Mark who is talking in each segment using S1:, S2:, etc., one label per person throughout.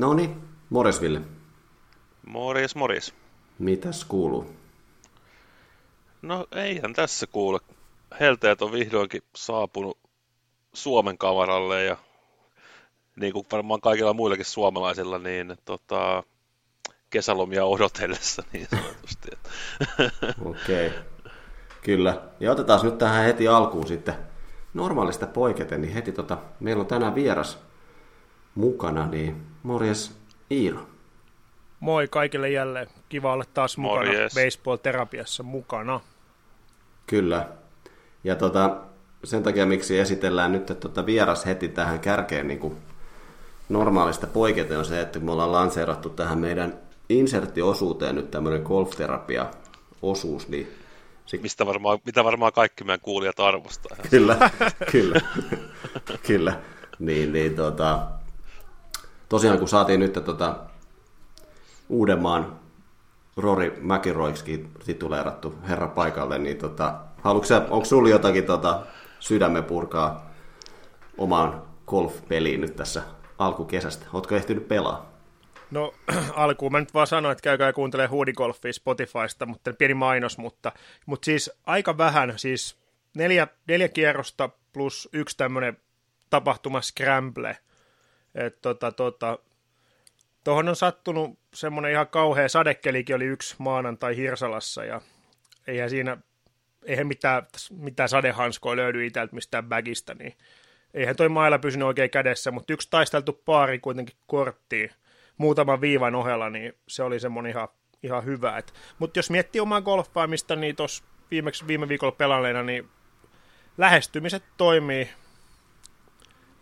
S1: No niin, morjes Ville.
S2: Morjes, morjes.
S1: Mitäs kuuluu?
S2: No eihän tässä kuule. Helteet on vihdoinkin saapunut Suomen kamaralle ja niin kuin varmaan kaikilla muillakin suomalaisilla, niin tota, kesälomia odotellessa niin sanotusti.
S1: Okei, okay. kyllä. Ja otetaan nyt tähän heti alkuun sitten normaalista poiketen, niin heti tota, meillä on tänään vieras mukana, niin morjes Iiro.
S3: Moi kaikille jälleen. Kiva olla taas mukana Morjes. baseball-terapiassa mukana.
S1: Kyllä. Ja tota, sen takia, miksi esitellään nyt tota vieras heti tähän kärkeen niin kuin normaalista poiketen on se, että me ollaan lanseerattu tähän meidän inserttiosuuteen nyt tämmöinen golfterapia-osuus, niin
S2: Mistä varmaan, mitä varmaan kaikki meidän kuulijat arvostaa.
S1: Kyllä, kyllä, kyllä. Niin, niin tota, tosiaan kun saatiin nyt tota, Uudenmaan Rory McIlroyksikin tituleerattu herra paikalle, niin tota, haluatko onko sinulla jotakin tota, sydämen purkaa omaan golf-peliin nyt tässä alkukesästä? Oletko ehtinyt pelaa?
S3: No alkuun mä nyt vaan sanoin, että käykää kuuntelee huudigolfia Spotifysta, mutta pieni mainos, mutta, mutta siis aika vähän, siis neljä, neljä kierrosta plus yksi tämmöinen tapahtuma Scramble – että tota, tota, Tuohon on sattunut semmoinen ihan kauhea sadekelikin oli yksi maanantai Hirsalassa ja eihän siinä, eihän mitään, mitään sadehanskoa löydy itseltä mistään bagista, niin eihän toi mailla pysynyt oikein kädessä, mutta yksi taisteltu paari kuitenkin korttiin muutaman viivan ohella, niin se oli semmoinen ihan, ihan hyvä. Mutta jos miettii omaa golfaamista, niin tuossa viimeksi viime viikolla pelanneena, niin lähestymiset toimii,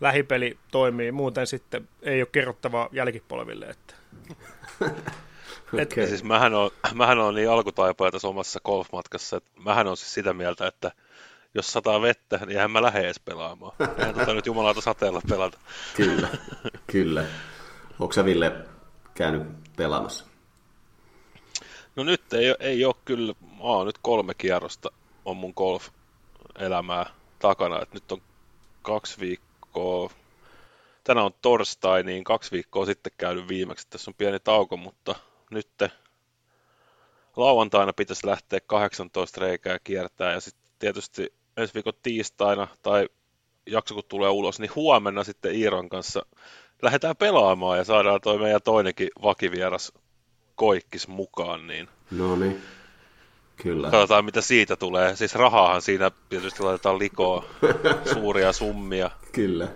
S3: lähipeli toimii, muuten sitten ei ole kerrottavaa jälkipolville. Että.
S2: Et, okay. siis mähän on, mähän on niin alkutaipaja tässä omassa golfmatkassa, että mähän on siis sitä mieltä, että jos sataa vettä, niin eihän mä lähde edes pelaamaan. Eihän tota nyt jumalauta sateella pelata.
S1: Kyllä, kyllä. Onko sä Ville käynyt pelaamassa?
S2: No nyt ei, ei ole kyllä, mä oon nyt kolme kierrosta on mun golf-elämää takana, että nyt on kaksi viikkoa viikkoa, tänään on torstai, niin kaksi viikkoa sitten käynyt viimeksi. Tässä on pieni tauko, mutta nyt lauantaina pitäisi lähteä 18 reikää kiertää ja sitten tietysti ensi viikon tiistaina tai jakso kun tulee ulos, niin huomenna sitten Iiron kanssa lähdetään pelaamaan ja saadaan toi meidän toinenkin vakivieras koikkis mukaan. Niin
S1: no niin. Kyllä.
S2: Katsotaan, mitä siitä tulee. Siis rahaahan siinä tietysti laitetaan likoa, suuria summia.
S1: Kyllä.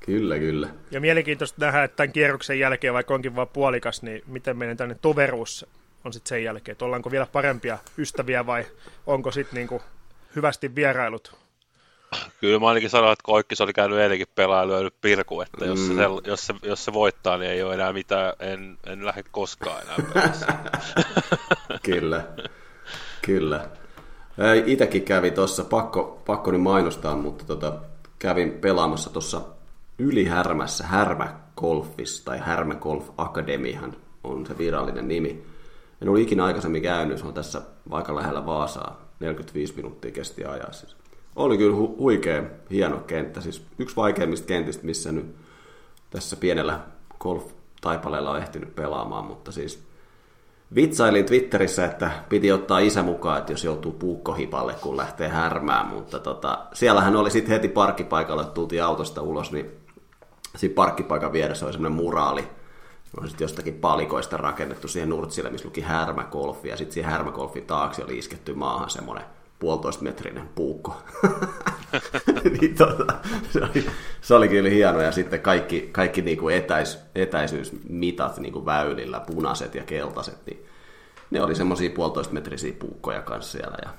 S1: Kyllä, kyllä.
S3: Ja mielenkiintoista nähdä, että tämän kierroksen jälkeen, vaikka onkin vain puolikas, niin miten meidän tänne toveruus on sitten sen jälkeen. Että ollaanko vielä parempia ystäviä vai onko sitten niinku hyvästi vierailut?
S2: Kyllä mä ainakin sanoin, että Koikkis oli käynyt eilenkin pelaa ja lyönyt pirku, että jos, mm. se, jos, se, jos se voittaa, niin ei ole enää mitään, en, en lähde koskaan enää
S1: Kyllä. Kyllä. Itäkin kävi tuossa, pakko, pakko niin mainostaa, mutta tota, kävin pelaamassa tuossa Ylihärmässä Härmä Golfissa, tai Härmä Golf Academyhan on se virallinen nimi. En ollut ikinä aikaisemmin käynyt, se on tässä vaikka lähellä Vaasaa, 45 minuuttia kesti ajaa. Siis oli kyllä hu- huikea, hieno kenttä, siis yksi vaikeimmista kentistä, missä nyt tässä pienellä golf-taipaleella on ehtinyt pelaamaan, mutta siis Vitsailin Twitterissä, että piti ottaa isä mukaan, että jos joutuu puukkohipalle, kun lähtee härmään, mutta tota, siellähän oli sitten heti parkkipaikalla, että tultiin autosta ulos, niin siinä parkkipaikan vieressä oli semmoinen muraali, on sitten jostakin palikoista rakennettu siihen nurtsille, missä luki härmäkolfi, ja sitten siihen härmäkolfin taakse oli isketty maahan semmoinen puolitoista metrinen puukko. niin, tota, se, oli, se oli kyllä hieno, ja sitten kaikki, kaikki niinku etäis, etäisyysmitat niinku väylillä, punaiset ja keltaiset, niin ne oli semmoisia puolitoista metrisiä puukkoja kanssa siellä, ja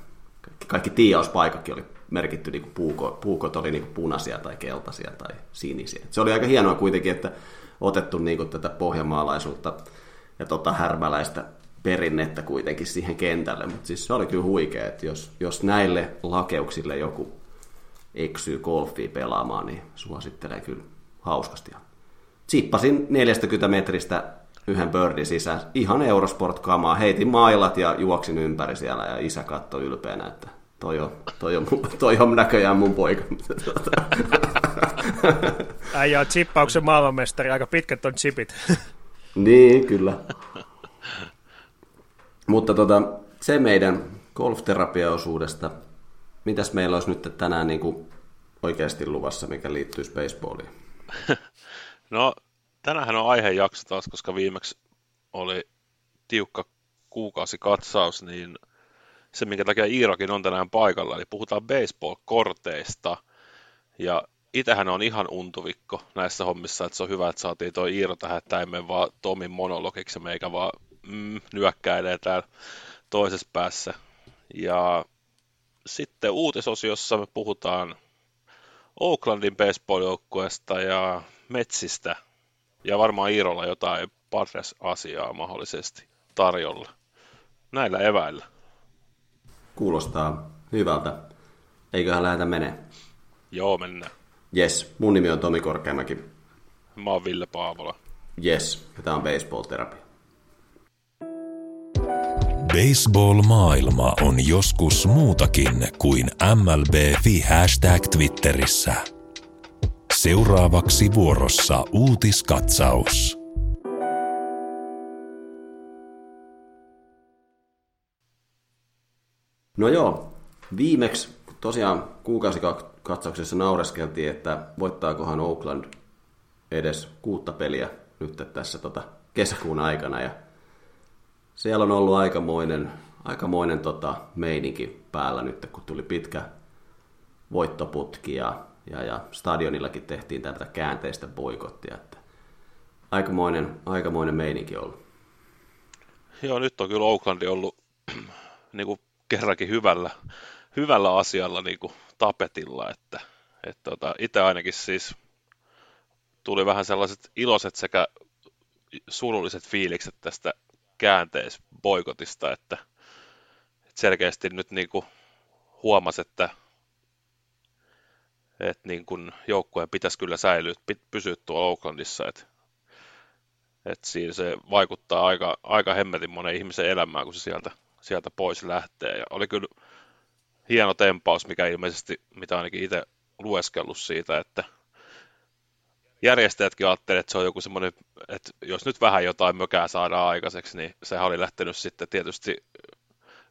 S1: kaikki, kaikki tiiauspaikatkin oli merkitty niin puuko, puukot oli niin punaisia tai keltaisia tai sinisiä. Se oli aika hienoa kuitenkin, että otettu niin kuin tätä pohjamaalaisuutta ja tota härmäläistä perinnettä kuitenkin siihen kentälle, mutta siis se oli kyllä huikea, että jos, jos näille lakeuksille joku eksyy golfia pelaamaan, niin suosittelen kyllä hauskasti. Chippasin 40 metristä yhden birdin sisään, ihan Eurosport-kamaa, heitin mailat ja juoksin ympäri siellä ja isä katsoi ylpeänä, että toi on, toi on, toi on näköjään mun poika.
S3: Äijä on chippauksen maailmanmestari, aika pitkät on chipit.
S1: niin, kyllä. Mutta tota, se meidän golfterapiaosuudesta. Mitäs meillä olisi nyt tänään niin kuin oikeasti luvassa, mikä liittyy baseballiin?
S2: No, tänähän on aihejakso taas, koska viimeksi oli tiukka kuukausikatsaus, niin se, minkä takia Iirakin on tänään paikalla, eli puhutaan baseball-korteista. Ja itähän on ihan untuvikko näissä hommissa, että se on hyvä, että saatiin tuo Iiro tähän, että ei mene vaan Tomin monologiksi, meikä vaan mm, nyökkäilee täällä toisessa päässä. Ja sitten uutisosiossa me puhutaan Oaklandin baseball-joukkueesta ja Metsistä. Ja varmaan Iirolla jotain Padres-asiaa mahdollisesti tarjolla. Näillä eväillä.
S1: Kuulostaa hyvältä. Eiköhän lähdetä menee.
S2: Joo, mennään.
S1: Yes, mun nimi on Tomi Korkeamäki.
S2: Mä oon Ville Paavola.
S1: Yes, ja tää on Baseball Terapia.
S4: Baseball-maailma on joskus muutakin kuin MLB-fi hashtag Twitterissä. Seuraavaksi vuorossa uutiskatsaus.
S1: No joo, viimeksi tosiaan kuukausikatsauksessa naureskeltiin, että voittaakohan Oakland edes kuutta peliä nyt tässä tota kesäkuun aikana. Ja siellä on ollut aikamoinen, aikamoinen tota meininki päällä nyt, kun tuli pitkä voittoputki ja, ja, ja stadionillakin tehtiin tätä käänteistä boikottia. Että aikamoinen, aikamoinen meininki ollut.
S2: Joo, nyt on kyllä Oaklandi ollut niin kuin kerrankin hyvällä, hyvällä asialla niin kuin tapetilla, että, että tota, itse ainakin siis tuli vähän sellaiset iloiset sekä surulliset fiilikset tästä käänteisboikotista, että, että selkeästi nyt niin kuin huomasi, että, että niin kuin joukkueen pitäisi kyllä säilyä, pysyä tuolla Oaklandissa, että, että siinä se vaikuttaa aika, aika hemmetin monen ihmisen elämään, kun se sieltä, sieltä pois lähtee. Ja oli kyllä hieno tempaus, mikä ilmeisesti, mitä ainakin itse lueskellut siitä, että järjestäjätkin ajattelivat, että se on joku semmoinen, että jos nyt vähän jotain mökää saadaan aikaiseksi, niin sehän oli lähtenyt sitten tietysti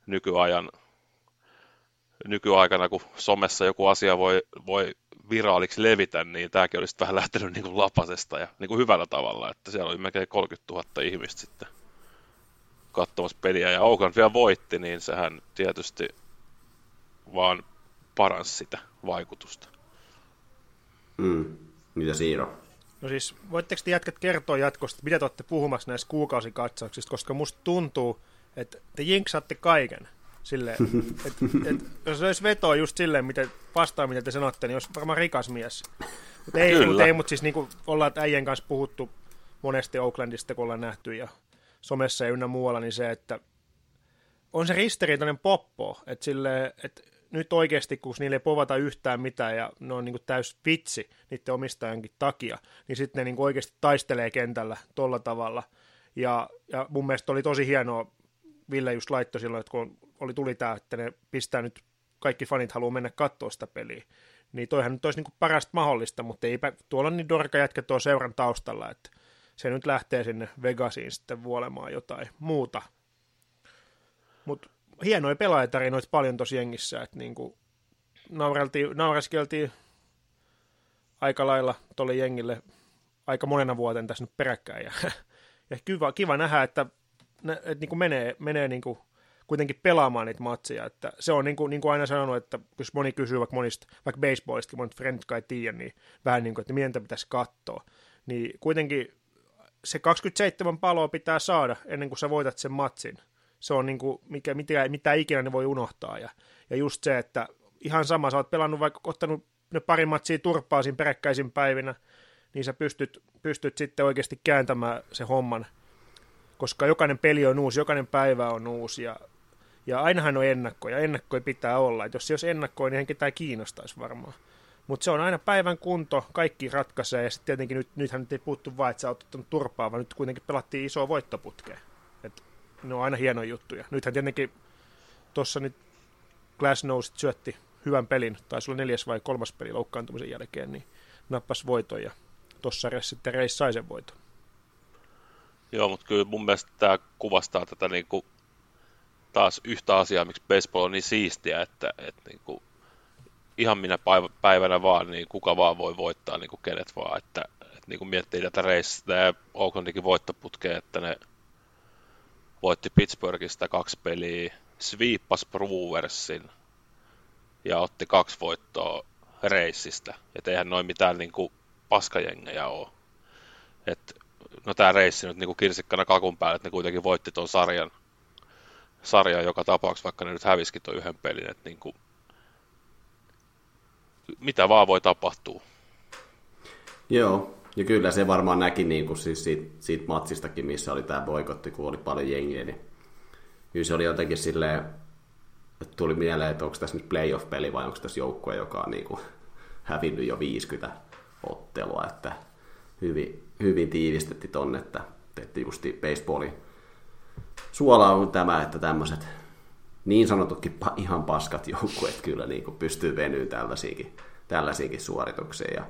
S2: nykyajan nykyaikana, kun somessa joku asia voi, voi viraaliksi levitä, niin tämäkin olisi vähän lähtenyt niin kuin lapasesta ja niin kuin hyvällä tavalla, että siellä oli melkein 30 000 ihmistä sitten katsomassa peliä ja Oakland vielä voitti, niin sehän tietysti vaan paransi sitä vaikutusta.
S1: Mm. Mitä Siiro?
S3: No siis, voitteko te jätkät kertoa jatkosta, mitä te olette puhumassa näissä kuukausikatsauksista, koska musta tuntuu, että te jinksaatte kaiken. Silleen, et, et, jos olisi vetoa just silleen, miten, vastaan mitä te sanotte, niin olisi varmaan rikas mies. Mutta ei, mut ei, mutta siis niin kuin ollaan äijän kanssa puhuttu monesti Oaklandista, kun ollaan nähty ja somessa ja ynnä muualla, niin se, että on se ristiriitainen poppo, että, sille, että nyt oikeasti, kun niille ei povata yhtään mitään ja ne on niin kuin täys vitsi niiden omistajankin takia, niin sitten ne niin kuin oikeasti taistelee kentällä tolla tavalla. Ja, ja mun mielestä oli tosi hienoa, Ville just laittoi silloin, että kun oli tuli tämä, että ne pistää nyt, kaikki fanit haluaa mennä katsoa sitä peliä, niin toihan nyt olisi niin kuin parasta mahdollista, mutta eipä, tuolla niin dorka jätkä tuo seuran taustalla, että se nyt lähtee sinne Vegasiin sitten vuolemaan jotain muuta. Mutta hienoja pelaajatarinoita paljon tosi jengissä, että niinku naureskeltiin aika lailla tuolle jengille aika monena vuoten tässä nyt peräkkäin. Ja, ja kiva, kiva nähdä, että, että niin kuin menee, menee niin kuin kuitenkin pelaamaan niitä matseja. Että se on niin kuin, niin kuin aina sanonut, että jos moni kysyy vaikka monista, vaikka baseballista, monet friendit kai tiedä, niin vähän niin kuin, että miten pitäisi katsoa. Niin kuitenkin se 27 paloa pitää saada ennen kuin sä voitat sen matsin se on niin kuin, mikä, mitä, mitä ikinä ne voi unohtaa. Ja, ja just se, että ihan sama, sä oot pelannut vaikka ottanut ne pari matsia turpaa siinä peräkkäisin päivinä, niin sä pystyt, pystyt sitten oikeasti kääntämään se homman, koska jokainen peli on uusi, jokainen päivä on uusi ja, ja ainahan on ennakkoja, ennakkoja pitää olla, että jos se olisi ennakkoja, niin ketään kiinnostaisi varmaan. Mutta se on aina päivän kunto, kaikki ratkaisee, ja sitten tietenkin nyt, nythän nyt ei puuttu vaan, että sä oot ottanut turpaa, vaan nyt kuitenkin pelattiin isoa voittoputkea. Ne on aina hienoja juttuja. Nythän tietenkin tuossa nyt Glass Nose syötti hyvän pelin, tai sulla neljäs vai kolmas peli loukkaantumisen jälkeen, niin nappas voiton, ja tuossa sitten Reis sai sen voiton.
S2: Joo, mutta kyllä mun mielestä tämä kuvastaa tätä niin kuin, taas yhtä asiaa, miksi baseball on niin siistiä, että, että niin kuin, ihan minä päivänä vaan, niin kuka vaan voi voittaa niin kuin kenet vaan, että, että niin kuin miettii tätä reissistä ja Oaklandikin voittoputkea, että ne voitti Pittsburghista kaksi peliä, sweepas Brewersin ja otti kaksi voittoa reissistä. Että eihän noin mitään niin kuin paskajengejä ole. Et, no tämä reissi nyt niin kuin kirsikkana kakun päälle, että ne kuitenkin voitti tuon sarjan, sarjan joka tapauksessa, vaikka ne nyt hävisikin tuon yhden pelin. Että niin kuin, mitä vaan voi tapahtua.
S1: Joo, ja kyllä se varmaan näki niin kuin siis siitä, siitä matsistakin, missä oli tämä boikotti, kun oli paljon jengiä, niin kyllä se oli jotenkin silleen, että tuli mieleen, että onko tässä nyt playoff-peli vai onko tässä joukkue, joka on niin kuin hävinnyt jo 50 ottelua, että hyvin, hyvin tiivistetti tonne, että tehtiin just baseballin suola on tämä, että tämmöiset niin sanotutkin ihan paskat joukkueet kyllä niin kuin pystyy venyyn tällaisiinkin, tällaisiinkin suorituksia. Ja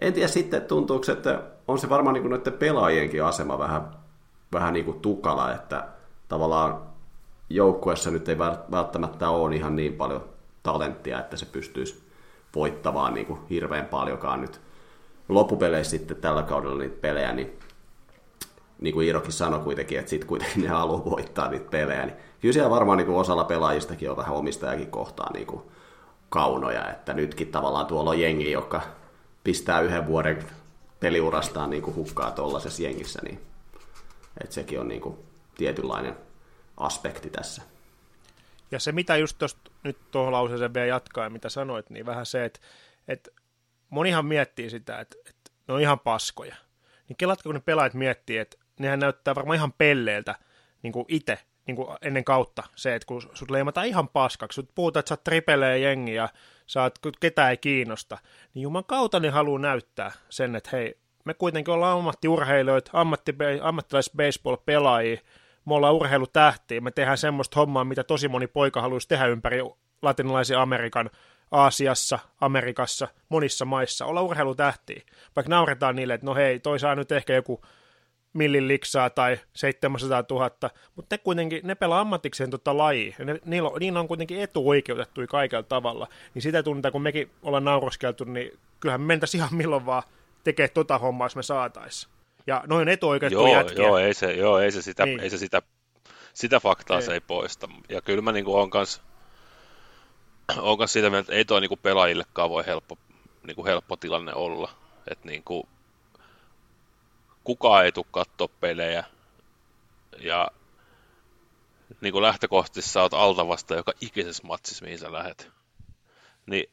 S1: en tiedä sitten, tuntuuko, että on se varmaan niin kuin noiden pelaajienkin asema vähän, vähän niin kuin tukala, että tavallaan joukkueessa nyt ei välttämättä ole ihan niin paljon talenttia, että se pystyisi voittamaan niin kuin hirveän paljonkaan nyt. Loppupeleissä sitten tällä kaudella niitä pelejä, niin niin kuin Iirokin sanoi kuitenkin, että sitten kuitenkin ne haluaa voittaa niitä pelejä, niin kyllä siellä varmaan niin kuin osalla pelaajistakin on vähän omistajakin kohtaan niin kuin kaunoja, että nytkin tavallaan tuolla on jengi, joka pistää yhden vuoden peliurastaan niin kuin hukkaa tuollaisessa jengissä, niin että sekin on niin kuin tietynlainen aspekti tässä.
S3: Ja se, mitä just tuosta nyt tuohon lauseeseen vielä jatkaa, ja mitä sanoit, niin vähän se, että, että monihan miettii sitä, että, että ne on ihan paskoja. Niin kelatko, kun ne pelaajat miettii, että nehän näyttää varmaan ihan pelleiltä niin kuin itse, niin kuin ennen kautta se, että kun sut leimataan ihan paskaksi, sut puhutaan, että sä oot ja sä oot, ketään ei kiinnosta, niin juman kautta ne haluaa näyttää sen, että hei, me kuitenkin ollaan ammattiurheilijoita, ammatti, ammattilais-baseball-pelaajia, me ollaan urheilutähtiä, me tehdään semmoista hommaa, mitä tosi moni poika haluaisi tehdä ympäri latinalaisen Amerikan, Aasiassa, Amerikassa, monissa maissa, olla urheilutähtiä. Vaikka nauretaan niille, että no hei, toi nyt ehkä joku millin liksaa tai 700 000, mutta ne kuitenkin, ne pelaa ammatikseen tota lajia, ja ne, niillä, on, niillä on kuitenkin etuoikeutettu kaikella tavalla, niin sitä tuntuu, kun mekin ollaan nauroskeltu, niin kyllähän me mentäisiin ihan milloin vaan tekee tota hommaa, jos me saataisiin. Ja noin etuoikeutettu
S2: joo,
S3: jätkiä.
S2: Joo, ei se, joo, ei se sitä, niin. ei se sitä, sitä faktaa ei. se ei poista. Ja kyllä mä niin kuin on kanssa on sitä mieltä, että ei toi niin kuin pelaajillekaan voi helppo, niin kuin helppo tilanne olla. Että niin kuin, kukaan ei tule katsoa pelejä. Ja niin kuin lähtökohtaisesti sä oot alta vasta joka ikisessä matsissa, mihin sä lähet. Niin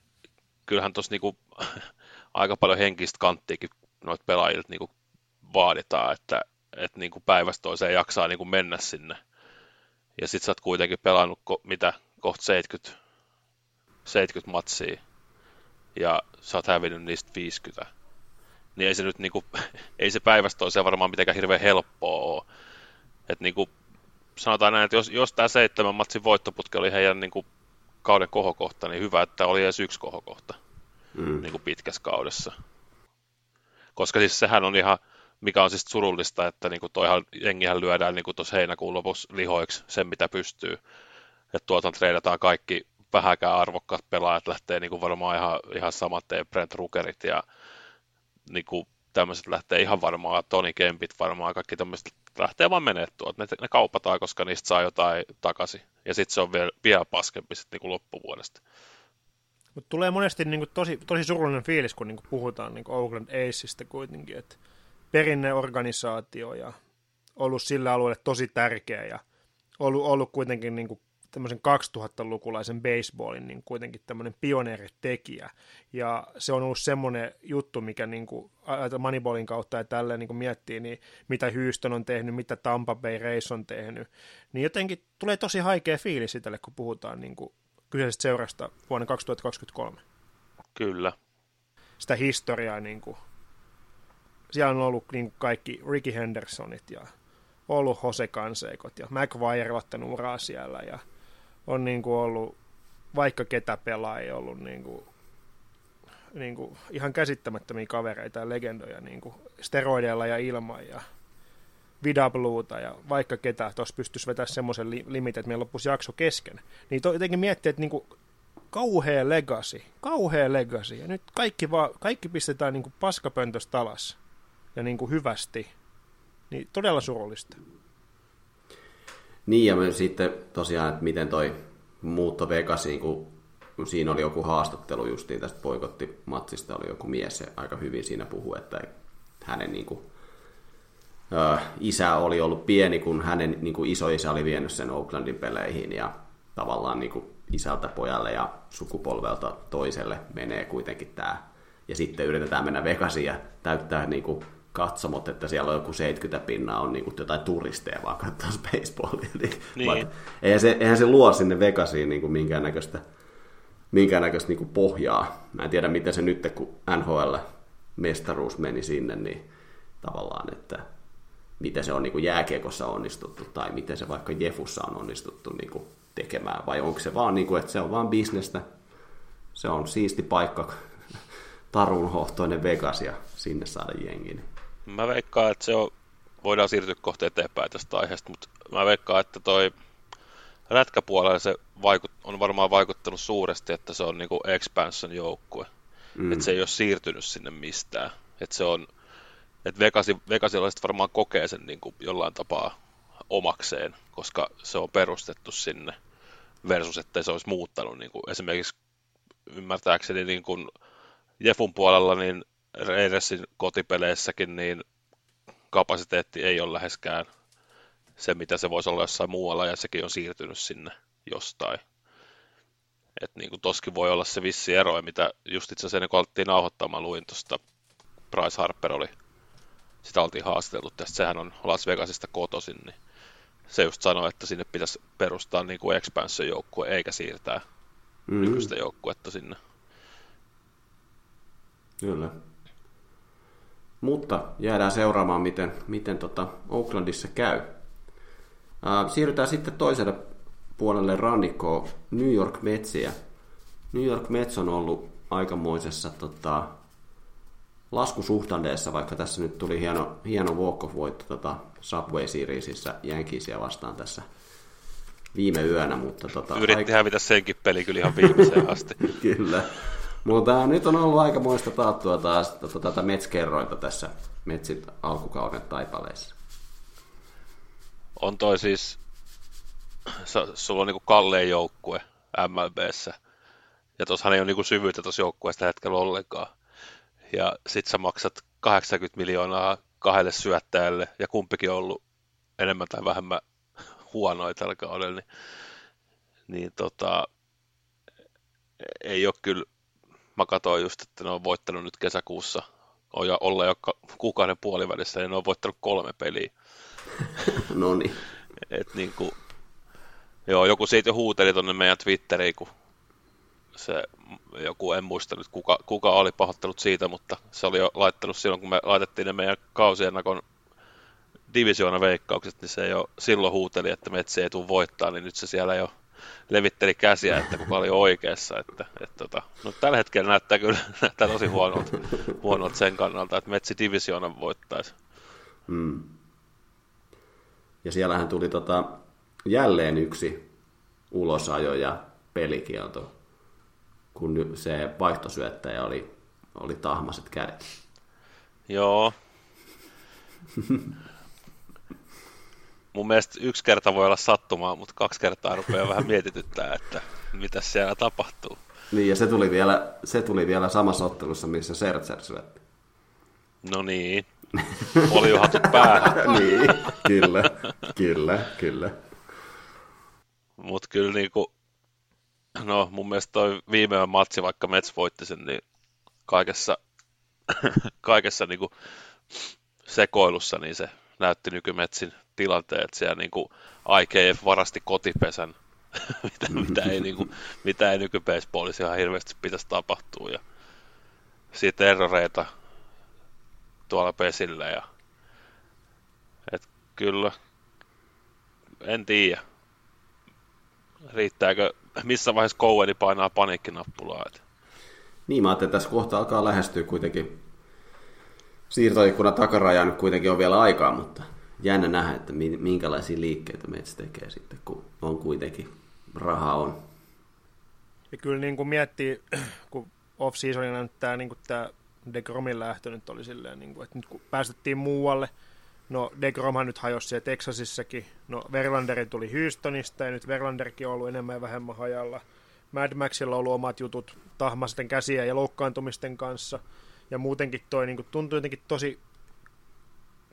S2: kyllähän tuossa niin aika paljon henkistä kanttiakin noita pelaajilta kuin vaaditaan, että, että niin kuin päivästä toiseen jaksaa niin kuin mennä sinne. Ja sit sä oot kuitenkin pelannut ko, mitä kohta 70, 70 matsia ja sä oot hävinnyt niistä 50 niin ei se nyt niinku, ei se päivästä toiseen varmaan mitenkään hirveän helppoa ole. Et niinku, sanotaan näin, että jos, jos tämä seitsemän matsin voittoputki oli heidän niinku kauden kohokohta, niin hyvä, että oli edes yksi kohokohta mm. niinku pitkässä kaudessa. Koska siis sehän on ihan, mikä on siis surullista, että niinku toihan jengihän lyödään niinku tuossa heinäkuun lopussa lihoiksi sen, mitä pystyy. Että tuolta treidataan kaikki vähäkään arvokkaat pelaajat lähtee niinku varmaan ihan, ihan samat Brent Rukerit ja niin kuin tämmöiset lähtee ihan varmaan, Toni Kempit varmaan, kaikki tämmöiset lähtee vaan menee. Ne, ne kaupataan, koska niistä saa jotain takaisin. Ja sitten se on vielä, vielä paskempi sitten niin kuin loppuvuodesta.
S3: Mutta tulee monesti niin kuin tosi, tosi surullinen fiilis, kun niin kuin puhutaan niin kuin Oakland Aceista kuitenkin, että perinneorganisaatio ja ollut sillä alueelle tosi tärkeä ja ollut, ollut kuitenkin niin kuin tämmöisen 2000-lukulaisen baseballin niin kuitenkin tämmöinen pioneeritekijä. Ja se on ollut semmoinen juttu, mikä niin kuin, Moneyballin kautta ja tälleen niin kuin miettii, niin mitä Houston on tehnyt, mitä Tampa Bay Rays on tehnyt, niin jotenkin tulee tosi haikea fiilis itselle, kun puhutaan niin kuin kyseisestä seurasta vuonna 2023.
S2: Kyllä.
S3: Sitä historiaa, niin kuin, siellä on ollut niin kuin kaikki Ricky Hendersonit ja ollut Jose Kanseikot ja McVire ottanut uraa siellä ja on niin kuin ollut vaikka ketä pelaajia ollut niin kuin, niin kuin ihan käsittämättömiä kavereita ja legendoja niin kuin steroideilla ja ilman ja Vida Bluuta ja vaikka ketä tuossa pystyisi vetämään semmoisen li- että meillä loppuisi jakso kesken. Niin to, jotenkin miettii, että niin kuin kauhea legacy, kauhea legacy. Ja nyt kaikki, vaan, kaikki pistetään niin kuin paskapöntöstä alas ja niin kuin hyvästi. Niin todella surullista.
S1: Niin, ja myös sitten tosiaan, että miten toi muutto Vegasiin, kun siinä oli joku haastattelu justiin tästä poikottimatsista, oli joku mies, se aika hyvin siinä puhuu, että hänen niin kuin, ö, isä oli ollut pieni, kun hänen niin kuin isoisä oli vienyt sen Oaklandin peleihin, ja tavallaan niin kuin isältä pojalle ja sukupolvelta toiselle menee kuitenkin tämä. Ja sitten yritetään mennä Vegasiin ja täyttää niin kuin katsomot, että siellä on joku 70 pinnaa on niin jotain turisteja vaan katsoa baseballia. Niin,
S2: Niin.
S1: eihän, se, eihän se luo sinne Vegasiin niin kuin minkäännäköistä, minkäännäköistä niin kuin pohjaa. Mä en tiedä, miten se nyt, kun NHL-mestaruus meni sinne, niin tavallaan, että miten se on niin kuin jääkiekossa onnistuttu tai miten se vaikka Jefussa on onnistuttu niin kuin tekemään, vai onko se vaan, niin kuin, että se on vaan bisnestä, se on siisti paikka, tarunhohtoinen Vegas ja sinne saada jengi.
S2: Mä veikkaan, että se on, voidaan siirtyä kohta eteenpäin tästä aiheesta, mutta mä veikkaan, että toi rätkäpuolella se vaikut, on varmaan vaikuttanut suuresti, että se on niinku expansion joukkue. Mm. Että se ei ole siirtynyt sinne mistään. Että se on, että Vegasi, vegasilaiset varmaan kokee sen niinku jollain tapaa omakseen, koska se on perustettu sinne versus, että se olisi muuttanut. Niinku esimerkiksi ymmärtääkseni niin kuin Jefun puolella, niin Raidersin kotipeleissäkin, niin kapasiteetti ei ole läheskään se, mitä se voisi olla jossain muualla, ja sekin on siirtynyt sinne jostain. Et niin kuin toskin voi olla se vissi ero, mitä just itse asiassa kun alettiin nauhoittamaan, luin tuosta Bryce Harper oli, sitä oltiin haastateltu tästä, sehän on Las Vegasista kotoisin, niin se just sanoi, että sinne pitäisi perustaa niin kuin expansion joukkue, eikä siirtää mm. nykyistä joukkuetta sinne.
S1: Kyllä. Mutta jäädään seuraamaan, miten, miten tota Oaklandissa käy. Ää, siirrytään sitten toiselle puolelle rannikkoon New York Metsiä. New York Mets on ollut aikamoisessa tota, laskusuhtanteessa, vaikka tässä nyt tuli hieno, hieno walk-off-voitto tota Subway Seriesissä Yankeesia vastaan tässä viime yönä. Mutta tota,
S2: Yritti aika... hävitä senkin peli kyllä ihan viimeiseen asti.
S1: kyllä. Mutta nyt on ollut aikamoista taattua taas tota, tätä Mets-kerrointa tässä Metsit alkukauden taipaleissa.
S2: On toi siis, sulla on niinku kalleen joukkue MLBssä, ja tuossahan ei ole niinku syvyyttä tuossa joukkueessa hetkellä ollenkaan. Ja sit sä maksat 80 miljoonaa kahdelle syöttäjälle, ja kumpikin on ollut enemmän tai vähemmän huonoja tällä kaudella, niin, niin tota, ei ole kyllä mä katsoin just, että ne on voittanut nyt kesäkuussa, on ja olla jo kuukauden puolivälissä, ja ne on voittanut kolme peliä.
S1: no niin.
S2: Et niin kuin, joo, joku siitä jo huuteli tuonne meidän Twitteriin, kun se joku, en muista nyt kuka, kuka oli pahoittanut siitä, mutta se oli jo laittanut silloin, kun me laitettiin ne meidän kausiennakon divisioona veikkaukset, niin se jo silloin huuteli, että Metsi ei tule voittaa, niin nyt se siellä jo levitteli käsiä, että kuka oli oikeassa. Että, että, tota, no, tällä hetkellä näyttää kyllä näyttää tosi huonolta, huonolta sen kannalta, että Metsi Divisioonan voittaisi.
S1: Hmm. Ja siellähän tuli tota, jälleen yksi ulosajo ja pelikielto, kun se vaihtosyöttäjä oli, oli tahmaset kädet.
S2: Joo. mun mielestä yksi kerta voi olla sattumaa, mutta kaksi kertaa rupeaa vähän mietityttää, että mitä siellä tapahtuu.
S1: Niin, ja se tuli vielä, se tuli vielä samassa ottelussa, missä Sertser syötti.
S2: No niin, oli jo hatut päähän.
S1: niin, kyllä, kyllä, kyllä.
S2: Mutta kyllä niinku, no mun mielestä toi viimeinen matsi, vaikka Mets voitti sen, niin kaikessa, kaikessa niinku sekoilussa, niin se näytti nykymetsin tilanteen, että siellä niinku IKF varasti kotipesän, mitä, mitä, ei, niinku, mitä ei nykybaseballissa ihan hirveästi pitäisi tapahtua. Ja sitten erroreita tuolla pesillä. Ja, et kyllä, en tiedä. Riittääkö, missä vaiheessa Coweni painaa paniikkinappulaa? Et.
S1: Niin, mä ajattelin, että tässä kohta alkaa lähestyä kuitenkin siirtoikkunan takaraja nyt kuitenkin on vielä aikaa, mutta jännä nähdä, että minkälaisia liikkeitä Mets tekee sitten, kun on kuitenkin rahaa on.
S3: Ja kyllä niin kuin miettii, kun off-seasonina nyt tämä, niin kuin tämä DeGromin lähtö nyt oli silleen, niin kuin, että nyt kun päästettiin muualle, no DeGromhan nyt hajosi siellä Texasissakin, no Verlanderi tuli Houstonista ja nyt Verlanderkin on ollut enemmän ja vähemmän hajalla. Mad Maxilla on ollut omat jutut tahmasten käsiä ja loukkaantumisten kanssa – ja muutenkin toi niin kuin, tuntuu jotenkin tosi,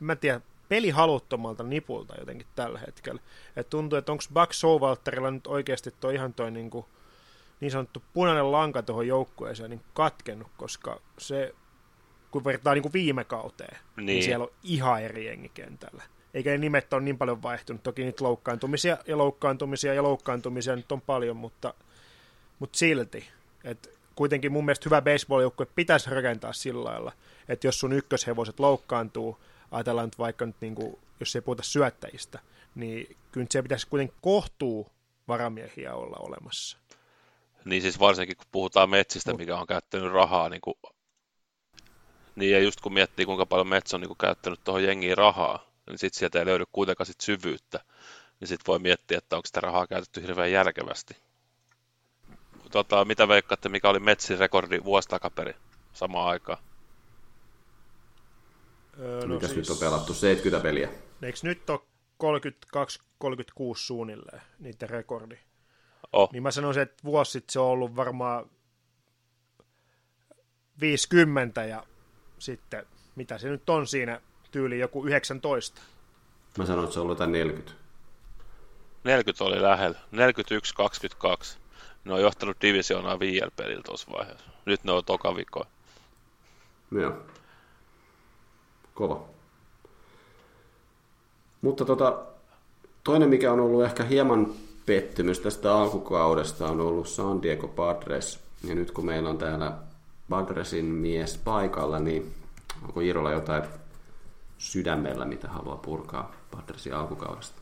S3: mä en tiedä, pelihaluttomalta nipulta jotenkin tällä hetkellä. Et tuntuu, että onko Buck Showalterilla nyt oikeasti toi ihan toi niin, kuin, niin sanottu punainen lanka tuohon joukkueeseen niin katkennut, koska se, kun vertaa niin kuin viime kauteen, niin. niin siellä on ihan eri jengi kentällä. Eikä ne nimet ole niin paljon vaihtunut. Toki niitä loukkaantumisia ja loukkaantumisia ja loukkaantumisia nyt on paljon, mutta, mutta silti. Että kuitenkin mun mielestä hyvä baseball-joukkue pitäisi rakentaa sillä lailla, että jos sun ykköshevoset loukkaantuu, ajatellaan nyt vaikka nyt niin kuin, jos ei puhuta syöttäjistä, niin kyllä se pitäisi kuitenkin kohtuu varamiehiä olla olemassa.
S2: Niin siis varsinkin kun puhutaan metsistä, Mut. mikä on käyttänyt rahaa, niin, kuin, niin ja just kun miettii kuinka paljon metsä on niin kuin käyttänyt tuohon jengiin rahaa, niin sitten sieltä ei löydy kuitenkaan sit syvyyttä, niin sitten voi miettiä, että onko sitä rahaa käytetty hirveän järkevästi tota, mitä veikkaatte, mikä oli Metsin rekordi vuosi takaperin samaan aikaan?
S1: Öö, no Mikäs siis... nyt on pelattu? 70 peliä.
S3: Eikö nyt ole 32-36 suunnilleen niiden rekordi?
S2: Oh.
S3: Niin mä sanoisin, että vuosi sitten se on ollut varmaan 50 ja sitten, mitä se nyt on siinä, tyyli joku 19.
S1: Mä sanoin, että se on ollut jotain 40.
S2: 40 oli lähellä. 41-22. Ne on johtanut divisioonaa VL-pelillä tuossa vaiheessa. Nyt ne on toka vikoa.
S1: Joo. Kova. Mutta tota, toinen, mikä on ollut ehkä hieman pettymys tästä alkukaudesta, on ollut San Diego Padres. Ja nyt kun meillä on täällä Padresin mies paikalla, niin onko Irolla jotain sydämellä, mitä haluaa purkaa Padresin alkukaudesta?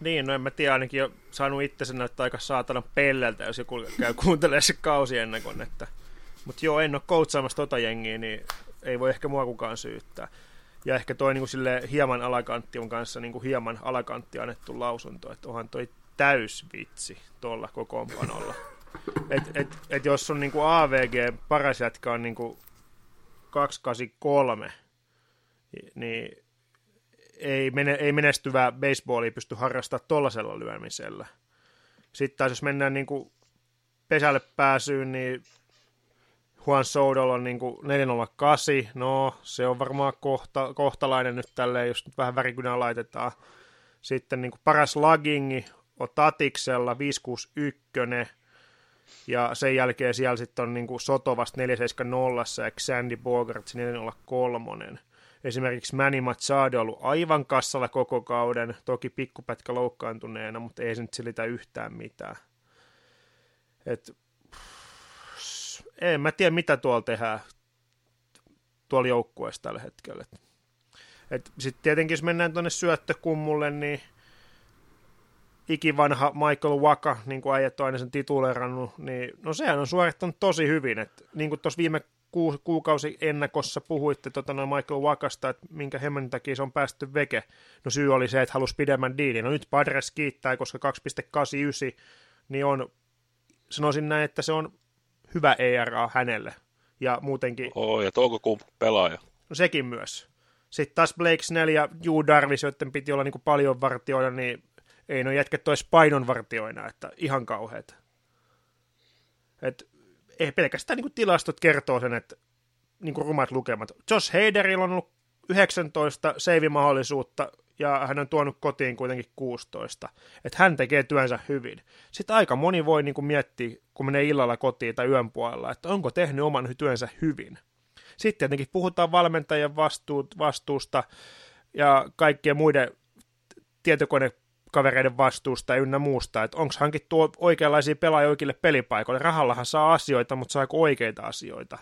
S3: Niin, no en mä tiedä, ainakin jo saanut itse sen näyttää aika saatana pelleltä, jos joku käy kuuntelemaan se kausi ennen kuin, että... Mutta joo, en ole koutsaamassa tota jengiä, niin ei voi ehkä mua kukaan syyttää. Ja ehkä toi niin sille hieman alakantti on kanssa niin kuin hieman alakantti annettu lausunto, että onhan toi täysvitsi tuolla kokoonpanolla. Et, et, et jos on niin kuin AVG paras jätkä on niin kuin 283, niin ei, mene, ei menestyvää baseballia pysty harrastamaan tuollaisella lyömisellä. Sitten taas jos mennään niin kuin pesälle pääsyyn, niin Juan Soudol on niin kuin 408, no se on varmaan kohta, kohtalainen nyt tälleen, jos nyt vähän värikynää laitetaan. Sitten niin paras lagingi on Tatiksella 561, ja sen jälkeen siellä sitten on niin kuin Soto vasta 470 ja Xandy Bogarts 403. Esimerkiksi Manny Machado on ollut aivan kassalla koko kauden, toki pikkupätkä loukkaantuneena, mutta ei se nyt silitä yhtään mitään. Et, en mä tiedä, mitä tuolla tehdään tuolla joukkueessa tällä hetkellä. Sitten tietenkin, jos mennään tuonne syöttökummulle, niin ikivanha Michael Waka, niin kuin äijät on aina sen titulerannut, niin no sehän on suorittanut tosi hyvin. Et, niin kuin tuossa viime ku, kuukausi ennakossa puhuitte tota, no Michael Wakasta, että minkä hemmen takia se on päästy veke. No syy oli se, että halusi pidemmän diilin. No nyt Padres kiittää, koska 2,89 niin on, sanoisin näin, että se on hyvä ERA hänelle. Ja muutenkin...
S2: Oh, ja toukokuun pelaaja.
S3: No sekin myös. Sitten taas Blake Snell ja Hugh Darvis, joiden piti olla niin kuin paljon vartioida, niin ei no jätket tois painon vartioina, että ihan kauheat. Et ei pelkästään niin kuin tilastot kertoo sen, että niin kuin rumat lukemat. Josh Heiderillä on ollut 19 seivimahdollisuutta ja hän on tuonut kotiin kuitenkin 16. Että hän tekee työnsä hyvin. Sitten aika moni voi niin kuin miettiä, kun menee illalla kotiin tai yön puolella, että onko tehnyt oman työnsä hyvin. Sitten tietenkin puhutaan valmentajien vastuut, vastuusta ja kaikkien muiden tietokonekavereiden vastuusta ynnä muusta, että onko hankittu oikeanlaisia pelaajia oikeille pelipaikoille. Rahallahan saa asioita, mutta saako oikeita asioita.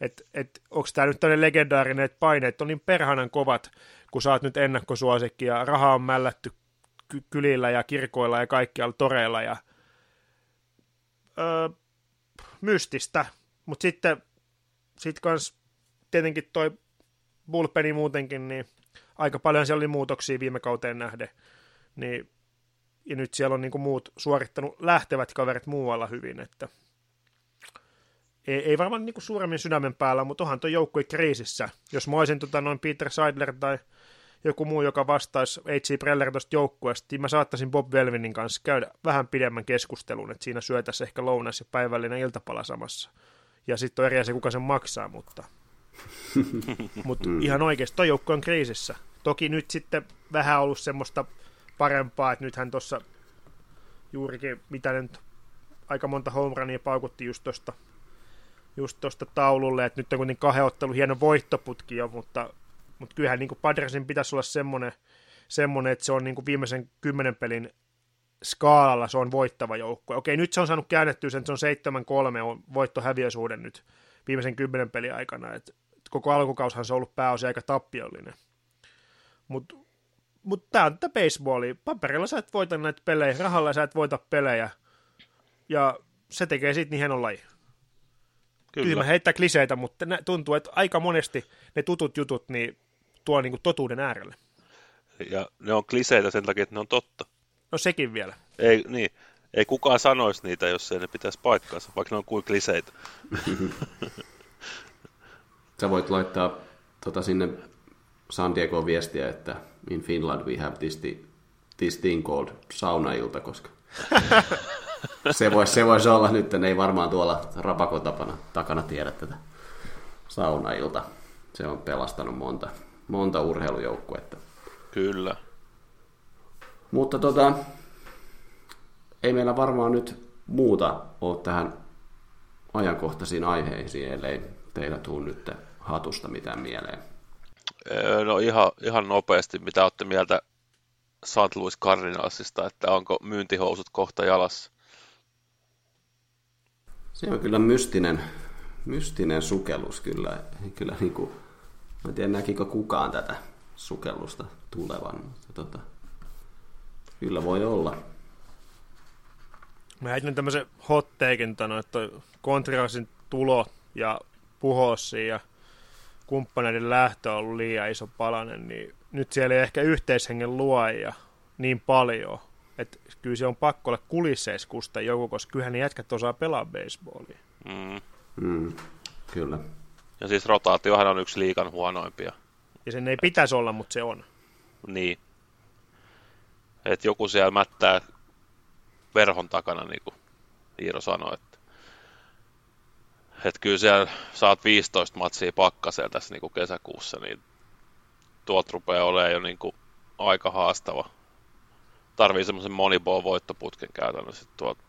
S3: Että et, onko tämä nyt tämmöinen legendaarinen, että paineet on niin perhanan kovat, kun sä oot nyt ennakkosuosikki ja raha on mällätty ky- kylillä ja kirkoilla ja kaikkialla toreilla ja öö, mystistä. Mutta sitten sit kans tietenkin toi bullpeni muutenkin, niin aika paljon siellä oli muutoksia viime kauteen nähden. Niin, ja nyt siellä on niin muut suorittanut lähtevät kaverit muualla hyvin, että ei, ei varmaan niin suuremmin sydämen päällä, mutta onhan tuo joukkue kriisissä. Jos mä olisin tota, noin Peter Seidler tai joku muu, joka vastaisi H.C. Preller tuosta joukkueesta, niin mä saattaisin Bob Velvinin kanssa käydä vähän pidemmän keskustelun, että siinä syötäisiin ehkä lounas ja päivällinen iltapala samassa. Ja sitten on eri asia, kuka sen maksaa, mutta, mutta mm. ihan oikeasti, toi joukkue on kriisissä. Toki nyt sitten vähän ollut semmoista parempaa, että nythän tuossa juurikin, mitä nyt aika monta homerania paukutti just tuosta just tuosta taululle, että nyt on kuitenkin kahden ottelu hieno voittoputki jo, mutta, mutta kyllähän niin Padresin pitäisi olla semmoinen, semmoinen, että se on niin viimeisen kymmenen pelin skaalalla se on voittava joukkue. Okei, nyt se on saanut käännettyä sen, että se on 7-3 on voitto-häviösuhde nyt viimeisen kymmenen pelin aikana, että koko alkukaushan se on ollut pääosin aika tappiollinen. Mutta mut tämä on tätä baseballia. Paperilla sä et voita näitä pelejä, rahalla sä et voita pelejä, ja se tekee siitä niin hienon laji. Kyllä. Kyllä mä heittää kliseitä, mutta tuntuu, että aika monesti ne tutut jutut niin tuo niin kuin totuuden äärelle.
S2: Ja ne on kliseitä sen takia, että ne on totta.
S3: No sekin vielä.
S2: Ei, niin, ei kukaan sanoisi niitä, jos ei ne pitäisi paikkaansa, vaikka ne on kuin kliseitä.
S1: Sä voit laittaa tota sinne San Diego viestiä, että in Finland we have this, this thing called saunailta, koska se voisi se vois olla nyt, ei varmaan tuolla rapakon tapana, takana tiedä tätä saunailta. Se on pelastanut monta, monta urheilujoukkuetta.
S2: Kyllä.
S1: Mutta tota, ei meillä varmaan nyt muuta ole tähän ajankohtaisiin aiheisiin, ellei teillä tuu nyt hatusta mitään mieleen.
S2: No ihan, ihan nopeasti, mitä olette mieltä St. Louis Cardinalsista, että onko myyntihousut kohta jalassa?
S1: Se on kyllä mystinen, mystinen sukellus kyllä. kyllä niin kuin, mä en tiedä näkikö kukaan tätä sukellusta tulevan, mutta tota, kyllä voi olla.
S3: Mä heitän tämmöisen hot taken, että Kontrasin tulo ja Puhossi ja kumppaneiden lähtö on ollut liian iso palanen, niin nyt siellä ei ehkä yhteishengen luoja niin paljon, että kyllä se on pakko olla kulisseiskusta joku, koska kyllähän ne jätkät osaa pelaa baseballia.
S2: Mm.
S1: Mm, kyllä.
S2: Ja siis rotaatiohan on yksi liikan huonoimpia.
S3: Ja sen ei pitäisi olla, mutta se on.
S2: Niin. että joku siellä mättää verhon takana, niin kuin Iiro sanoi, että, että kyllä siellä saat 15 matsia pakkasella tässä niin kuin kesäkuussa, niin tuolta rupeaa olemaan jo niin kuin aika haastava tarvii semmoisen moniball voittoputken käytännössä, tuolta,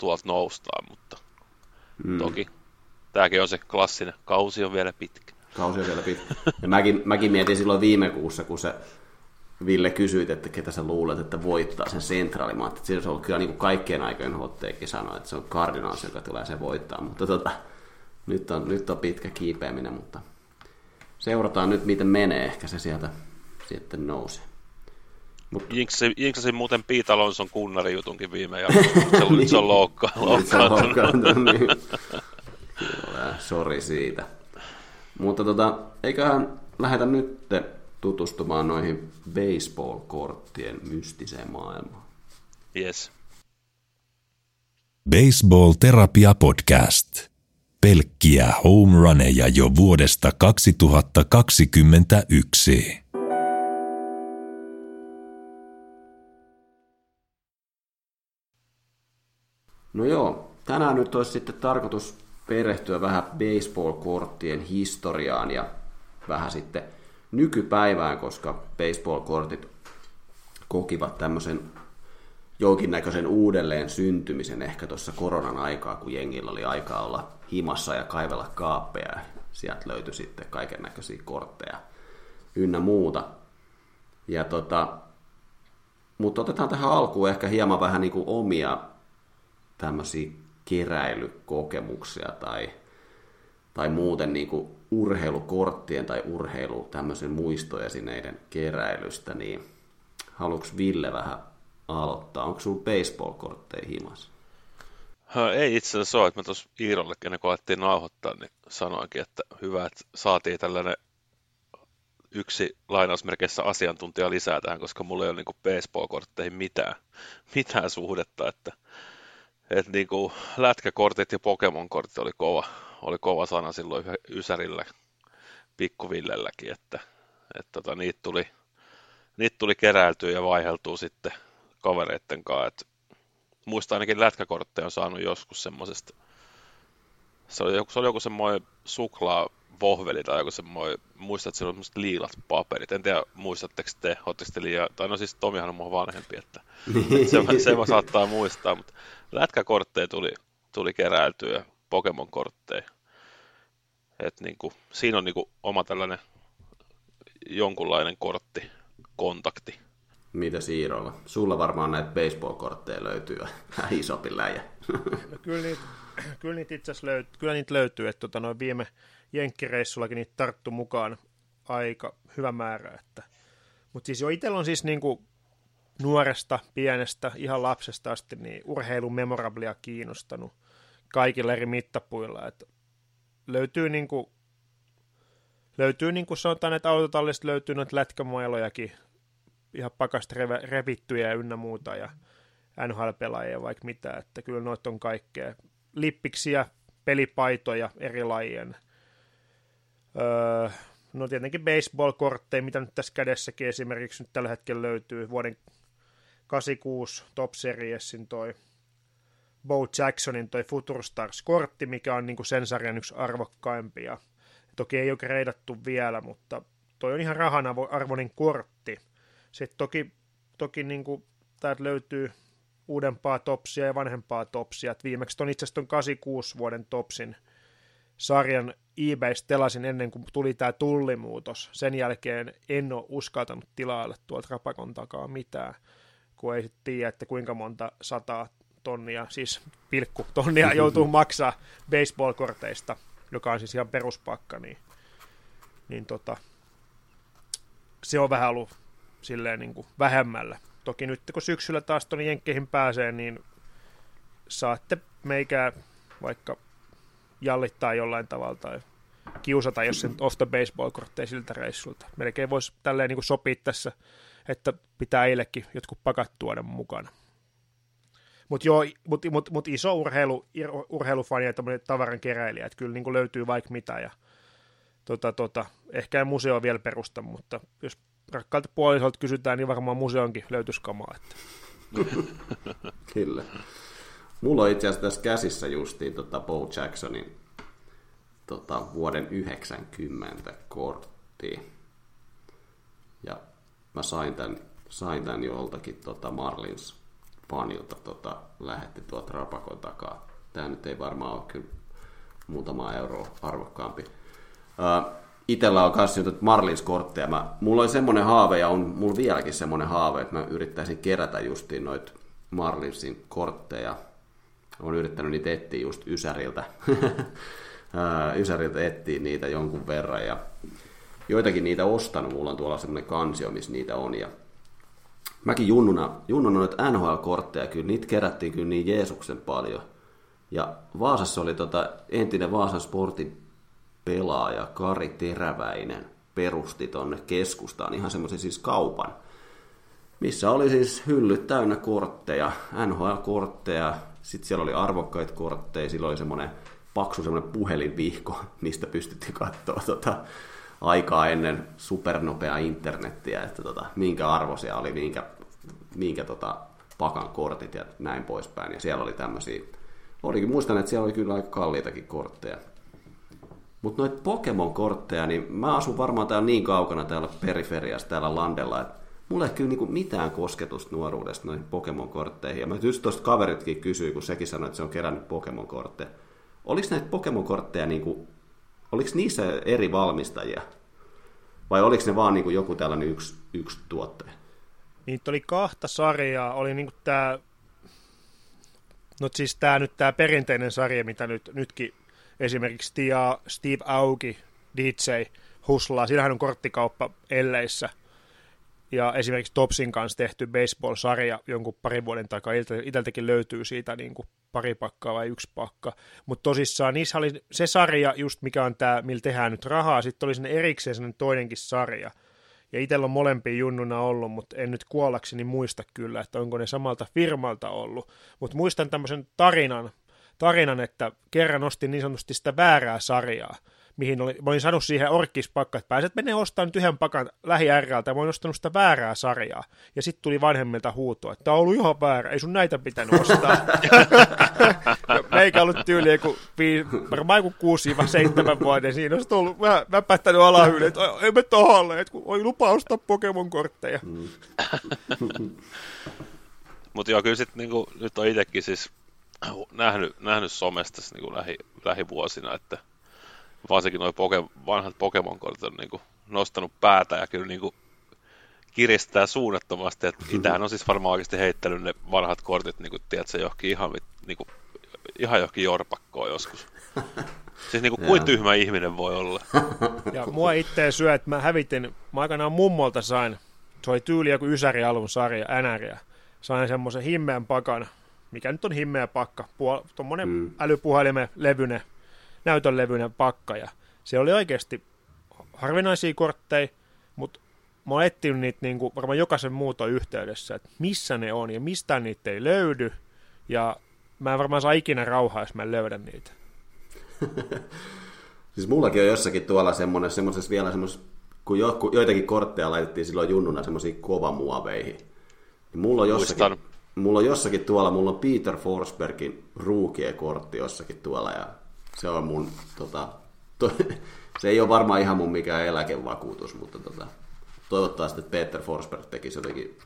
S2: tuolta noustaan, mutta mm. toki tämäkin on se klassinen, kausi on vielä pitkä.
S1: Kausi on vielä pitkä. Ja mäkin, mäkin mietin silloin viime kuussa, kun se Ville kysyit, että ketä sä luulet, että voittaa sen sentraali. Mä että se on ollut kyllä niin kuin kaikkien aikojen hotteekin sanoa, että se on Cardinals, joka tulee se voittaa. Mutta tota, nyt, on, nyt on pitkä kiipeäminen, mutta seurataan nyt, miten menee. Ehkä se sieltä sitten nousee.
S2: Mut... Jinksasin muuten Pete Alonson kunnari jutunkin viime ja se, niin. se on loukka, loukkaantunut.
S1: Sori siitä. Mutta tota, eiköhän lähetä nyt tutustumaan noihin baseball-korttien mystiseen maailmaan.
S2: Yes.
S4: Baseball Terapia Podcast. Pelkkiä home runeja jo vuodesta 2021.
S1: No joo, tänään nyt olisi sitten tarkoitus perehtyä vähän baseball-korttien historiaan ja vähän sitten nykypäivään, koska baseball-kortit kokivat tämmöisen jonkinnäköisen uudelleen syntymisen ehkä tuossa koronan aikaa, kun jengillä oli aikaa olla himassa ja kaivella kaappeja. Sieltä löytyi sitten kaiken näköisiä kortteja ynnä muuta. Ja tota, mutta otetaan tähän alkuun ehkä hieman vähän niin kuin omia tämmöisiä keräilykokemuksia tai, tai muuten niin kuin urheilukorttien tai urheilu tämmöisen muistoesineiden keräilystä, niin haluatko Ville vähän aloittaa? Onko sulla baseball-kortteja himas?
S2: Ei itse asiassa ole, että mä tuossa Iirolle, kenen kun alettiin nauhoittaa, niin sanoinkin, että hyvä, että saatiin tällainen yksi lainausmerkeissä asiantuntija lisää tähän, koska mulla ei ole niin baseball-kortteihin mitään, mitään suhdetta, että, että niin kuin lätkäkortit ja Pokemon-kortit oli kova, oli kova sana silloin Ysärillä, pikkuvillelläkin, että, että tota, niitä, tuli, niitä tuli keräiltyä ja vaiheltua sitten kavereitten kanssa, että muista ainakin lätkäkortteja on saanut joskus semmoisesta, se oli joku, se oli joku semmoinen suklaa vohveli tai joku semmoinen, muistat, että siellä on liilat paperit. En tiedä, muistatteko te, oletteko te liian, tai no siis Tomihan on mua vanhempi, että, että se, se saattaa muistaa, mutta lätkäkortteja tuli, tuli keräiltyä, Pokemon-kortteja. Et niinku, siinä on niinku oma tällainen jonkunlainen kortti, kontakti.
S1: Mitä Siirolla? Sulla varmaan näitä baseball-kortteja löytyy isompi läjä.
S3: No, kyllä niitä, kyllä niitä itse asiassa löytyy, kyllä niitä löytyy että tota, noin viime jenkkireissullakin niitä tarttu mukaan aika hyvä määrä. Että. Mutta siis jo itsellä on siis niinku nuoresta, pienestä, ihan lapsesta asti niin urheilumemorablia kiinnostanut kaikilla eri mittapuilla. Että löytyy niinku, löytyy niin kuin sanotaan, että autotallista löytyy noita lätkämailojakin, ihan pakasta revittyjä ynnä muuta ja NHL-pelaajia vaikka mitä, että kyllä noita on kaikkea. Lippiksiä, pelipaitoja eri lajien. Öö, no tietenkin baseball-kortteja, mitä nyt tässä kädessäkin esimerkiksi nyt tällä hetkellä löytyy. Vuoden 86 Top Seriesin toi Bo Jacksonin toi Future Stars-kortti, mikä on niinku sen sarjan yksi arvokkaimpia. Toki ei ole kreidattu vielä, mutta toi on ihan rahan arvoinen kortti. Sitten toki, toki niin kuin, täältä löytyy uudempaa topsia ja vanhempaa topsia. Et viimeksi on itse asiassa 86 vuoden topsin sarjan eBaystä telasin ennen kuin tuli tämä tullimuutos. Sen jälkeen en ole uskaltanut tilailla tuolta rapakon takaa mitään, kun ei tiedä, että kuinka monta sataa tonnia, siis pilkku tonnia joutuu maksaa baseball-korteista, joka on siis ihan peruspakka, niin, niin tota, se on vähän ollut silleen niin kuin vähemmällä. Toki nyt kun syksyllä taas tuonne Jenkkeihin pääsee, niin saatte meikää vaikka jallittaa jollain tavalla tai kiusata, jos sen osta baseball-kortteja siltä reissulta. Melkein voisi tälleen niin kuin sopia tässä, että pitää eilekin jotkut pakat tuoda mukana. Mutta joo, mut, mut, mut iso urheilu, urheilufani ja tavaran keräilijä, että kyllä niin kuin löytyy vaikka mitä. Ja, tota, tota, ehkä ei museo vielä perusta, mutta jos rakkaalta puolisolta kysytään, niin varmaan museonkin löytyisi kamaa. Että.
S1: Kyllä. Mulla on itse asiassa tässä käsissä justiin tota Bo Jacksonin tota, vuoden 90 kortti. Ja mä sain tämän, sain tämän joltakin tota Marlins fanilta tota, lähetti tuolta rapakon takaa. Tämä nyt ei varmaan ole kyllä muutama euro arvokkaampi. Uh, itellä on kanssa nyt Marlins-kortteja. Mä, mulla oli semmoinen haave ja on mulla vieläkin semmoinen haave, että mä yrittäisin kerätä justiin noita Marlinsin kortteja. Olen yrittänyt niitä etsiä just Ysäriltä. Ysäriltä etsiä niitä jonkun verran ja joitakin niitä ostanut. Mulla on tuolla semmoinen kansio, missä niitä on. Ja mäkin junnuna, junnuna noita NHL-kortteja, kyllä niitä kerättiin kyllä niin Jeesuksen paljon. Ja Vaasassa oli tota, entinen Vaasan sportin pelaaja Kari Teräväinen perusti tonne keskustaan ihan semmoisen siis kaupan, missä oli siis hyllyt täynnä kortteja, NHL-kortteja, sitten siellä oli arvokkaita kortteja, silloin oli semmoinen paksu semmoinen puhelinvihko, mistä pystyttiin katsoa tota, aikaa ennen supernopea internettiä, että tota, minkä arvoisia oli, minkä, minkä tota, pakan kortit ja näin poispäin. Ja siellä oli tämmöisiä, olikin muistan, että siellä oli kyllä aika kalliitakin kortteja. Mutta noita Pokemon-kortteja, niin mä asun varmaan täällä niin kaukana täällä periferiassa, täällä landella, että mulla ei kyllä niinku mitään kosketusta nuoruudesta noihin Pokemon-kortteihin. Ja mä just tuosta kaveritkin kysyi, kun sekin sanoi, että se on kerännyt Pokemon-kortteja. Oliko näitä Pokemon-kortteja, niinku, oliko niissä eri valmistajia? Vai oliko ne vaan niinku joku tällainen yksi, yksi tuottaja?
S3: Niitä oli kahta sarjaa. Oli niinku tämä, no siis tämä nyt perinteinen sarja, mitä nyt, nytkin esimerkiksi Tia, Steve Auki, DJ, Huslaa. Siinähän on korttikauppa elleissä. Ja esimerkiksi Topsin kanssa tehty baseball-sarja jonkun parin vuoden takaa. Iteltäkin löytyy siitä niin kuin pari pakkaa vai yksi pakka. Mutta tosissaan niissä oli se sarja, just mikä on tämä, millä tehdään nyt rahaa. Sitten oli sinne erikseen sellainen toinenkin sarja. Ja itsellä on molempia junnuna ollut, mutta en nyt kuollakseni muista kyllä, että onko ne samalta firmalta ollut. Mutta muistan tämmöisen tarinan, tarinan, että kerran ostin niin sanotusti sitä väärää sarjaa, mihin oli, mä olin sanonut siihen orkkispakkaan, että pääset menee ostamaan nyt yhden pakan lähi ja mä olin ostanut sitä väärää sarjaa. Ja sitten tuli vanhemmilta huutoa, että tämä on ollut ihan väärä, ei sun näitä pitänyt ostaa. Meikä ollut tyyli joku, varmaan joku 6-7 vuoden, siinä olisi tullut vähän väpättänyt alahylle, että ei me tohalle, että oli lupa ostaa Pokemon-kortteja. Mm.
S2: Mutta joo, kyllä sit, niinku, nyt on itsekin siis nähnyt, nähnyt somesta niin kuin lähi, lähivuosina, että varsinkin nuo poke, vanhat Pokemon-kortit on niin kuin nostanut päätä ja kyllä niin kuin kiristää suunnattomasti, että itähän on siis varmaan oikeasti heittänyt ne vanhat kortit, niin kuin, tiedätkö, johonkin ihan, niin kuin, ihan johonkin jorpakkoon joskus. Siis niin kuin, kuin tyhmä ihminen voi olla.
S3: Ja mua itse syö, että mä hävitin, mä aikanaan mummolta sain, se oli tyyli joku Ysäri-alun sarja, NR, sain semmoisen himmeän pakan, mikä nyt on himmeä pakka, puol- tuommoinen mm. älypuhelimen levyinen, näytön levyinen pakka, ja se oli oikeasti harvinaisia kortteja, mutta mä oon etsinyt niitä niin kuin varmaan jokaisen muuton yhteydessä, että missä ne on ja mistä niitä ei löydy, ja mä en varmaan saa ikinä rauhaa, jos mä en löydä niitä.
S1: siis mullakin on jossakin tuolla semmoinen, semmoisessa vielä semmoisessa, kun jo, joitakin kortteja laitettiin silloin junnuna semmoisiin kovamuoveihin. Niin mulla on jossakin, Muistan. Mulla on jossakin tuolla, mulla on Peter Forsbergin ruukie-kortti jossakin tuolla ja se on mun, tota, to, se ei ole varmaan ihan mun mikään eläkevakuutus, mutta tota, toivottavasti, että Peter Forsberg tekisi jotenkin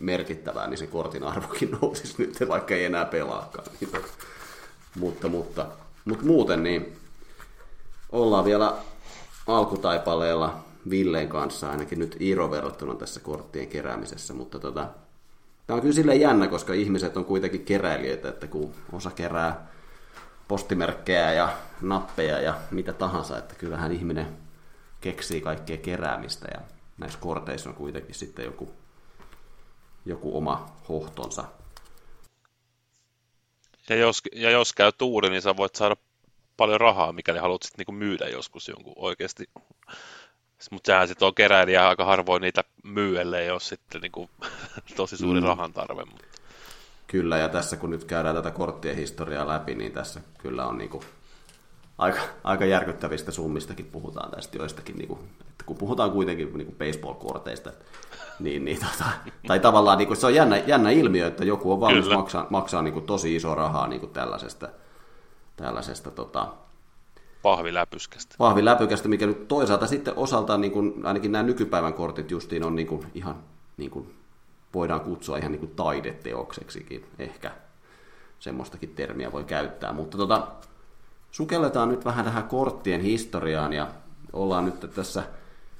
S1: merkittävää, niin se kortin arvokin nousisi nyt, vaikka ei enää pelaakaan. Niin, tota, mutta, mutta, mutta muuten niin ollaan vielä alkutaipaleella Villeen kanssa, ainakin nyt Iiro verrattuna tässä korttien keräämisessä, mutta tota, Tämä on kyllä silleen jännä, koska ihmiset on kuitenkin keräilijöitä, että kun osa kerää postimerkkejä ja nappeja ja mitä tahansa, että kyllähän ihminen keksii kaikkea keräämistä ja näissä korteissa on kuitenkin sitten joku, joku oma hohtonsa.
S2: Ja jos, ja jos käy tuuri, niin sä voit saada paljon rahaa, mikäli haluat sitten niinku myydä joskus jonkun oikeasti mutta sehän sitten on keräilijä aika harvoin niitä myy, ellei ole sitten niin kuin, tosi suuri mm. rahan tarve. Mutta.
S1: Kyllä, ja tässä kun nyt käydään tätä korttien historiaa läpi, niin tässä kyllä on niin kuin aika, aika järkyttävistä summistakin puhutaan tästä joistakin, niin kuin, että kun puhutaan kuitenkin niin kuin baseball-korteista, niin, niin tota, tai tavallaan niin kuin, se on jännä, jännä ilmiö, että joku on valmis kyllä. maksaa, maksaa niin kuin, tosi iso rahaa niin kuin tällaisesta, tällaisesta tota,
S2: pahviläpyskästä.
S1: Pahviläpykästä, mikä nyt toisaalta sitten osaltaan, niin kuin, ainakin nämä nykypäivän kortit justiin on niin kuin, ihan, niin kuin, voidaan kutsua ihan niin kuin taideteokseksikin. Ehkä. Semmoistakin termiä voi käyttää, mutta tota, sukelletaan nyt vähän tähän korttien historiaan ja ollaan nyt tässä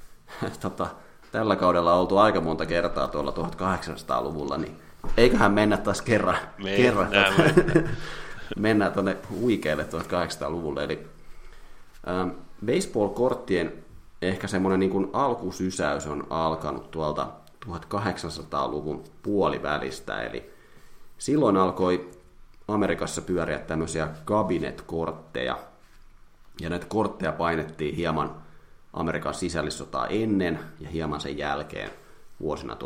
S1: tota, tällä kaudella oltu aika monta kertaa tuolla 1800-luvulla, niin eiköhän mennä taas kerran, mennään, kerran tota, mennään. tuonne huikeille 1800-luvulle, eli Ähm, baseball-korttien ehkä semmoinen niin alkusysäys on alkanut tuolta 1800-luvun puolivälistä, eli silloin alkoi Amerikassa pyöriä tämmöisiä cabinet-kortteja, ja näitä kortteja painettiin hieman Amerikan sisällissotaa ennen ja hieman sen jälkeen vuosina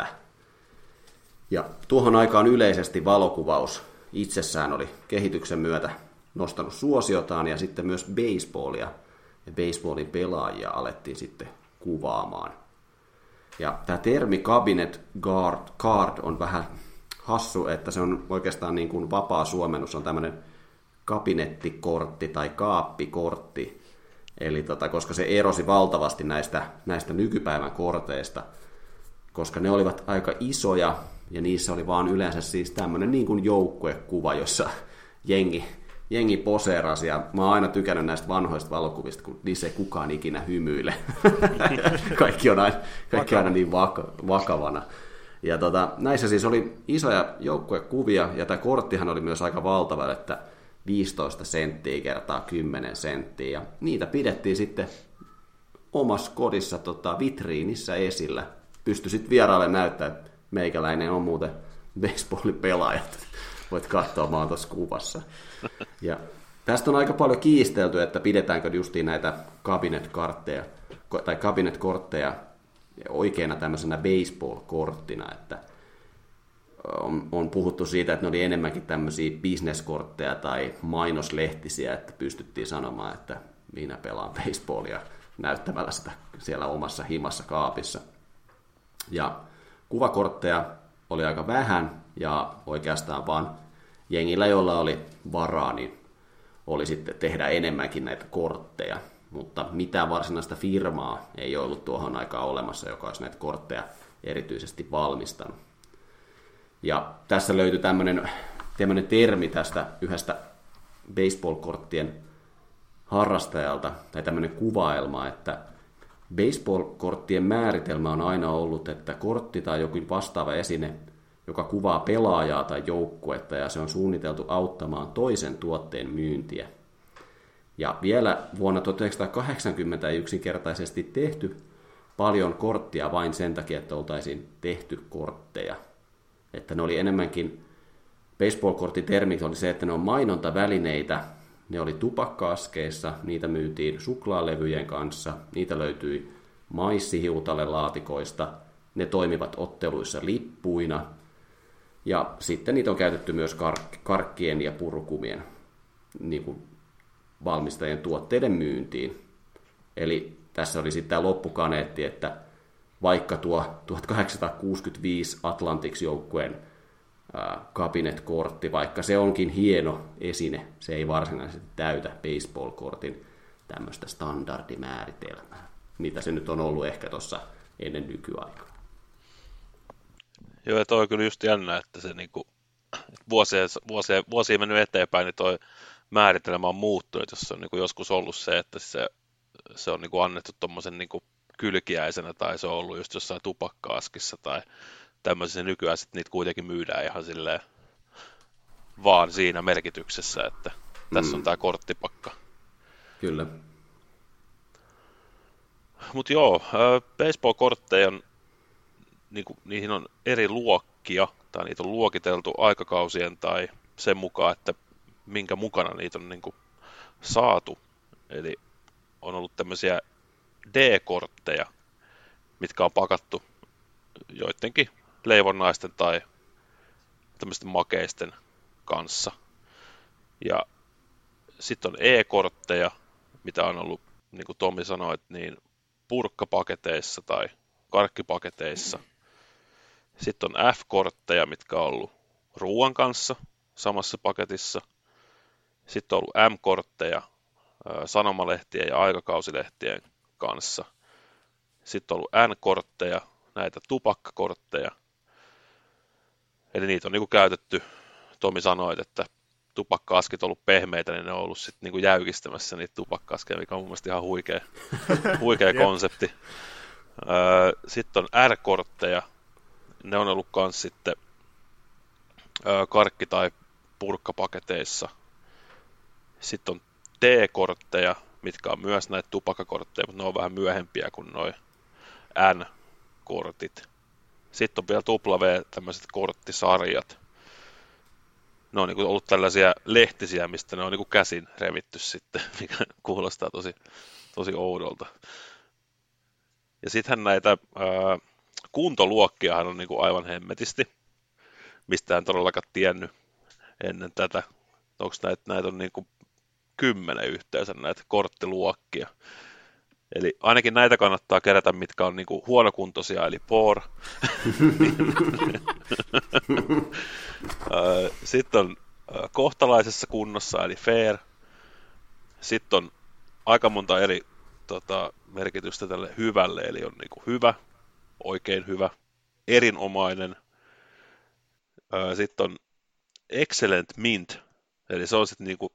S1: 1840-1860. Ja tuohon aikaan yleisesti valokuvaus itsessään oli kehityksen myötä nostanut suosiotaan ja sitten myös baseballia baseballin pelaajia alettiin sitten kuvaamaan. Ja tämä termi cabinet guard, card on vähän hassu, että se on oikeastaan niin kuin vapaa suomennus, on tämmöinen kabinettikortti tai kaappikortti. Eli tota, koska se erosi valtavasti näistä, näistä nykypäivän korteista, koska ne olivat aika isoja ja niissä oli vaan yleensä siis tämmöinen niin kuin joukkuekuva, jossa jengi, jengi poseerasi ja mä oon aina tykännyt näistä vanhoista valokuvista, kun niissä ei kukaan ikinä hymyile. kaikki on aina, kaikki aina niin vaka, vakavana. Ja tota, näissä siis oli isoja joukkuekuvia, ja tämä korttihan oli myös aika valtava, että 15 senttiä kertaa 10 senttiä, ja niitä pidettiin sitten omassa kodissa tota, vitriinissä esillä. Pystyi sitten vieraille näyttää, että meikäläinen on muuten baseballipelaaja. Voit katsoa, mä oon tuossa kuvassa. Ja tästä on aika paljon kiistelty, että pidetäänkö justiin näitä kabinetkartteja tai kabinetkortteja oikeana tämmöisenä baseball-korttina, että on, on puhuttu siitä, että ne oli enemmänkin tämmöisiä bisneskortteja tai mainoslehtisiä, että pystyttiin sanomaan, että minä pelaan baseballia näyttämällä sitä siellä omassa himassa kaapissa. Ja kuvakortteja oli aika vähän ja oikeastaan vaan jengillä, jolla oli varaa, niin oli sitten tehdä enemmänkin näitä kortteja mutta mitään varsinaista firmaa ei ollut tuohon aikaan olemassa, joka olisi näitä kortteja erityisesti valmistanut. Ja tässä löytyi tämmöinen, tämmöinen termi tästä yhdestä baseball-korttien harrastajalta, tai tämmöinen kuvaelma, että baseball-korttien määritelmä on aina ollut, että kortti tai joku vastaava esine, joka kuvaa pelaajaa tai joukkuetta, ja se on suunniteltu auttamaan toisen tuotteen myyntiä – ja vielä vuonna 1980 ei yksinkertaisesti tehty paljon korttia vain sen takia, että oltaisiin tehty kortteja. Että ne oli enemmänkin, baseball-kortin termi oli se, että ne on mainontavälineitä, ne oli tupakkaaskeissa, niitä myytiin suklaalevyjen kanssa, niitä löytyi maissihiutale laatikoista, ne toimivat otteluissa lippuina, ja sitten niitä on käytetty myös kark- karkkien ja purukumien niin kuin valmistajien tuotteiden myyntiin. Eli tässä oli sitten tämä loppukaneetti, että vaikka tuo 1865 Atlantics-joukkueen kabinetkortti, vaikka se onkin hieno esine, se ei varsinaisesti täytä baseball-kortin tämmöistä standardimääritelmää, mitä se nyt on ollut ehkä tuossa ennen nykyaikaa.
S2: Joo, ja toi on kyllä just jännä, että se niinku, vuosia, vuosia, vuosia mennyt eteenpäin, niin toi määritelmä on muuttunut, jos on niin kuin joskus ollut se, että se, se on niin kuin annettu tuommoisen niin kylkiäisenä tai se on ollut just jossain tupakkaaskissa tai tämmöisissä nykyään sitten niitä kuitenkin myydään ihan silleen vaan siinä merkityksessä, että tässä mm. on tämä korttipakka.
S1: Kyllä.
S2: Mutta joo, baseball-kortteja on, niinku, niihin on eri luokkia, tai niitä on luokiteltu aikakausien tai sen mukaan, että minkä mukana niitä on niin kuin saatu. Eli on ollut tämmöisiä D-kortteja, mitkä on pakattu joidenkin leivonnaisten tai tämmöisten makeisten kanssa. Ja sitten on E-kortteja, mitä on ollut, niin kuin Tommi sanoi, niin purkkapaketeissa tai karkkipaketeissa. Sitten on F-kortteja, mitkä on ollut ruoan kanssa samassa paketissa – sitten on ollut M-kortteja sanomalehtien ja aikakausilehtien kanssa. Sitten on ollut N-kortteja, näitä tupakkakortteja. Eli niitä on niin kuin käytetty, Tomi sanoi, että tupakkaaskit on ollut pehmeitä, niin ne on ollut sitten niin jäykistämässä niitä tupakkaaskeja, mikä on mun mielestä ihan huikea, huikea konsepti. Sitten on R-kortteja, ne on ollut myös sitten karkki- tai purkkapaketeissa – sitten on T-kortteja, mitkä on myös näitä tupakakortteja, mutta ne on vähän myöhempiä kuin noin N-kortit. Sitten on vielä W tämmöiset korttisarjat. Ne on niin ollut tällaisia lehtisiä, mistä ne on niin käsin revitty sitten, mikä kuulostaa tosi, tosi oudolta. Ja sittenhän näitä kuntoluokkiahan on niin aivan hemmetisti, mistä en todellakaan tiennyt ennen tätä. Onko näitä, näitä on niin kuin kymmenen yhteensä näitä korttiluokkia. Eli ainakin näitä kannattaa kerätä, mitkä on niinku huonokuntoisia, eli poor. Sitten on kohtalaisessa kunnossa, eli fair. Sitten on aika monta eri tota, merkitystä tälle hyvälle, eli on niinku hyvä, oikein hyvä, erinomainen. Sitten on excellent mint, eli se on sitten niinku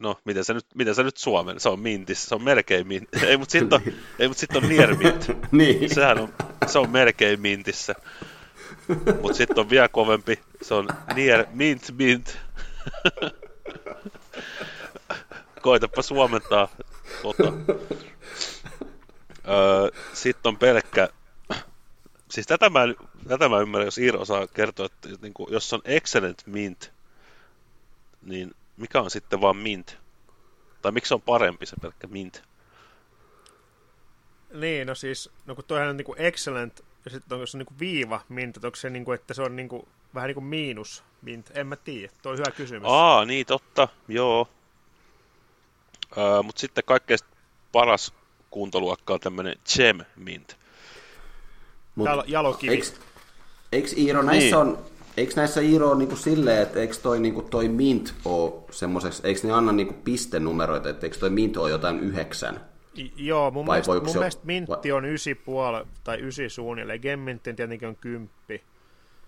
S2: no, miten se nyt, miten se nyt suomen, se on mintis, se on melkein mint, ei, mutta sitten on, ei, mutta sitten on near mint,
S1: niin.
S2: sehän on, se on melkein mintissä, mutta sitten on vielä kovempi, se on near mint mint, koitapa suomentaa tota. Öö, sitten on pelkkä, siis tätä mä, tätä mä ymmärrän, jos Iiro osaa kertoa, että niin kuin, jos on excellent mint, niin mikä on sitten vaan mint? Tai miksi se on parempi se pelkkä mint?
S3: Niin, no siis, no kun toihan on niinku excellent, ja sitten on, se on niinku viiva mint, että onko se niinku, että se on niinku, vähän niin kuin miinus mint, en mä tiedä, toi on hyvä kysymys.
S2: Aa, niin totta, joo. Öö, Mutta sitten kaikkein paras kuuntoluokka on tämmöinen gem mint.
S1: Mut,
S3: Jalo, jalokivi.
S1: Eikö, eikö Iiro näissä
S2: Niin.
S1: on, eikö näissä Iiro on niinku silleen, että eikö toi, niinku toi Mint ole semmoiseksi, eikö ne anna niinku pistenumeroita, että eikö toi Mint ole jotain yhdeksän?
S3: I- Joo, mun
S1: Vai
S3: mielestä, mun
S1: se-
S3: mielestä mintti on ysi puoli tai ysi suunnilleen. Gemmintti tietenkin on kymppi.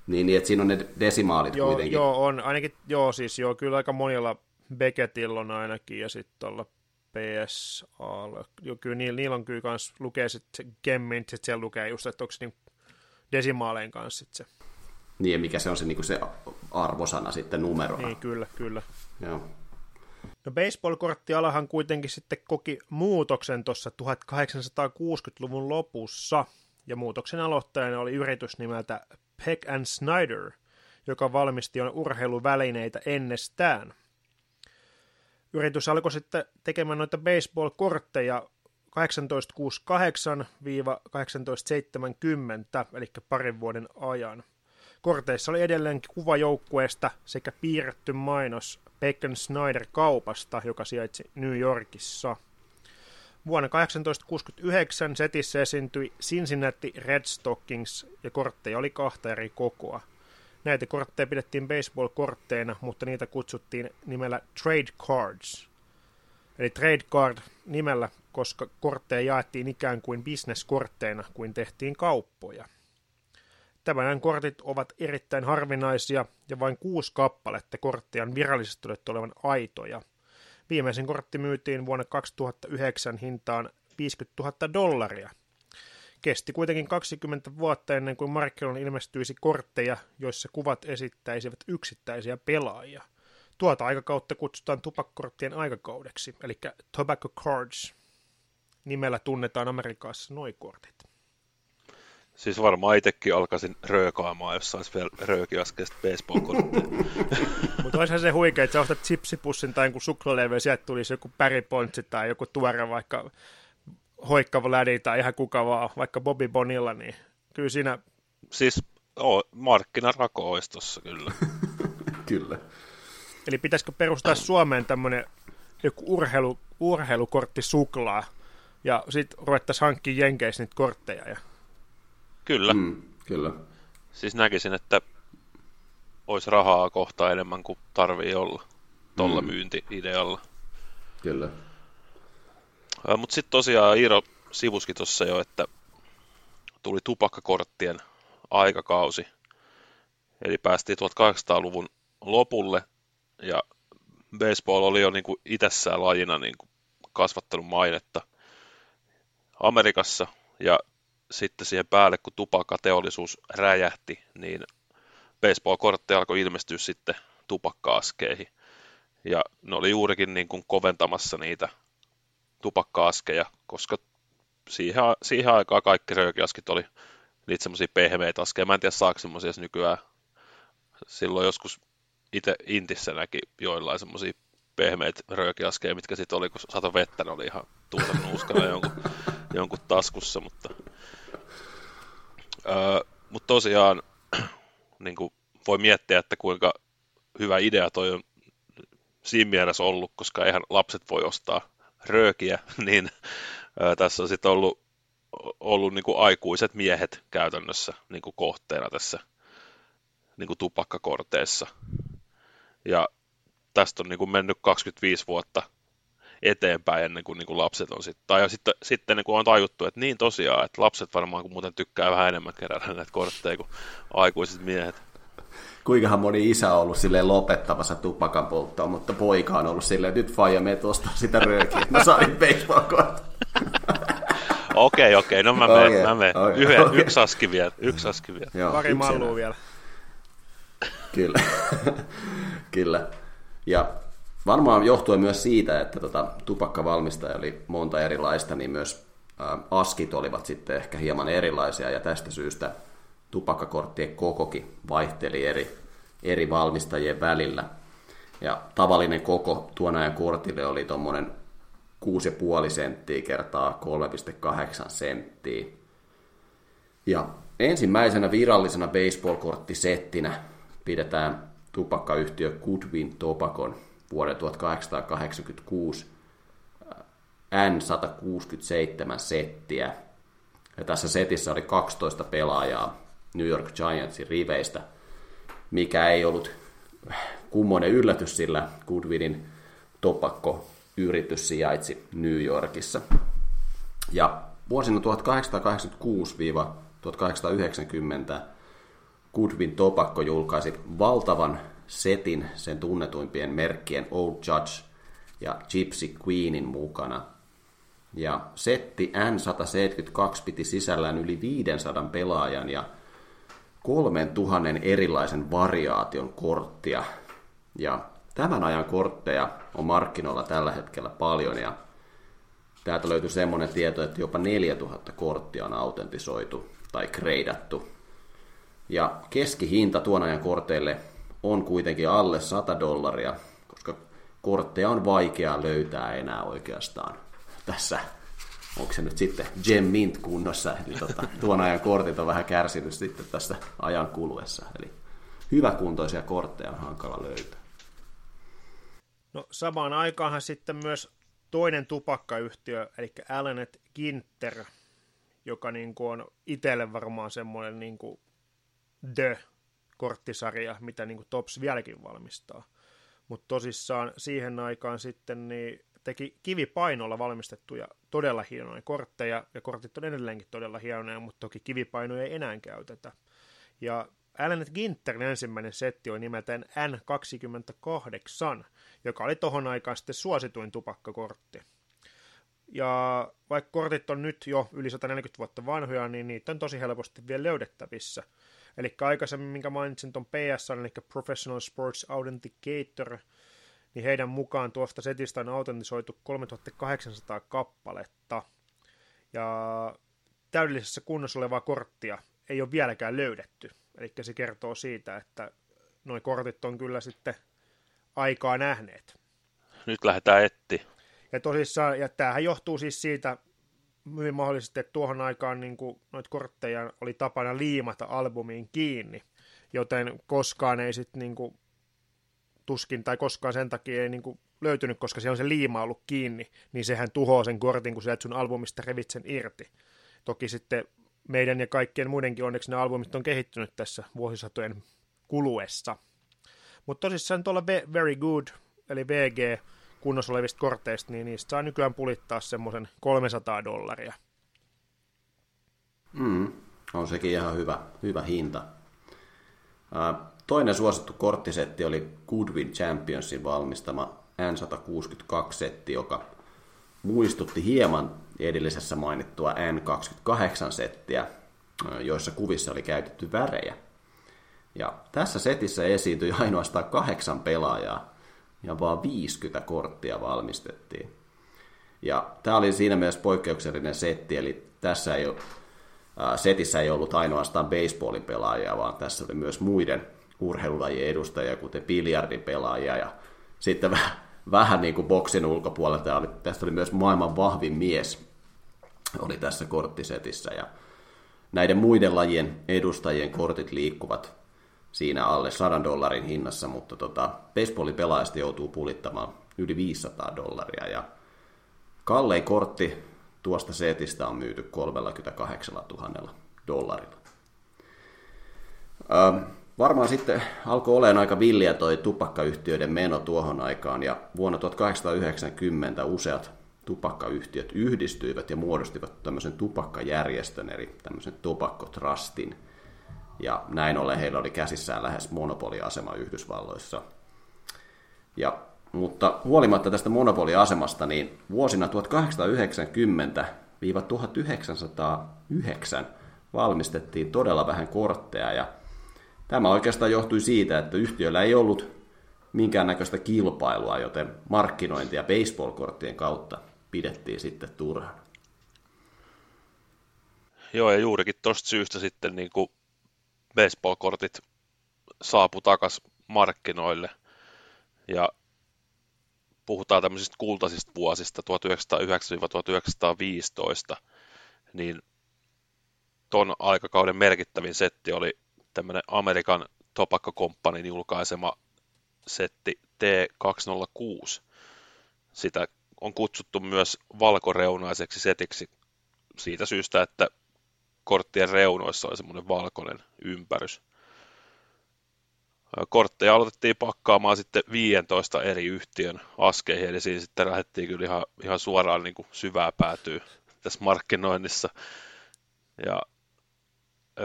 S1: Niin, niin että siinä on ne desimaalit
S3: Joo,
S1: kuitenkin.
S3: joo, on. Ainakin, joo, siis joo, kyllä aika monilla Beckettillä on ainakin, ja sitten tuolla PSA, kyllä niillä, niillä on kyllä kans, lukee sitten Gemmint, sitten siellä lukee just, että onko se niin desimaalein kanssa sit se.
S1: Niin, ja mikä se on se, niinku se arvosana sitten numerona.
S3: Niin, kyllä, kyllä.
S1: Joo.
S3: No baseball-korttialahan kuitenkin sitten koki muutoksen tuossa 1860-luvun lopussa, ja muutoksen aloittajana oli yritys nimeltä Peck and Snyder, joka valmisti jo urheiluvälineitä ennestään. Yritys alkoi sitten tekemään noita baseball-kortteja 1868-1870, eli parin vuoden ajan. Korteissa oli edelleenkin kuva joukkueesta sekä piirretty mainos Bacon Snyder kaupasta, joka sijaitsi New Yorkissa. Vuonna 1869 setissä esiintyi Cincinnati Red Stockings ja kortteja oli kahta eri kokoa. Näitä kortteja pidettiin baseball-kortteina, mutta niitä kutsuttiin nimellä trade cards. Eli trade card nimellä, koska kortteja jaettiin ikään kuin bisneskortteina, kuin tehtiin kauppoja. Tämän kortit ovat erittäin harvinaisia ja vain kuusi kappaletta kortteja on virallisesti todettu olevan aitoja. Viimeisin kortti myytiin vuonna 2009 hintaan 50 000 dollaria. Kesti kuitenkin 20 vuotta ennen kuin markkinoille ilmestyisi kortteja, joissa kuvat esittäisivät yksittäisiä pelaajia. Tuota aikakautta kutsutaan tupakkorttien aikakaudeksi, eli tobacco cards. Nimellä tunnetaan Amerikassa noi kortit.
S2: Siis varmaan itsekin alkaisin röökaamaan, jos sais vielä röökiaskeista baseball-kortteja.
S3: Mutta olisihan se huikea, että sä ostat chipsipussin tai joku suklaalevy ja sieltä tulisi joku päripontsi tai joku tuore vaikka hoikkava lädi tai ihan kuka vaan, vaikka Bobby Bonilla, niin kyllä siinä,
S2: siis oo, markkinarako olisi tossa kyllä.
S1: Kyllä.
S3: eli pitäisikö perustaa Suomeen tämmöinen joku urheilu, urheilukortti suklaa ja sitten ruvettaisiin hankkimaan Jenkeissä niitä kortteja ja
S2: Kyllä.
S1: Mm, kyllä.
S2: Siis näkisin, että olisi rahaa kohta enemmän kuin tarvii olla tuolla
S1: Mm.
S2: myynti-idealla.
S1: Kyllä.
S2: Mutta sitten tosiaan Iiro sivuskin tuossa jo, että tuli tupakkakorttien aikakausi. Eli päästiin 1800-luvun lopulle ja baseball oli jo niin kuin itsessään lajina niin kuin kasvattanut mainetta Amerikassa ja sitten siihen päälle, kun tupakkateollisuus räjähti, niin baseball-kortteja alkoi ilmestyä sitten tupakka-askeihin. Ja ne oli juurikin niin kuin koventamassa niitä tupakka-askeja, koska siihen, siihen aikaan kaikki röökiaskit oli niitä semmoisia pehmeitä askeja. Mä en tiedä saako semmoisia nykyään. Silloin joskus itse Intissä näki joillain semmoisia pehmeitä röökiaskeja, mitkä sitten oli, kun sato vettä, ne oli ihan tuusan nuuskana jonkun, jonkun taskussa, mutta öö, mutta tosiaan niin kuin voi miettiä, että kuinka hyvä idea toi on siinä mielessä ollut, koska eihän lapset voi ostaa röökiä, niin Ää, tässä on sitten ollut, ollut niin aikuiset miehet käytännössä niin kohteena tässä niin tupakkakorteessa. Ja tästä on niin mennyt 25 vuotta eteenpäin ennen kuin, niin kuin lapset on sitten. Tai sitten, sitten niin on tajuttu, että niin tosiaan, että lapset varmaan kun muuten tykkää vähän enemmän kerätä näitä kortteja kuin aikuiset miehet.
S1: Kuinkahan moni isä on ollut silleen lopettamassa tupakan polttoa, mutta poika on ollut silleen, että nyt faija me tuosta sitä röökiä, että mä saan baseball
S2: Okei, okei, no mä menen, okay, mä menen. Okay, Yhden, okay. Yksi aski vielä, yksi aski vielä.
S3: Joo, Pari mallua vielä.
S1: Kyllä, kyllä. Ja varmaan johtuen myös siitä, että tota, tupakkavalmistaja oli monta erilaista, niin myös ä, askit olivat sitten ehkä hieman erilaisia, ja tästä syystä tupakkakorttien kokokin vaihteli eri, eri valmistajien välillä. Ja tavallinen koko tuon ajan kortille oli tuommoinen 6,5 senttiä kertaa 3,8 senttiä. Ja ensimmäisenä virallisena baseball-korttisettinä pidetään tupakkayhtiö Goodwin Tobacon vuoden 1886 N167 settiä. Ja tässä setissä oli 12 pelaajaa New York Giantsin riveistä, mikä ei ollut kummonen yllätys, sillä Goodwinin topakko yritys sijaitsi New Yorkissa. Ja vuosina 1886-1890 Goodwin Tobacco julkaisi valtavan setin sen tunnetuimpien merkkien Old Judge ja Gypsy Queenin mukana. Ja setti N172 piti sisällään yli 500 pelaajan ja 3000 erilaisen variaation korttia. Ja tämän ajan kortteja on markkinoilla tällä hetkellä paljon ja täältä löytyy semmoinen tieto, että jopa 4000 korttia on autentisoitu tai kreidattu. Ja keskihinta tuon ajan korteille on kuitenkin alle 100 dollaria, koska kortteja on vaikea löytää enää oikeastaan tässä onko se nyt sitten Gem Mint kunnossa, eli tota, tuon ajan kortit on vähän kärsinyt sitten tästä ajan kuluessa, eli hyväkuntoisia kortteja on hankala löytää.
S3: No samaan aikaanhan sitten myös toinen tupakkayhtiö, eli Allenet Ginter, joka niin kuin on itselle varmaan semmoinen niin kuin The-korttisarja, mitä niin kuin Tops vieläkin valmistaa. Mutta tosissaan siihen aikaan sitten niin teki kivipainolla valmistettuja todella hienoja kortteja, ja kortit on edelleenkin todella hienoja, mutta toki kivipainoja ei enää käytetä. Ja Allen Ginterin ensimmäinen setti on nimeltään N28, joka oli tohon aikaan sitten suosituin tupakkakortti. Ja vaikka kortit on nyt jo yli 140 vuotta vanhoja, niin niitä on tosi helposti vielä löydettävissä. Eli aikaisemmin, minkä mainitsin tuon PS, eli Professional Sports Authenticator, niin heidän mukaan tuosta setistä on autentisoitu 3800 kappaletta. Ja täydellisessä kunnossa olevaa korttia ei ole vieläkään löydetty. Eli se kertoo siitä, että nuo kortit on kyllä sitten aikaa nähneet.
S2: Nyt lähdetään etti.
S3: Ja tosissaan, ja tämähän johtuu siis siitä, hyvin mahdollisesti, että tuohon aikaan niin kuin, noita kortteja oli tapana liimata albumiin kiinni, joten koskaan ei sitten niin kuin, tuskin tai koskaan sen takia ei niin kuin löytynyt, koska siellä on se liima ollut kiinni, niin sehän tuhoaa sen kortin, kun sä sun albumista revit sen irti. Toki sitten meidän ja kaikkien muidenkin onneksi ne albumit on kehittynyt tässä vuosisatojen kuluessa. Mutta tosissaan tuolla Very Good, eli VG, kunnossa olevista korteista, niin niistä saa nykyään pulittaa semmoisen 300 dollaria.
S1: Mm, on sekin ihan hyvä, hyvä hinta. Toinen suosittu korttisetti oli Goodwin Championsin valmistama N162-setti, joka muistutti hieman edellisessä mainittua N28-settiä, joissa kuvissa oli käytetty värejä. Ja tässä setissä esiintyi ainoastaan kahdeksan pelaajaa ja vaan 50 korttia valmistettiin. Ja tämä oli siinä mielessä poikkeuksellinen setti, eli tässä ei ole, setissä ei ollut ainoastaan baseballin pelaajia, vaan tässä oli myös muiden urheilulajien edustajia, kuten biljardin pelaajia ja sitten vähän, vähän niin kuin boksin ulkopuolelta. Oli, tästä oli myös maailman vahvin mies oli tässä korttisetissä ja näiden muiden lajien edustajien kortit liikkuvat siinä alle 100 dollarin hinnassa, mutta tota, baseballin pelaajasta joutuu pulittamaan yli 500 dollaria ja kallein kortti tuosta setistä on myyty 38 000 dollarilla. Ähm, varmaan sitten alkoi olemaan aika villiä toi tupakkayhtiöiden meno tuohon aikaan, ja vuonna 1890 useat tupakkayhtiöt yhdistyivät ja muodostivat tämmöisen tupakkajärjestön, eli tämmöisen Tobacco Trustin, ja näin ollen heillä oli käsissään lähes monopoliasema Yhdysvalloissa. Ja, mutta huolimatta tästä monopoliasemasta, niin vuosina 1890-1909 valmistettiin todella vähän kortteja, ja Tämä oikeastaan johtui siitä, että yhtiöllä ei ollut minkäännäköistä kilpailua, joten markkinointia baseball-korttien kautta pidettiin sitten turhan.
S2: Joo, ja juurikin tuosta syystä sitten niin kuin baseball-kortit saapu takaisin markkinoille. Ja puhutaan tämmöisistä kultaisista vuosista 1909-1915, niin ton aikakauden merkittävin setti oli tämmöinen Amerikan Tobacco Companyn julkaisema setti T206. Sitä on kutsuttu myös valkoreunaiseksi setiksi siitä syystä, että korttien reunoissa oli semmoinen valkoinen ympärys. Kortteja aloitettiin pakkaamaan sitten 15 eri yhtiön askeihin, eli siinä sitten lähdettiin kyllä ihan, ihan suoraan niin kuin syvää päätyä tässä markkinoinnissa. Ja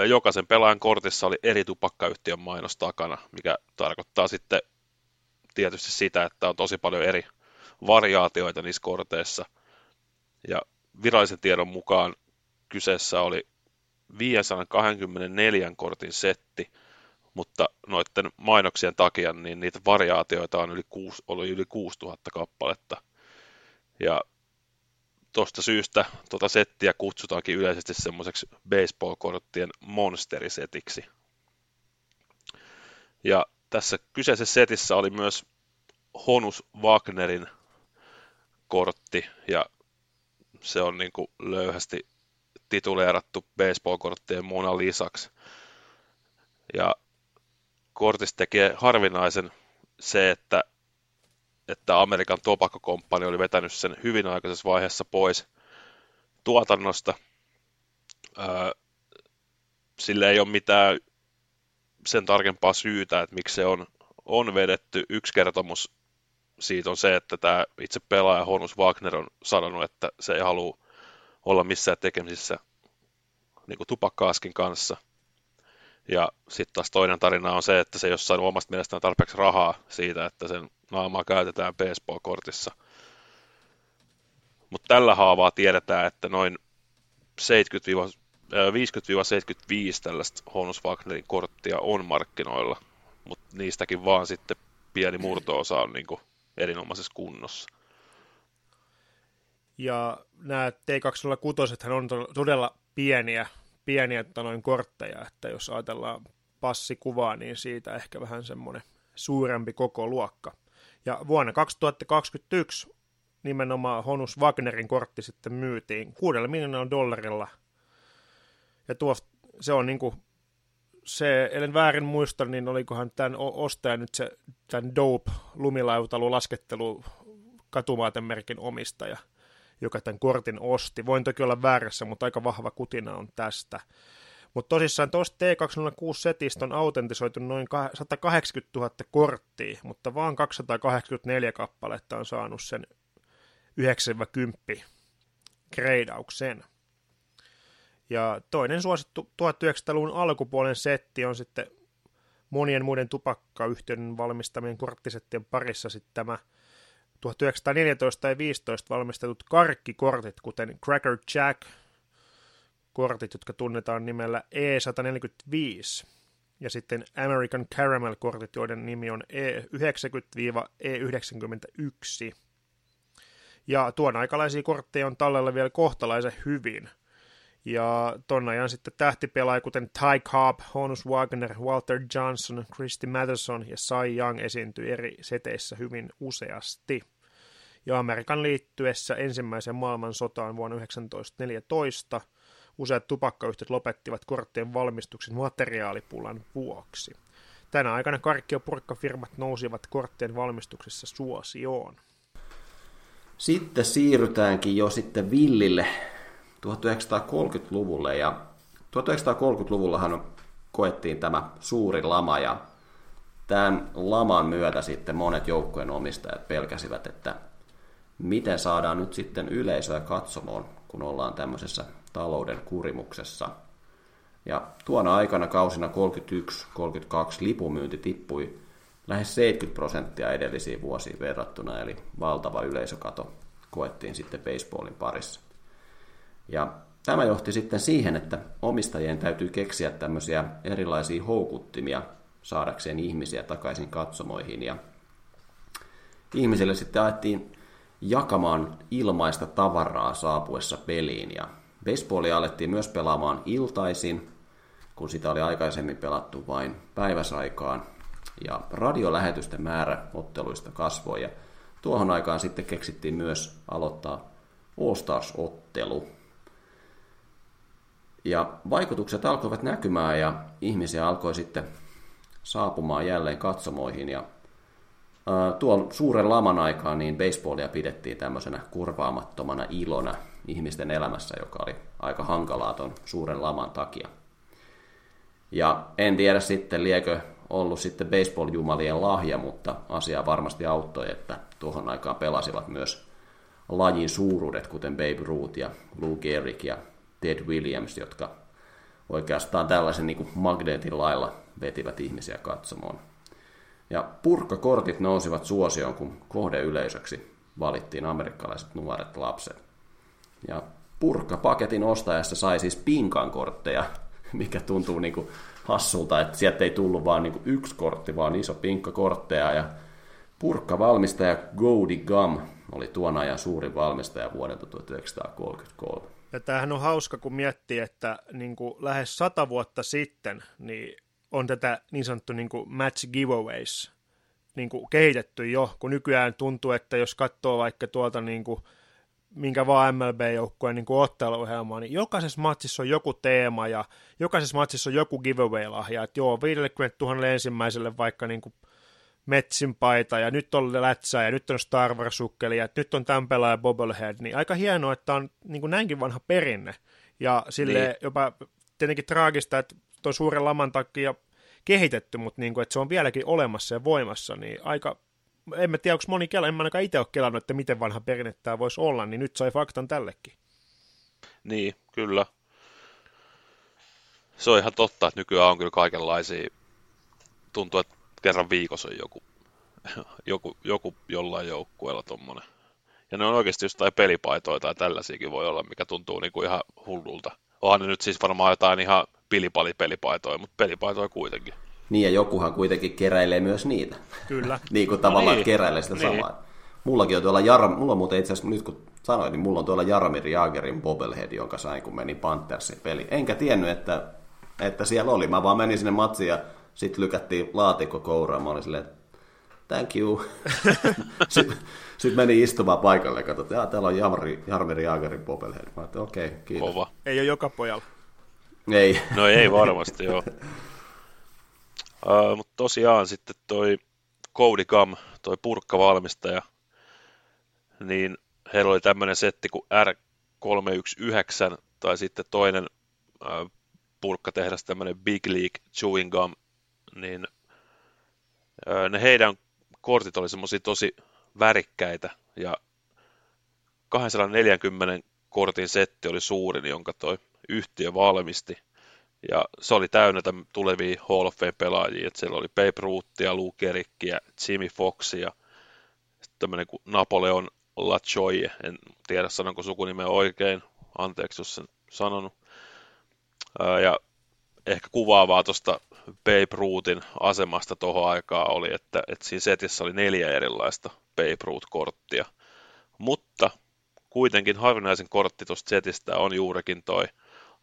S2: jokaisen pelaajan kortissa oli eri tupakkayhtiön mainos takana, mikä tarkoittaa sitten tietysti sitä, että on tosi paljon eri variaatioita niissä korteissa. Ja virallisen tiedon mukaan kyseessä oli 524 kortin setti, mutta noiden mainoksien takia niin niitä variaatioita on yli 6, oli yli 6000 kappaletta. Ja tuosta syystä tuota settiä kutsutaankin yleisesti semmoiseksi baseball-korttien monsterisetiksi. Ja tässä kyseisessä setissä oli myös Honus Wagnerin kortti, ja se on niin kuin löyhästi tituleerattu baseball-korttien Mona Lisaksi. Ja kortista tekee harvinaisen se, että että Amerikan Tobacco Company oli vetänyt sen hyvin aikaisessa vaiheessa pois tuotannosta. sille ei ole mitään sen tarkempaa syytä, että miksi se on, on vedetty. Yksi kertomus siitä on se, että tämä itse pelaaja Honus Wagner on sanonut, että se ei halua olla missään tekemisissä niin tupakkaaskin kanssa. Ja sitten taas toinen tarina on se, että se jossain omasta mielestään tarpeeksi rahaa siitä, että sen naamaa käytetään baseball-kortissa. Mutta tällä haavaa tiedetään, että noin 50-75 tällaista Honus Wagnerin korttia on markkinoilla, mutta niistäkin vaan sitten pieni murto-osa on niin erinomaisessa kunnossa.
S3: Ja nämä T206 on todella pieniä, pieniä että noin kortteja, että jos ajatellaan passikuvaa, niin siitä ehkä vähän semmoinen suurempi koko luokka. Ja vuonna 2021 nimenomaan Honus Wagnerin kortti sitten myytiin kuudella miljoonalla dollarilla. Ja tuo, se on niin kuin, se, ellen väärin muista, niin olikohan tämän ostaja nyt se tämän Dope lumilautalu laskettelu katumaatemerkin omistaja, joka tämän kortin osti. Voin toki olla väärässä, mutta aika vahva kutina on tästä. Mutta tosissaan tuosta T206-setistä on autentisoitu noin 180 000 korttia, mutta vaan 284 kappaletta on saanut sen 9-10 kreidauksen. Ja toinen suosittu 1900-luvun alkupuolen setti on sitten monien muiden tupakkayhtiöiden valmistamien korttisettien parissa sitten tämä 1914 ja 15 valmistetut karkkikortit, kuten Cracker Jack, kortit, jotka tunnetaan nimellä E145, ja sitten American Caramel-kortit, joiden nimi on E90-E91. Ja tuon aikalaisia kortteja on tallella vielä kohtalaisen hyvin. Ja ton ajan sitten tähtipelaajia kuten Ty Cobb, Honus Wagner, Walter Johnson, Christy Matheson ja Cy Young esiintyi eri seteissä hyvin useasti. Ja Amerikan liittyessä ensimmäiseen maailmansotaan vuonna 1914 useat tupakkayhtiöt lopettivat korttien valmistuksen materiaalipulan vuoksi. Tänä aikana karkki- ja purkkafirmat nousivat korttien valmistuksessa suosioon.
S1: Sitten siirrytäänkin jo sitten villille 1930-luvulle ja 1930-luvullahan koettiin tämä suuri lama ja tämän laman myötä sitten monet joukkojen omistajat pelkäsivät, että miten saadaan nyt sitten yleisöä katsomoon, kun ollaan tämmöisessä talouden kurimuksessa. Ja tuona aikana kausina 31-32 lipumyynti tippui lähes 70 prosenttia edellisiin vuosiin verrattuna, eli valtava yleisökato koettiin sitten baseballin parissa. Ja tämä johti sitten siihen, että omistajien täytyy keksiä tämmöisiä erilaisia houkuttimia saadakseen ihmisiä takaisin katsomoihin. Ja ihmisille sitten ajettiin jakamaan ilmaista tavaraa saapuessa peliin. Ja baseballia alettiin myös pelaamaan iltaisin, kun sitä oli aikaisemmin pelattu vain päiväsaikaan. Ja radiolähetysten määrä otteluista kasvoi ja tuohon aikaan sitten keksittiin myös aloittaa All Stars-ottelu. Ja vaikutukset alkoivat näkymään ja ihmisiä alkoi sitten saapumaan jälleen katsomoihin. Ja tuon suuren laman aikaan niin baseballia pidettiin tämmöisenä kurvaamattomana ilona ihmisten elämässä, joka oli aika hankalaa ton suuren laman takia. Ja en tiedä sitten, liekö ollut sitten baseball-jumalien lahja, mutta asia varmasti auttoi, että tuohon aikaan pelasivat myös lajin suuruudet, kuten Babe Ruth ja Lou Gehrig ja Ted Williams, jotka oikeastaan tällaisen niin kuin magneetin lailla vetivät ihmisiä katsomaan. Ja purkkakortit nousivat suosioon, kun kohdeyleisöksi valittiin amerikkalaiset nuoret lapset. Ja purkkapaketin ostajassa sai siis pinkan kortteja, mikä tuntuu niin kuin hassulta, että sieltä ei tullut vaan niin yksi kortti, vaan iso pinkka kortteja. Ja purkkavalmistaja Goody Gum oli tuon ajan suurin valmistaja vuodelta 1933.
S3: Ja tämähän on hauska, kun miettii, että niin kuin lähes sata vuotta sitten niin on tätä niin sanottu niin kuin match giveaways niin kuin kehitetty jo, kun nykyään tuntuu, että jos katsoo vaikka tuolta niin kuin minkä vaan MLB-joukkueen niin otteluohjelmaa, niin jokaisessa matsissa on joku teema ja jokaisessa matsissa on joku giveaway-lahja, että joo, 50 000 ensimmäiselle vaikka niin kuin Metsin paita ja nyt on lätsää ja nyt on Star Wars-sukkeli ja nyt on tämän pelaaja Bobblehead, niin aika hienoa, että on niin kuin näinkin vanha perinne ja sille niin. jopa tietenkin traagista, että tuon suuren laman takia kehitetty, mutta niin kuin, että se on vieläkin olemassa ja voimassa, niin aika en mä tiedä, onko moni kela, en mä ainakaan itse ole kelannut, että miten vanha perinne tämä voisi olla, niin nyt sai faktan tällekin.
S2: Niin, kyllä. Se on ihan totta, että nykyään on kyllä kaikenlaisia, tuntuu, että kerran viikossa on joku, joku, joku jollain joukkueella tommonen. Ja ne on oikeasti jostain pelipaitoja tai tällaisiakin voi olla, mikä tuntuu niinku ihan hullulta. Onhan ne nyt siis varmaan jotain ihan pilipali-pelipaitoja, mutta pelipaitoja kuitenkin.
S1: Niin, ja jokuhan kuitenkin keräilee myös niitä.
S3: Kyllä.
S1: niin kuin tavallaan, no niin. keräilee sitä niin. samaa. Mullakin on tuolla, Jar... mulla on muuten itse asiassa, nyt kun sanoin, niin mulla on tuolla Jaromir Jagerin Bobblehead, jonka sain, kun menin Panthersin peli. Enkä tiennyt, että, että siellä oli. Mä vaan menin sinne matsiin ja sitten lykättiin laatikko kouraan. Mä olin silleen, thank you. sitten, sitten meni istumaan paikalle ja katsoin, että täällä on Jaromir, Jaromir Jagerin Bobblehead. Mä okei, okay, kiitos. Kova.
S3: Ei ole joka pojalla.
S1: Ei.
S2: No ei varmasti, joo. Uh, mutta tosiaan sitten toi Cody Gum, toi purkkavalmistaja, niin heillä oli tämmöinen setti kuin R319, tai sitten toinen uh, purkkatehdas, tämmöinen Big League Chewing Gum, niin ne heidän kortit oli semmoisia tosi värikkäitä, ja 240 kortin setti oli suurin, jonka toi yhtiö valmisti. Ja se oli täynnä tulevia Hall of Fame-pelaajia, että siellä oli Babe Ruthia, Lou Gehrigkiä, Jimmy Foxia, tämmöinen kuin Napoleon Lachoye, en tiedä sanonko sukunimeä oikein, anteeksi jos sen sanonut. Ja ehkä kuvaavaa tuosta Babe Ruthin asemasta tuohon aikaan oli, että, että siinä setissä oli neljä erilaista Babe Ruth-korttia. Mutta kuitenkin harvinaisin kortti tuosta setistä on juurikin toi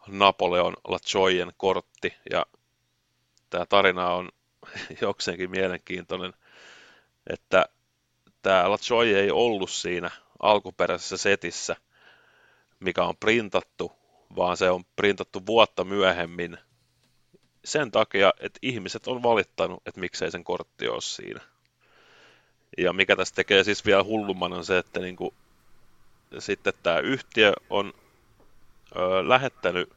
S2: Napoleon Lachoyen kortti, ja tämä tarina on jokseenkin mielenkiintoinen, että tämä Lachoy ei ollut siinä alkuperäisessä setissä, mikä on printattu, vaan se on printattu vuotta myöhemmin sen takia, että ihmiset on valittanut, että miksei sen kortti ole siinä. Ja mikä tästä tekee siis vielä hullumman on se, että niin kuin sitten tämä yhtiö on ö, lähettänyt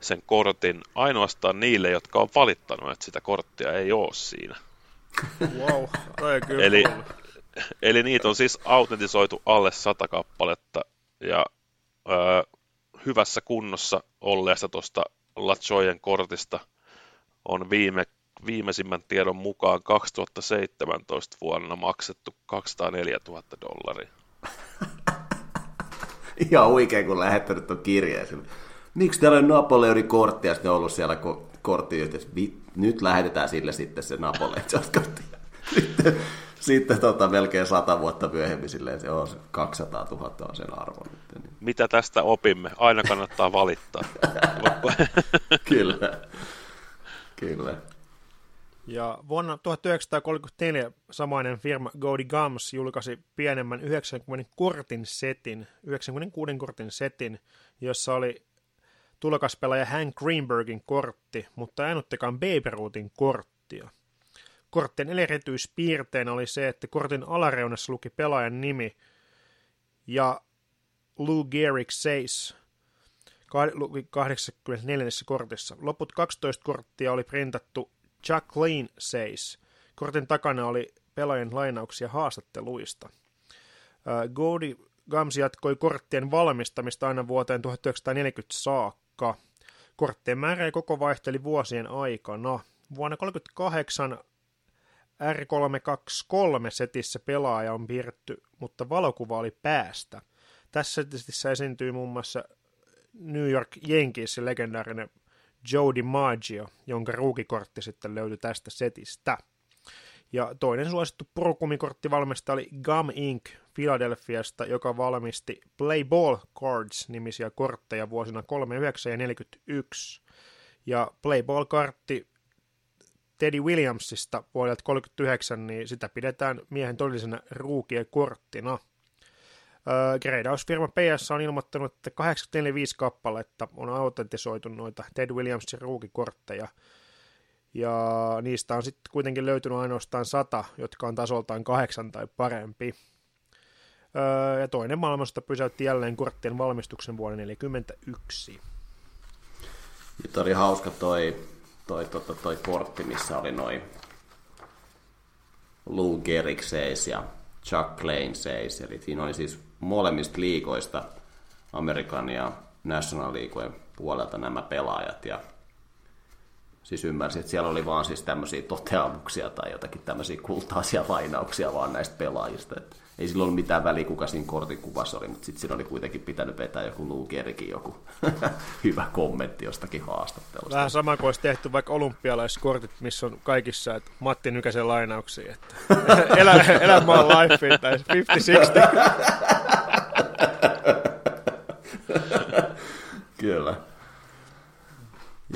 S2: sen kortin ainoastaan niille, jotka on valittanut, että sitä korttia ei ole siinä.
S3: Wow, kyllä
S2: Eli, eli niitä on siis autentisoitu alle sata kappaletta ja ö, hyvässä kunnossa olleesta tuosta Lachoyen kortista on viime, viimeisimmän tiedon mukaan 2017 vuonna maksettu 204 000 dollaria.
S1: Ihan oikein, kun lähettänyt tuon kirjeen. Miksi täällä on Napoleonin kortti, ja sitten ollut siellä ko- korttiyhteys. Nyt lähetetään sille sitten se Napoleon kortti. Sitten tota, melkein sata vuotta myöhemmin silleen, se on 200 000 on sen arvo nyt. Niin.
S2: Mitä tästä opimme? Aina kannattaa valittaa.
S1: Kyllä. Kyllä.
S3: Ja vuonna 1934 samainen firma Goody Gums julkaisi pienemmän 90 kortin setin, 96 kortin setin, jossa oli tulokaspelaaja Hank Greenbergin kortti, mutta ei Baby Ruthin korttia. Korttien erityispiirteinä oli se, että kortin alareunassa luki pelaajan nimi ja Lou Gehrig Says 84. kortissa. Loput 12 korttia oli printattu Jacqueline Says. Kortin takana oli pelaajan lainauksia haastatteluista. Gody Gams jatkoi korttien valmistamista aina vuoteen 1940 saakka. Korttien määrä ja koko vaihteli vuosien aikana. Vuonna 1938 R323 setissä pelaaja on piirretty, mutta valokuva oli päästä. Tässä setissä esiintyy muun muassa New York Yankees legendaarinen Joe DiMaggio, jonka ruukikortti sitten löytyi tästä setistä. Ja toinen suosittu purukumikorttivalmistaja oli Gum Inc. Philadelphiasta, joka valmisti Play Ball Cards-nimisiä kortteja vuosina 39 ja 41. Ja Play Ball-kartti Teddy Williamsista vuodelta 39, niin sitä pidetään miehen todellisena ruukien korttina. Greidausfirma PS on ilmoittanut, että 845 kappaletta on autentisoitu noita Ted Williamsin ruukikortteja. Ja niistä on sitten kuitenkin löytynyt ainoastaan sata, jotka on tasoltaan kahdeksan tai parempi. ja toinen maailmasta pysäytti jälleen korttien valmistuksen vuonna 1941.
S1: Nyt oli hauska toi toi, toi, toi, toi kortti, missä oli noin Lou Gehrig seis ja Chuck Klein seis. Eli siinä oli siis molemmista liikoista Amerikan ja National Leagueen puolelta nämä pelaajat. Ja siis ymmärsin, että siellä oli vaan siis tämmöisiä toteamuksia tai jotakin tämmöisiä kultaisia lainauksia vaan näistä pelaajista. Että ei sillä ollut mitään väliä, kuka siinä kortin kuvassa oli, mutta sitten siinä oli kuitenkin pitänyt vetää joku Luukerikin joku hyvä kommentti jostakin haastattelusta.
S3: Vähän sama kuin olisi tehty vaikka olympialaiskortit, missä on kaikissa että Matti Nykäsen lainauksia, että elä, elämä on life tai 50-60.
S1: Kyllä.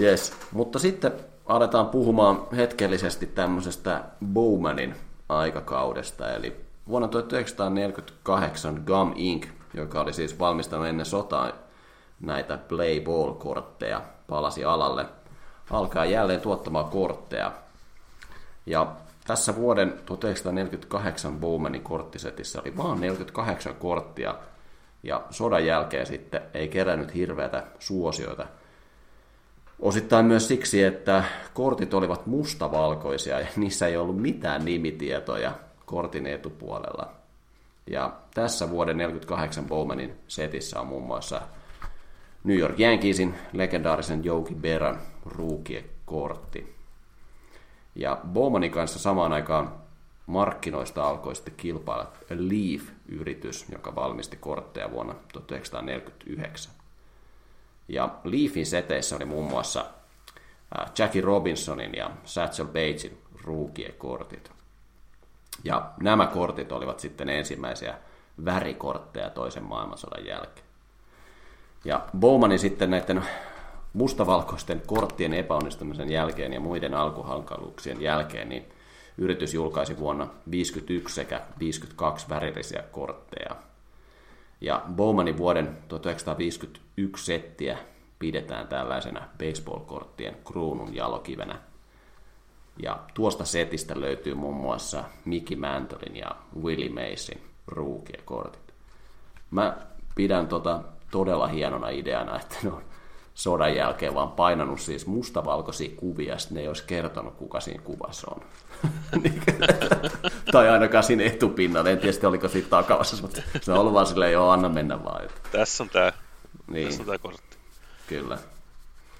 S1: Yes, mutta sitten aletaan puhumaan hetkellisesti tämmöisestä Bowmanin aikakaudesta, eli Vuonna 1948 Gum Inc., joka oli siis valmistanut ennen sotaa näitä Play Ball-kortteja, palasi alalle, alkaa jälleen tuottamaan kortteja. Ja tässä vuoden 1948 Bowmanin korttisetissä oli vain 48 korttia, ja sodan jälkeen sitten ei kerännyt hirveätä suosioita. Osittain myös siksi, että kortit olivat mustavalkoisia ja niissä ei ollut mitään nimitietoja, kortin etupuolella. Ja tässä vuoden 48 Bowmanin setissä on muun muassa New York Yankeesin legendaarisen Yogi Berran ruukiekortti. Ja Bowmanin kanssa samaan aikaan markkinoista alkoi sitten kilpailla Leaf-yritys, joka valmisti kortteja vuonna 1949. Ja Leafin seteissä oli muun muassa Jackie Robinsonin ja Satchel Pagein ruukiekortit. Ja nämä kortit olivat sitten ensimmäisiä värikortteja toisen maailmansodan jälkeen. Ja Bowmanin sitten näiden mustavalkoisten korttien epäonnistumisen jälkeen ja muiden alkuhankaluuksien jälkeen, niin yritys julkaisi vuonna 51 sekä 52 värillisiä kortteja. Ja Bowmanin vuoden 1951 settiä pidetään tällaisena baseball-korttien kruunun jalokivenä – ja tuosta setistä löytyy muun muassa Mickey Mantlein ja Willie Macein ruukiekortit. Mä pidän tota todella hienona ideana, että ne on sodan jälkeen vaan painanut siis mustavalkoisia kuvia, ja ne ei olisi kertonut, kuka siinä kuvassa on. tai ainakaan siinä etupinnalla, en tiedä oliko siitä takavassa, mutta se on ollut vaan silleen, joo, anna mennä vaan. Että...
S2: Tässä on tämä, niin. tässä on kortti.
S1: Kyllä.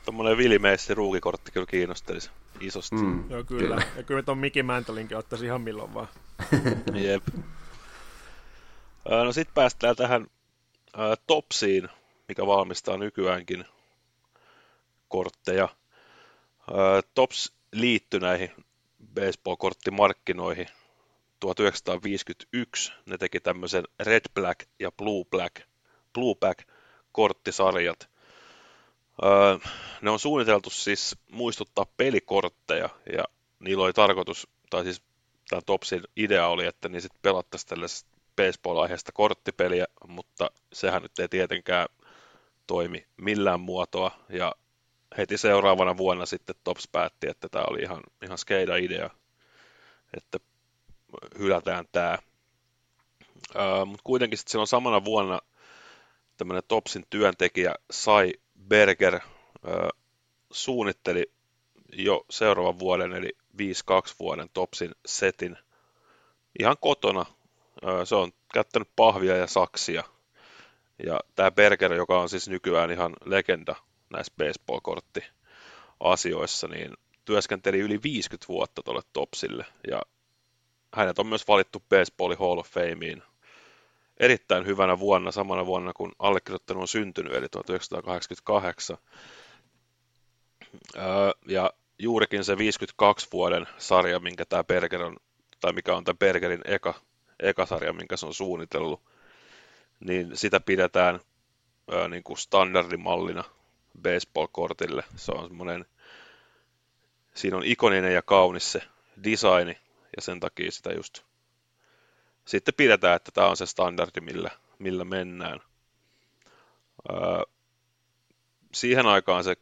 S2: Tuommoinen vilimeissi ruukikortti kyllä kiinnostelisi isosti. Mm,
S3: joo, kyllä. kyllä. Ja kyllä tuon Mickey Mantlinkin ottaisi ihan milloin vaan.
S2: Jep. No sitten päästään tähän ää, Topsiin, mikä valmistaa nykyäänkin kortteja. Ää, Tops liittyi näihin baseball-korttimarkkinoihin 1951. Ne teki tämmöisen Red Black ja Blue Black, Blue Black korttisarjat. Öö, ne on suunniteltu siis muistuttaa pelikortteja ja niillä oli tarkoitus, tai siis tämä Topsin idea oli, että niin sitten pelattaisiin tällaisesta baseball-aiheesta korttipeliä, mutta sehän nyt ei tietenkään toimi millään muotoa ja heti seuraavana vuonna sitten Tops päätti, että tämä oli ihan, ihan skeida idea, että hylätään tämä. Mutta kuitenkin sitten silloin samana vuonna tämmöinen Topsin työntekijä Sai Berger suunnitteli jo seuraavan vuoden, eli 5-2 vuoden Topsin setin ihan kotona. Se on käyttänyt pahvia ja saksia. Ja tämä Berger, joka on siis nykyään ihan legenda näissä baseball-kortti-asioissa, niin työskenteli yli 50 vuotta tuolle Topsille, ja hänet on myös valittu Baseball Hall of Fameen erittäin hyvänä vuonna, samana vuonna kun allekirjoittanut on syntynyt, eli 1988. ja juurikin se 52 vuoden sarja, minkä tämä Berger on, tai mikä on tämä Bergerin eka, eka sarja, minkä se on suunnitellut, niin sitä pidetään niin kuin standardimallina baseball-kortille. Se on semmoinen, siinä on ikoninen ja kaunis se designi, ja sen takia sitä just sitten pidetään, että tämä on se standardi, millä, millä mennään. Öö, siihen aikaan se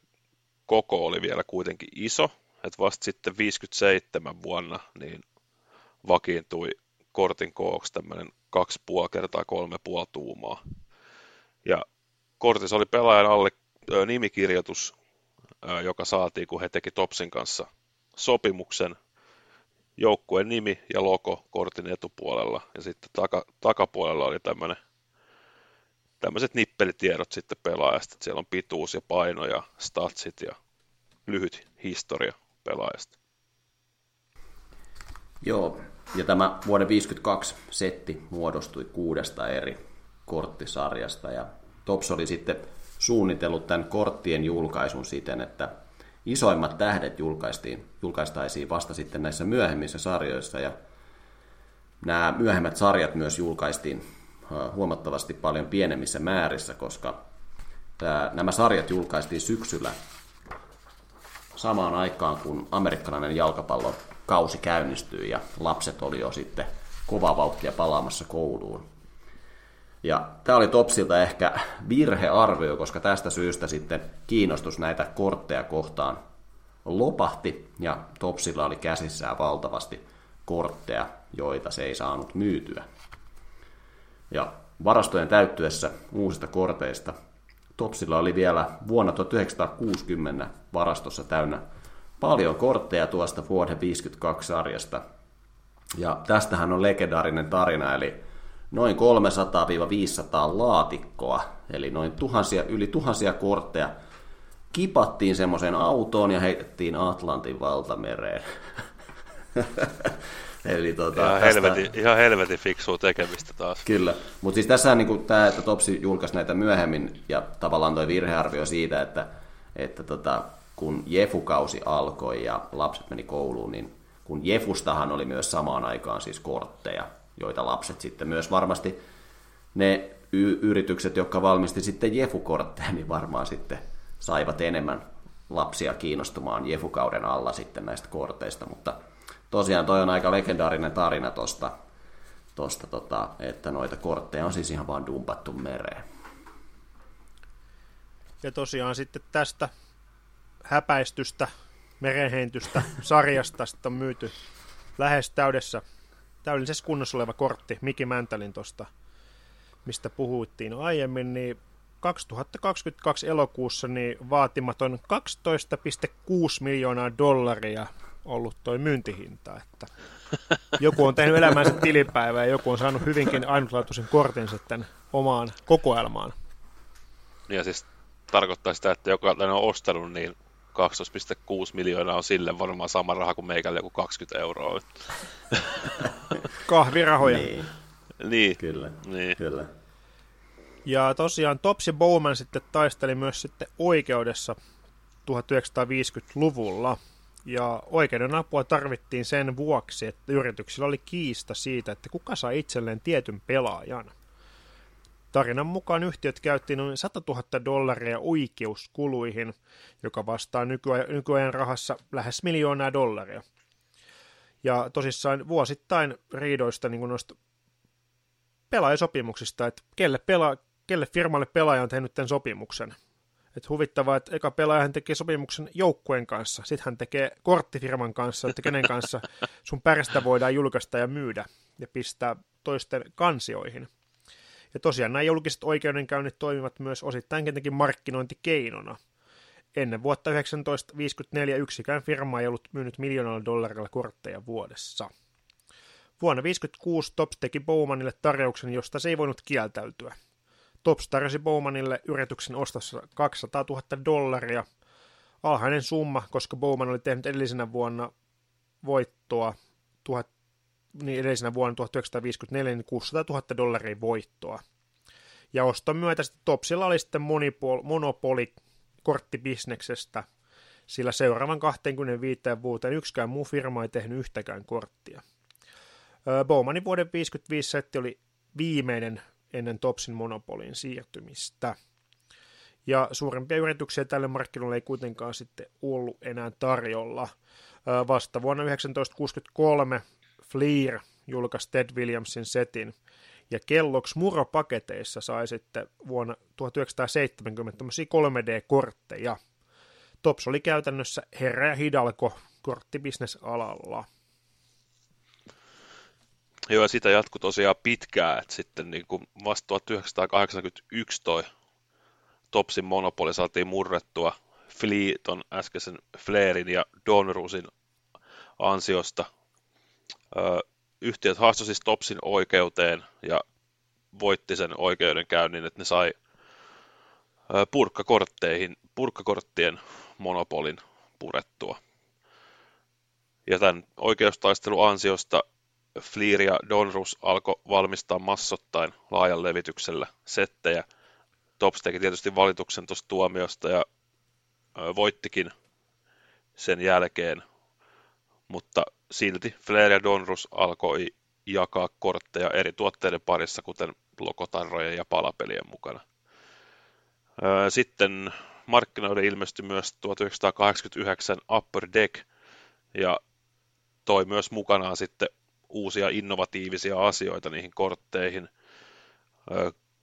S2: koko oli vielä kuitenkin iso, että vasta sitten 57 vuonna niin vakiintui kortin kooksi tämmöinen 2,5 kertaa 3,5 tuumaa. Ja kortissa oli pelaajan alle nimikirjoitus, joka saatiin, kun he teki Topsin kanssa sopimuksen. Joukkueen nimi ja logo kortin etupuolella. Ja sitten taka, takapuolella oli tämmöinen tämmöiset nippelitiedot sitten pelaajasta. Siellä on pituus ja paino ja statsit ja lyhyt historia pelaajasta.
S1: Joo, ja tämä vuoden 52 setti muodostui kuudesta eri korttisarjasta ja Tops oli sitten suunnitellut tämän korttien julkaisun siten, että isoimmat tähdet julkaistiin, julkaistaisiin vasta sitten näissä myöhemmissä sarjoissa ja nämä myöhemmät sarjat myös julkaistiin huomattavasti paljon pienemmissä määrissä, koska nämä sarjat julkaistiin syksyllä samaan aikaan, kun amerikkalainen jalkapallon kausi käynnistyi ja lapset oli jo sitten kovaa vauhtia palaamassa kouluun. Ja tämä oli Topsilta ehkä virhearvio, koska tästä syystä sitten kiinnostus näitä kortteja kohtaan lopahti ja Topsilla oli käsissään valtavasti kortteja, joita se ei saanut myytyä. Ja varastojen täyttyessä uusista korteista Topsilla oli vielä vuonna 1960 varastossa täynnä paljon kortteja tuosta vuoden 52 sarjasta. Ja tästähän on legendaarinen tarina, eli noin 300-500 laatikkoa, eli noin tuhansia, yli tuhansia kortteja, kipattiin semmoiseen autoon ja heitettiin Atlantin valtamereen.
S2: Eli tota, ihan, tästä... helvetin, ihan helvetin fiksua tekemistä taas.
S1: Kyllä, mutta siis tässä niin tämä, että Topsi julkaisi näitä myöhemmin ja tavallaan tuo virhearvio siitä, että, että tota, kun Jefu-kausi alkoi ja lapset meni kouluun, niin kun Jefustahan oli myös samaan aikaan siis kortteja, joita lapset sitten myös varmasti ne y- yritykset, jotka valmisti sitten Jefu-kortteja, niin varmaan sitten saivat enemmän lapsia kiinnostumaan Jefu-kauden alla sitten näistä korteista, mutta tosiaan toi on aika legendaarinen tarina tosta, tosta tota, että noita kortteja on siis ihan vaan dumpattu mereen.
S3: Ja tosiaan sitten tästä häpäistystä, merenhentystä sarjasta sitten on myyty lähes täydessä täydellisessä kunnossa oleva kortti Miki Mäntelin tuosta mistä puhuttiin aiemmin, niin 2022 elokuussa niin vaatimaton 12,6 miljoonaa dollaria ollut toi myyntihinta, että joku on tehnyt elämänsä tilipäivää ja joku on saanut hyvinkin ainutlaatuisen kortinsa tämän omaan kokoelmaan.
S2: Ja siis tarkoittaa sitä, että joka on ostanut, niin 12,6 miljoonaa on sille varmaan sama raha kuin meikälle joku 20 euroa.
S3: Kahvirahoja.
S1: Niin,
S2: Niin,
S1: kyllä.
S2: niin.
S1: kyllä.
S3: Ja tosiaan Topsi Bowman sitten taisteli myös sitten oikeudessa 1950-luvulla. Ja oikeuden apua tarvittiin sen vuoksi, että yrityksillä oli kiista siitä, että kuka saa itselleen tietyn pelaajan. Tarinan mukaan yhtiöt käytti noin 100 000 dollaria oikeuskuluihin, joka vastaa nykyajan, rahassa lähes miljoonaa dollaria. Ja tosissaan vuosittain riidoista niin noista pelaajasopimuksista, että kelle, pela, kelle firmalle pelaaja on tehnyt tämän sopimuksen. Et huvittavaa, että eka pelaaja hän tekee sopimuksen joukkueen kanssa, sitten hän tekee korttifirman kanssa, että kenen kanssa sun pärstä voidaan julkaista ja myydä ja pistää toisten kansioihin. Ja tosiaan nämä julkiset oikeudenkäynnit toimivat myös osittain kentenkin markkinointikeinona. Ennen vuotta 1954 yksikään firma ei ollut myynyt miljoonalla dollarilla kortteja vuodessa. Vuonna 1956 Tops teki Bowmanille tarjouksen, josta se ei voinut kieltäytyä. Tops tarjosi Bowmanille yrityksen ostossa 200 000 dollaria. Alhainen summa, koska Bowman oli tehnyt edellisenä vuonna voittoa, tuhat, niin edellisenä vuonna 1954 niin 600 000 dollaria voittoa. Ja oston myötä sitten Topsilla oli sitten monopol, monopoli korttibisneksestä, sillä seuraavan 25 vuoteen yksikään muu firma ei tehnyt yhtäkään korttia. Bowmanin vuoden 55 setti oli viimeinen ennen Topsin monopolin siirtymistä. Ja suurempia yrityksiä tälle markkinoille ei kuitenkaan sitten ollut enää tarjolla. Vasta vuonna 1963 Fleer julkaisi Ted Williamsin setin, ja Kellogg's muropaketeissa sai sitten vuonna 1970 tämmöisiä 3D-kortteja. Tops oli käytännössä herra ja hidalko korttibisnesalalla.
S2: Joo, ja sitä jatkui tosiaan pitkään, että sitten niin kuin vasta 1981 toi Topsin monopoli saatiin murrettua Fleeton äskeisen Flairin ja Donrusin ansiosta. Yhtiöt haastoi siis Topsin oikeuteen ja voitti sen oikeudenkäynnin, että ne sai purkkakortteihin, purkkakorttien monopolin purettua. Ja tämän oikeustaistelun ansiosta Fleer ja Donrus alkoi valmistaa massottain laajan levityksellä settejä. Tops teki tietysti valituksen tuosta tuomiosta ja voittikin sen jälkeen, mutta silti Flair ja Donrus alkoi jakaa kortteja eri tuotteiden parissa, kuten lokotarrojen ja palapelien mukana. Sitten markkinoille ilmestyi myös 1989 Upper Deck ja toi myös mukanaan sitten uusia innovatiivisia asioita niihin kortteihin.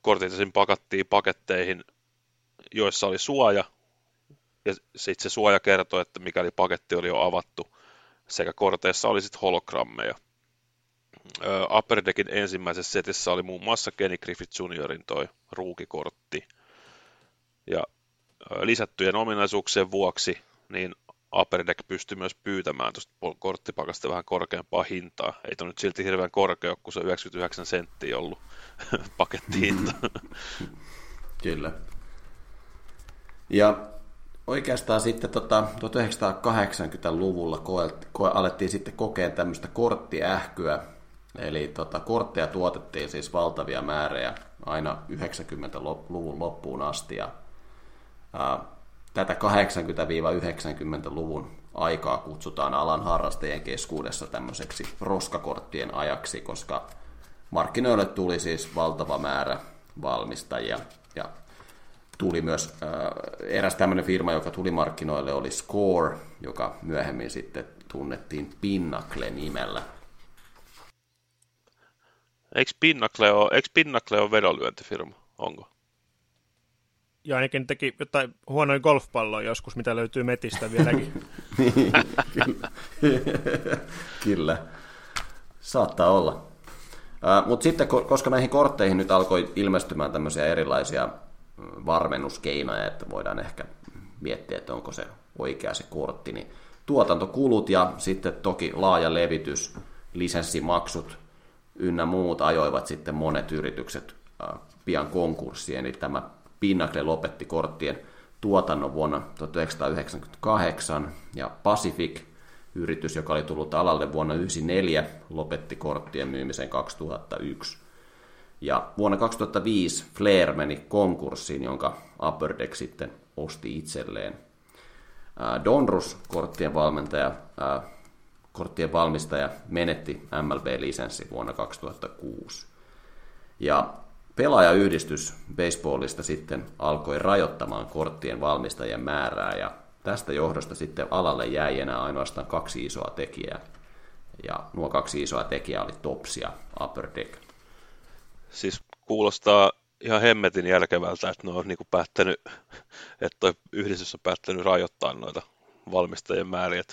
S2: Kortit esim. pakattiin paketteihin, joissa oli suoja, ja sitten se suoja kertoi, että mikäli paketti oli jo avattu, sekä korteissa oli sitten hologrammeja. Upper Deckin ensimmäisessä setissä oli muun muassa Kenny Griffith Juniorin toi ruukikortti. Ja lisättyjen ominaisuuksien vuoksi niin Upper Deck pystyi myös pyytämään tuosta korttipakasta vähän korkeampaa hintaa. Ei toi nyt silti hirveän korkea, kun se 99 senttiä ollut pakettihinta.
S1: Kyllä. Ja oikeastaan sitten tota, 1980-luvulla koe, alettiin sitten kokea tämmöistä korttiähkyä. Eli tota, kortteja tuotettiin siis valtavia määriä aina 90-luvun loppuun asti. Ja, ää, tätä 80-90-luvun aikaa kutsutaan alan harrastajien keskuudessa tämmöiseksi roskakorttien ajaksi, koska markkinoille tuli siis valtava määrä valmistajia ja tuli myös äh, eräs tämmöinen firma, joka tuli markkinoille, oli Score, joka myöhemmin sitten tunnettiin Pinnacle-nimellä.
S2: Eikö Pinnacle ole, eikö Pinnacle ole vedonlyöntifirma? Onko?
S3: Ja ainakin teki jotain huonoja golfpalloja joskus, mitä löytyy metistä vieläkin.
S1: kyllä. kyllä. Saattaa olla. Mutta sitten, koska näihin kortteihin nyt alkoi ilmestymään tämmöisiä erilaisia varmennuskeinoja, että voidaan ehkä miettiä, että onko se oikea se kortti, niin tuotantokulut ja sitten toki laaja levitys, lisenssimaksut ynnä muut ajoivat sitten monet yritykset pian konkurssiin. Eli tämä Pinnacle lopetti korttien tuotannon vuonna 1998 ja Pacific yritys, joka oli tullut alalle vuonna 1994, lopetti korttien myymisen 2001. Ja vuonna 2005 Flair meni konkurssiin, jonka Upper Deck sitten osti itselleen. Donrus, korttien valmentaja, korttien valmistaja, menetti MLB-lisenssi vuonna 2006. Ja pelaajayhdistys baseballista sitten alkoi rajoittamaan korttien valmistajien määrää ja tästä johdosta sitten alalle jäi enää ainoastaan kaksi isoa tekijää. Ja nuo kaksi isoa tekijää oli Tops ja Upper Deck.
S2: Siis kuulostaa ihan hemmetin järkevältä, että ne on niinku päättänyt, että toi yhdistys on päättänyt rajoittaa noita valmistajien määriä.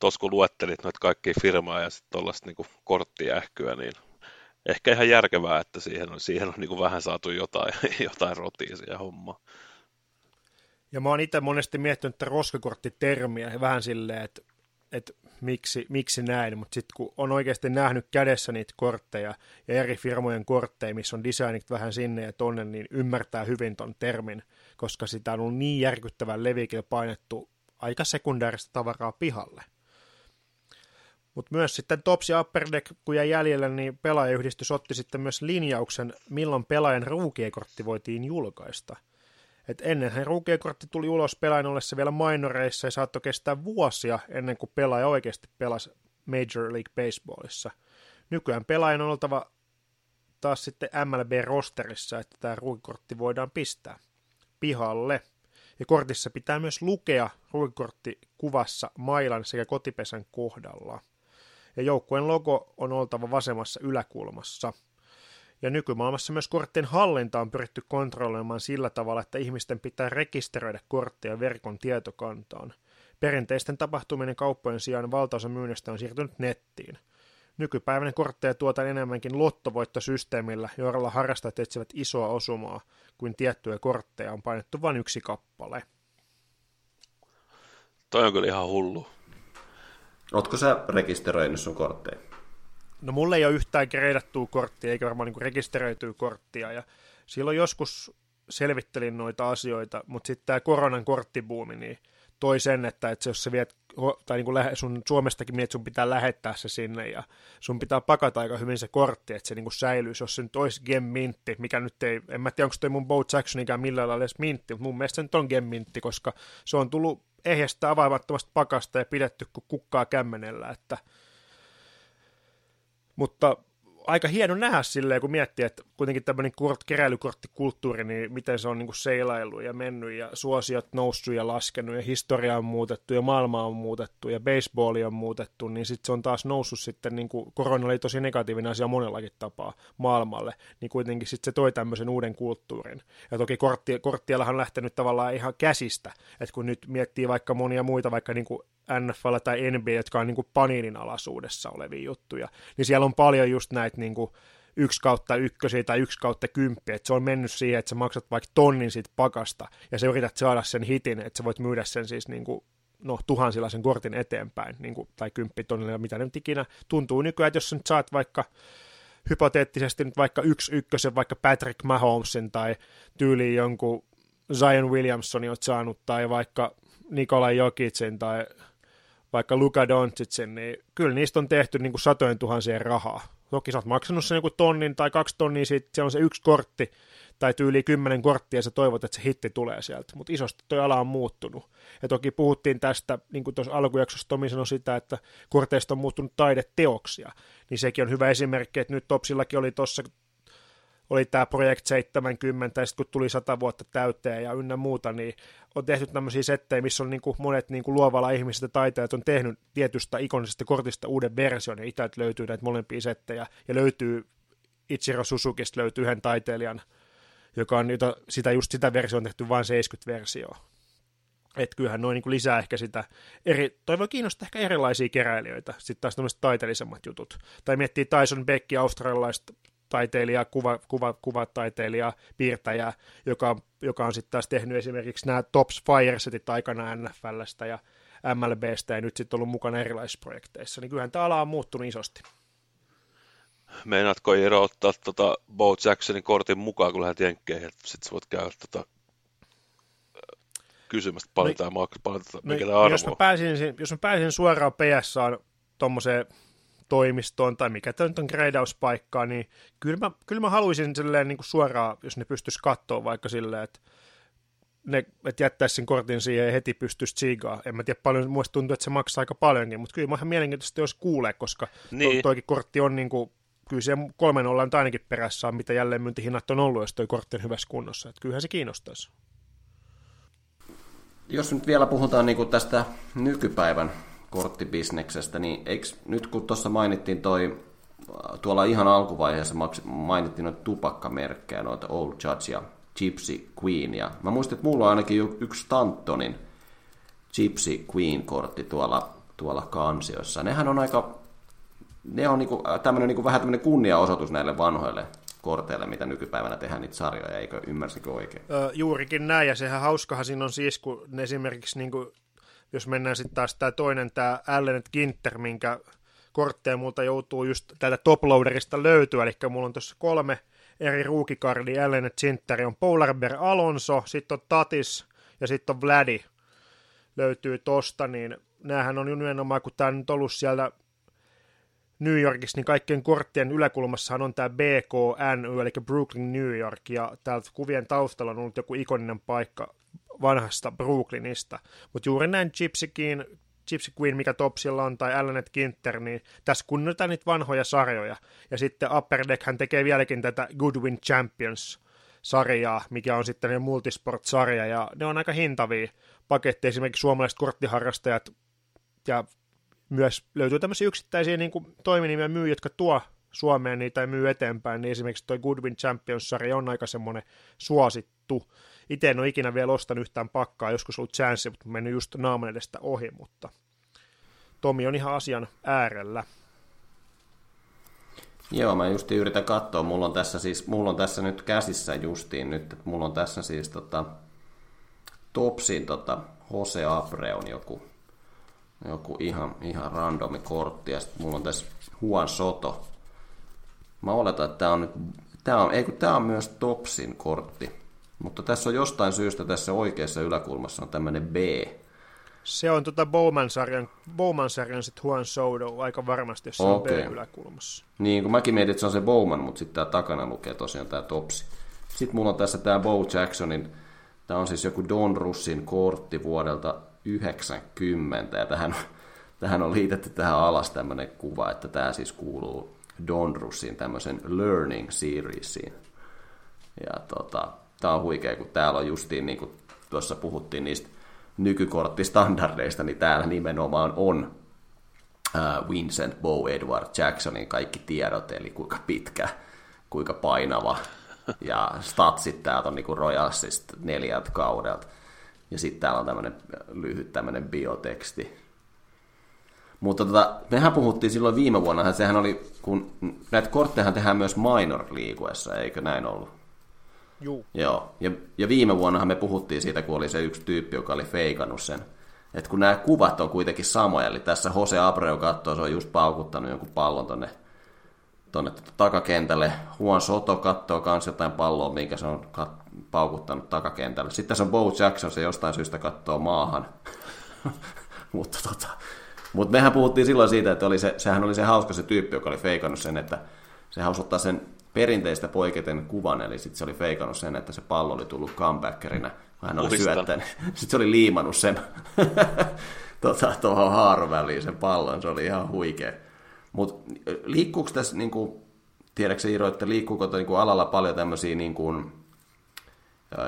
S2: Tuossa kun luettelit noita kaikkia firmaa ja sitten tuollaista niinku korttiähkyä, niin ehkä ihan järkevää, että siihen on, siihen on niinku vähän saatu jotain, jotain rotia siihen hommaan.
S3: Ja mä oon itse monesti miettinyt että roskakorttitermiä vähän silleen, että, että miksi, miksi näin, mutta sitten kun on oikeasti nähnyt kädessä niitä kortteja ja eri firmojen kortteja, missä on designit vähän sinne ja tonne, niin ymmärtää hyvin ton termin, koska sitä on ollut niin järkyttävän levikillä painettu aika sekundääristä tavaraa pihalle. Mutta myös sitten Tops ja Upper Deck, kun jäi jäljellä, niin pelaajayhdistys otti sitten myös linjauksen, milloin pelaajan ruukiekortti voitiin julkaista – et ennenhän ruukiekortti tuli ulos pelaajan ollessa vielä minoreissa ja saattoi kestää vuosia ennen kuin pelaaja oikeasti pelasi Major League Baseballissa. Nykyään pelaajan on oltava taas sitten MLB-rosterissa, että tämä ruukikortti voidaan pistää pihalle. Ja kortissa pitää myös lukea kuvassa mailan sekä kotipesän kohdalla. Ja joukkueen logo on oltava vasemmassa yläkulmassa – ja nykymaailmassa myös korttien hallinta on pyritty kontrolloimaan sillä tavalla, että ihmisten pitää rekisteröidä kortteja verkon tietokantaan. Perinteisten tapahtumien kauppojen sijaan valtaosa myynnistä on siirtynyt nettiin. Nykypäivänä kortteja tuotaan enemmänkin lottovoittosysteemillä, joilla harrastajat etsivät isoa osumaa, kuin tiettyjä kortteja on painettu vain yksi kappale.
S2: Toi on kyllä ihan hullu.
S1: Ootko sä rekisteröinyt sun kortteja?
S3: No mulle ei ole yhtään kreidattua korttia, eikä varmaan niin rekisteröityä korttia, ja silloin joskus selvittelin noita asioita, mutta sitten tämä koronan korttibuumi niin toi sen, että, että jos sä viet, tai niin kuin sun Suomestakin mietit, sun pitää lähettää se sinne, ja sun pitää pakata aika hyvin se kortti, että se niin kuin säilyisi, jos se nyt olisi gemmintti, mikä nyt ei, en mä tiedä, onko toi mun Bo Jacksonikään millään lailla edes mintti, mutta mun mielestä se nyt on gemmintti, koska se on tullut ehjästä avaimattomasta pakasta ja pidetty kuin kukkaa kämmenellä, että mutta aika hieno nähdä silleen, kun miettii, että kuitenkin tämmöinen kort, keräilykorttikulttuuri, niin miten se on niin seilailu ja mennyt ja suosiot noussut ja laskenut ja historia on muutettu ja maailma on muutettu ja baseball on muutettu, niin sitten se on taas noussut sitten, niin kuin korona oli tosi negatiivinen asia monellakin tapaa maailmalle, niin kuitenkin sitten se toi tämmöisen uuden kulttuurin. Ja toki kortti, korttiellahan on lähtenyt tavallaan ihan käsistä, että kun nyt miettii vaikka monia muita, vaikka niin kuin NFL tai NBA, jotka on niin kuin Paninin alaisuudessa olevia juttuja, niin siellä on paljon just näitä niin kuin yksi kautta ykkösiä tai yksi kautta kymppiä, että se on mennyt siihen, että sä maksat vaikka tonnin siitä pakasta, ja sä yrität saada sen hitin, että sä voit myydä sen siis niin kuin, no, tuhansilla sen kortin eteenpäin, niin kuin, tai kymppitonnilla, mitä nyt ikinä tuntuu nykyään, että jos sä nyt saat vaikka hypoteettisesti nyt vaikka yksi ykkösen, vaikka Patrick Mahomesin tai tyyliin jonkun Zion Williamsonin oot saanut, tai vaikka Nikolai Jokitsin tai vaikka Luka Doncicin, niin kyllä niistä on tehty niin kuin satojen tuhansien rahaa. Toki sä oot maksanut sen joku tonnin tai kaksi tonnia, siitä siellä on se yksi kortti tai tyyli kymmenen korttia ja sä toivot, että se hitti tulee sieltä. Mutta isosti toi ala on muuttunut. Ja toki puhuttiin tästä, niin kuin tuossa alkujaksossa Tomi sanoi sitä, että korteista on muuttunut taideteoksia. Niin sekin on hyvä esimerkki, että nyt Topsillakin oli tuossa oli tämä Project 70, ja sitten kun tuli 100 vuotta täyteen ja ynnä muuta, niin on tehty tämmöisiä settejä, missä on niin kuin monet niin kuin luovalla ihmiset ja taiteilijat on tehnyt tietystä ikonisesta kortista uuden version, ja itse löytyy näitä molempia settejä, ja löytyy Ichiro Suzukista löytyy yhden taiteilijan, joka on jota, sitä, just sitä versioon tehty vain 70 versioa. Että kyllähän noin niin lisää ehkä sitä, eri, toi voi kiinnostaa ehkä erilaisia keräilijöitä, sitten taas tämmöiset taiteellisemmat jutut. Tai miettii Tyson Beck, australialaista taiteilija, kuva, kuva, kuvataiteilija, piirtäjä, joka, joka on sitten taas tehnyt esimerkiksi nämä Tops Firesetit aikana NFLstä ja MLBstä ja nyt sitten ollut mukana erilaisissa projekteissa, niin kyllähän tämä ala on muuttunut isosti.
S2: Meinaatko Iiro ottaa tota Bo Jacksonin kortin mukaan, kun lähdet jenkkeihin, että sitten voit käydä tota kysymästä paljon no, tämä maksaa, paljon no, mikä tämä arvo
S3: jos mä, pääsin, jos mä pääsin suoraan PSAan tuommoiseen toimistoon tai mikä tämä nyt on greidauspaikkaa, niin kyllä mä, kyllä mä haluaisin silleen niin kuin suoraan, jos ne pystyisi katsoa vaikka silleen, että ne, että jättäisi sen kortin siihen ja heti pystyisi tsiigaa. En mä tiedä paljon, muista tuntuu, että se maksaa aika paljonkin, mutta kyllä mä ihan mielenkiintoista, jos kuulee, koska niin. to, toikin kortti on niin kuin, kyllä se kolmen ollaan ainakin perässä on, mitä jälleen myyntihinnat on ollut, jos toi kortti on hyvässä kunnossa. Että kyllähän se kiinnostaisi.
S1: Jos nyt vielä puhutaan niin kuin tästä nykypäivän korttibisneksestä, niin eikö nyt kun tuossa mainittiin toi, tuolla ihan alkuvaiheessa mainittiin noita tupakkamerkkejä, noita Old Judge ja Gypsy Queen, ja mä muistin, että mulla on ainakin yksi Stantonin Gypsy Queen-kortti tuolla, tuolla kansioissa. Nehän on aika, ne on niinku, tämmönen, niinku, vähän tämmöinen kunniaosoitus näille vanhoille korteille, mitä nykypäivänä tehdään niitä sarjoja, eikö ymmärsikö oikein?
S3: Öö, juurikin näin, ja sehän hauskahan siinä on siis, kun esimerkiksi niin kuin jos mennään sitten taas tämä toinen, tämä Allen Ginter, minkä kortteja multa joutuu just täältä toploaderista löytyä, eli mulla on tuossa kolme eri ruukikardia, Allen Ginter on Polar Bear Alonso, sitten on Tatis ja sitten on Vladi löytyy tosta, niin näähän on nimenomaan, kun tämä nyt ollut siellä New Yorkissa, niin kaikkien korttien yläkulmassahan on tämä BKN, eli Brooklyn, New York, ja täältä kuvien taustalla on ollut joku ikoninen paikka vanhasta Brooklynista. Mutta juuri näin Gypsy Queen, Gypsy Queen, mikä Topsilla on, tai Alanet Ginter, niin tässä kunnotetaan niitä vanhoja sarjoja. Ja sitten Upper Deck hän tekee vieläkin tätä Goodwin Champions sarjaa, mikä on sitten multisport-sarja, ja ne on aika hintavia paketteja, esimerkiksi suomalaiset korttiharrastajat, ja myös löytyy tämmöisiä yksittäisiä niin kuin toiminimiä myy, jotka tuo Suomeen niitä ei myy eteenpäin, niin esimerkiksi toi Goodwin Champions-sarja on aika semmoinen suosittu. Itse en ole ikinä vielä ostanut yhtään pakkaa, joskus ollut chanssi, mutta mennyt just naaman edestä ohi, mutta Tomi on ihan asian äärellä.
S1: Joo, mä just yritän katsoa. Mulla on tässä siis, mulla on tässä nyt käsissä justiin nyt, että mulla on tässä siis tota, Topsin tota, Jose Abreun joku, joku ihan, ihan randomi kortti, ja sitten mulla on tässä Juan Soto. Mä oletan, että tämä on nyt, tää on, ei kun tää on myös Topsin kortti. Mutta tässä on jostain syystä tässä oikeassa yläkulmassa on tämmöinen B.
S3: Se on tota Bowman-sarjan, Bowman-sarjan sit Juan Soto aika varmasti, jos se okay. on B-yläkulmassa.
S1: Niin, kun mäkin mietin, että se on se Bowman, mutta sitten tää takana lukee tosiaan tää Topsi. Sitten mulla on tässä tää Bo Jacksonin, tää on siis joku Don Russin kortti vuodelta 90, ja tähän, tähän on liitetty tähän alas tämmöinen kuva, että tämä siis kuuluu Don Russin tämmöisen Learning Seriesiin. Ja tota, tämä on huikea, kun täällä on justiin, niin kuin tuossa puhuttiin niistä nykykorttistandardeista, niin täällä nimenomaan on Vincent Bow Edward Jacksonin kaikki tiedot, eli kuinka pitkä, kuinka painava, ja statsit täältä on niin Royalsista neljältä kaudelta. Ja sitten täällä on tämmöinen lyhyt tämmöinen bioteksti. Mutta tota, mehän puhuttiin silloin viime vuonna, sehän oli, kun näitä kortteja tehdään myös minor-liiguessa, eikö näin ollut?
S3: Juu.
S1: Joo, ja, ja viime vuonnahan me puhuttiin siitä, kun oli se yksi tyyppi, joka oli feikannut sen. Että kun nämä kuvat on kuitenkin samoja, eli tässä Jose Abreu katsoo, se on just paukuttanut jonkun pallon tonne, tonne tota takakentälle. Juan Soto katsoo myös jotain palloa, minkä se on kat- paukuttanut takakentälle. Sitten tässä on Bo Jackson, se jostain syystä katsoo maahan. mutta tota, mut mehän puhuttiin silloin siitä, että oli se, sehän oli se hauska se tyyppi, joka oli feikannut sen, että se ottaa sen perinteistä poiketen kuvan, eli sitten se oli feikannut sen, että se pallo oli tullut comebackerina, kun hän oli syöttänyt. Sitten se oli liimannut sen tota, tuohon haaron väliin sen pallon, se oli ihan huikea. Mutta liikkuuko tässä, niin kuin, tiedätkö Iiro, että liikkuuko niin kuin alalla paljon tämmöisiä niin kuin,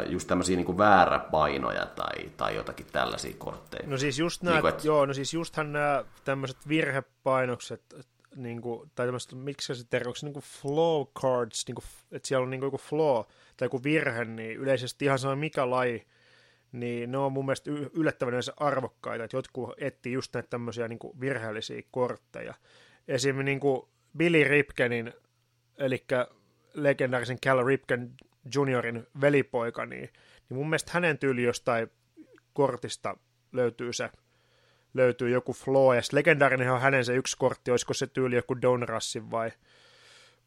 S1: just tämmöisiä niin vääräpainoja tai, tai jotakin tällaisia kortteja.
S3: No siis just nämä, niin kuin, et... joo, no siis justhan nämä tämmöiset virhepainokset, niin kuin, tai tämmöistä, miksi se termi, onko se niin kuin flow cards, niin kuin, että siellä on niin kuin joku flow tai joku virhe, niin yleisesti ihan sama mikä laji, niin ne on mun mielestä yllättävän arvokkaita, että jotkut etsii just näitä tämmöisiä niin kuin virheellisiä kortteja. Esimerkiksi niin kuin Billy Ripkenin, eli legendaarisen Cal Ripken juniorin velipoika, niin, niin mun mielestä hänen tyyli jostain kortista löytyy se löytyy joku flow, ja legendaarinen on hänen se yksi kortti, olisiko se tyyli joku Donrassin vai,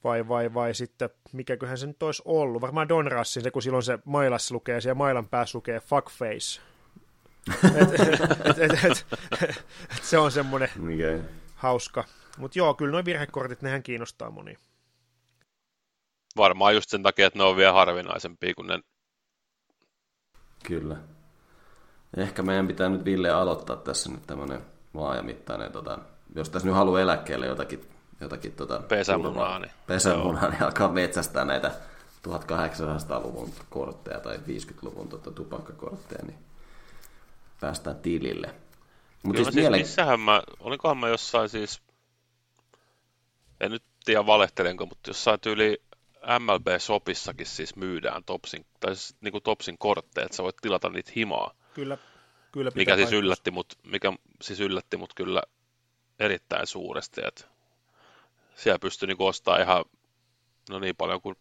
S3: vai, vai, vai sitten, mikäköhän se nyt olisi ollut, varmaan Donrassin, se kun silloin se mailassa lukee, siellä mailan päässä lukee fuckface. et, et, et, et, et, et, se on semmoinen okay. hauska. Mutta joo, kyllä nuo virhekortit, nehän kiinnostaa moni.
S2: Varmaan just sen takia, että ne on vielä harvinaisempia kuin ne.
S1: Kyllä. Ehkä meidän pitää nyt Ville aloittaa tässä nyt tämmöinen laajamittainen, tota, jos tässä nyt haluaa eläkkeelle jotakin, jotakin tota,
S2: pesämunaa, niin,
S1: pesämunaa, niin alkaa metsästää näitä 1800-luvun kortteja tai 50-luvun tota, tupakkakortteja, niin päästään tilille.
S2: Mutta siis, siis mielen... missähän mä, olikohan mä jossain siis, en nyt tiedä valehtelenko, mutta jossain tyyli MLB-sopissakin siis myydään Topsin, tai siis niin kuin Topsin kortteja, että sä voit tilata niitä himaa.
S3: Kyllä, kyllä
S2: mikä siis, yllätti mut, mikä siis yllätti mut kyllä erittäin suuresti, että siellä pystyy niin ostamaan ihan no niin paljon kuin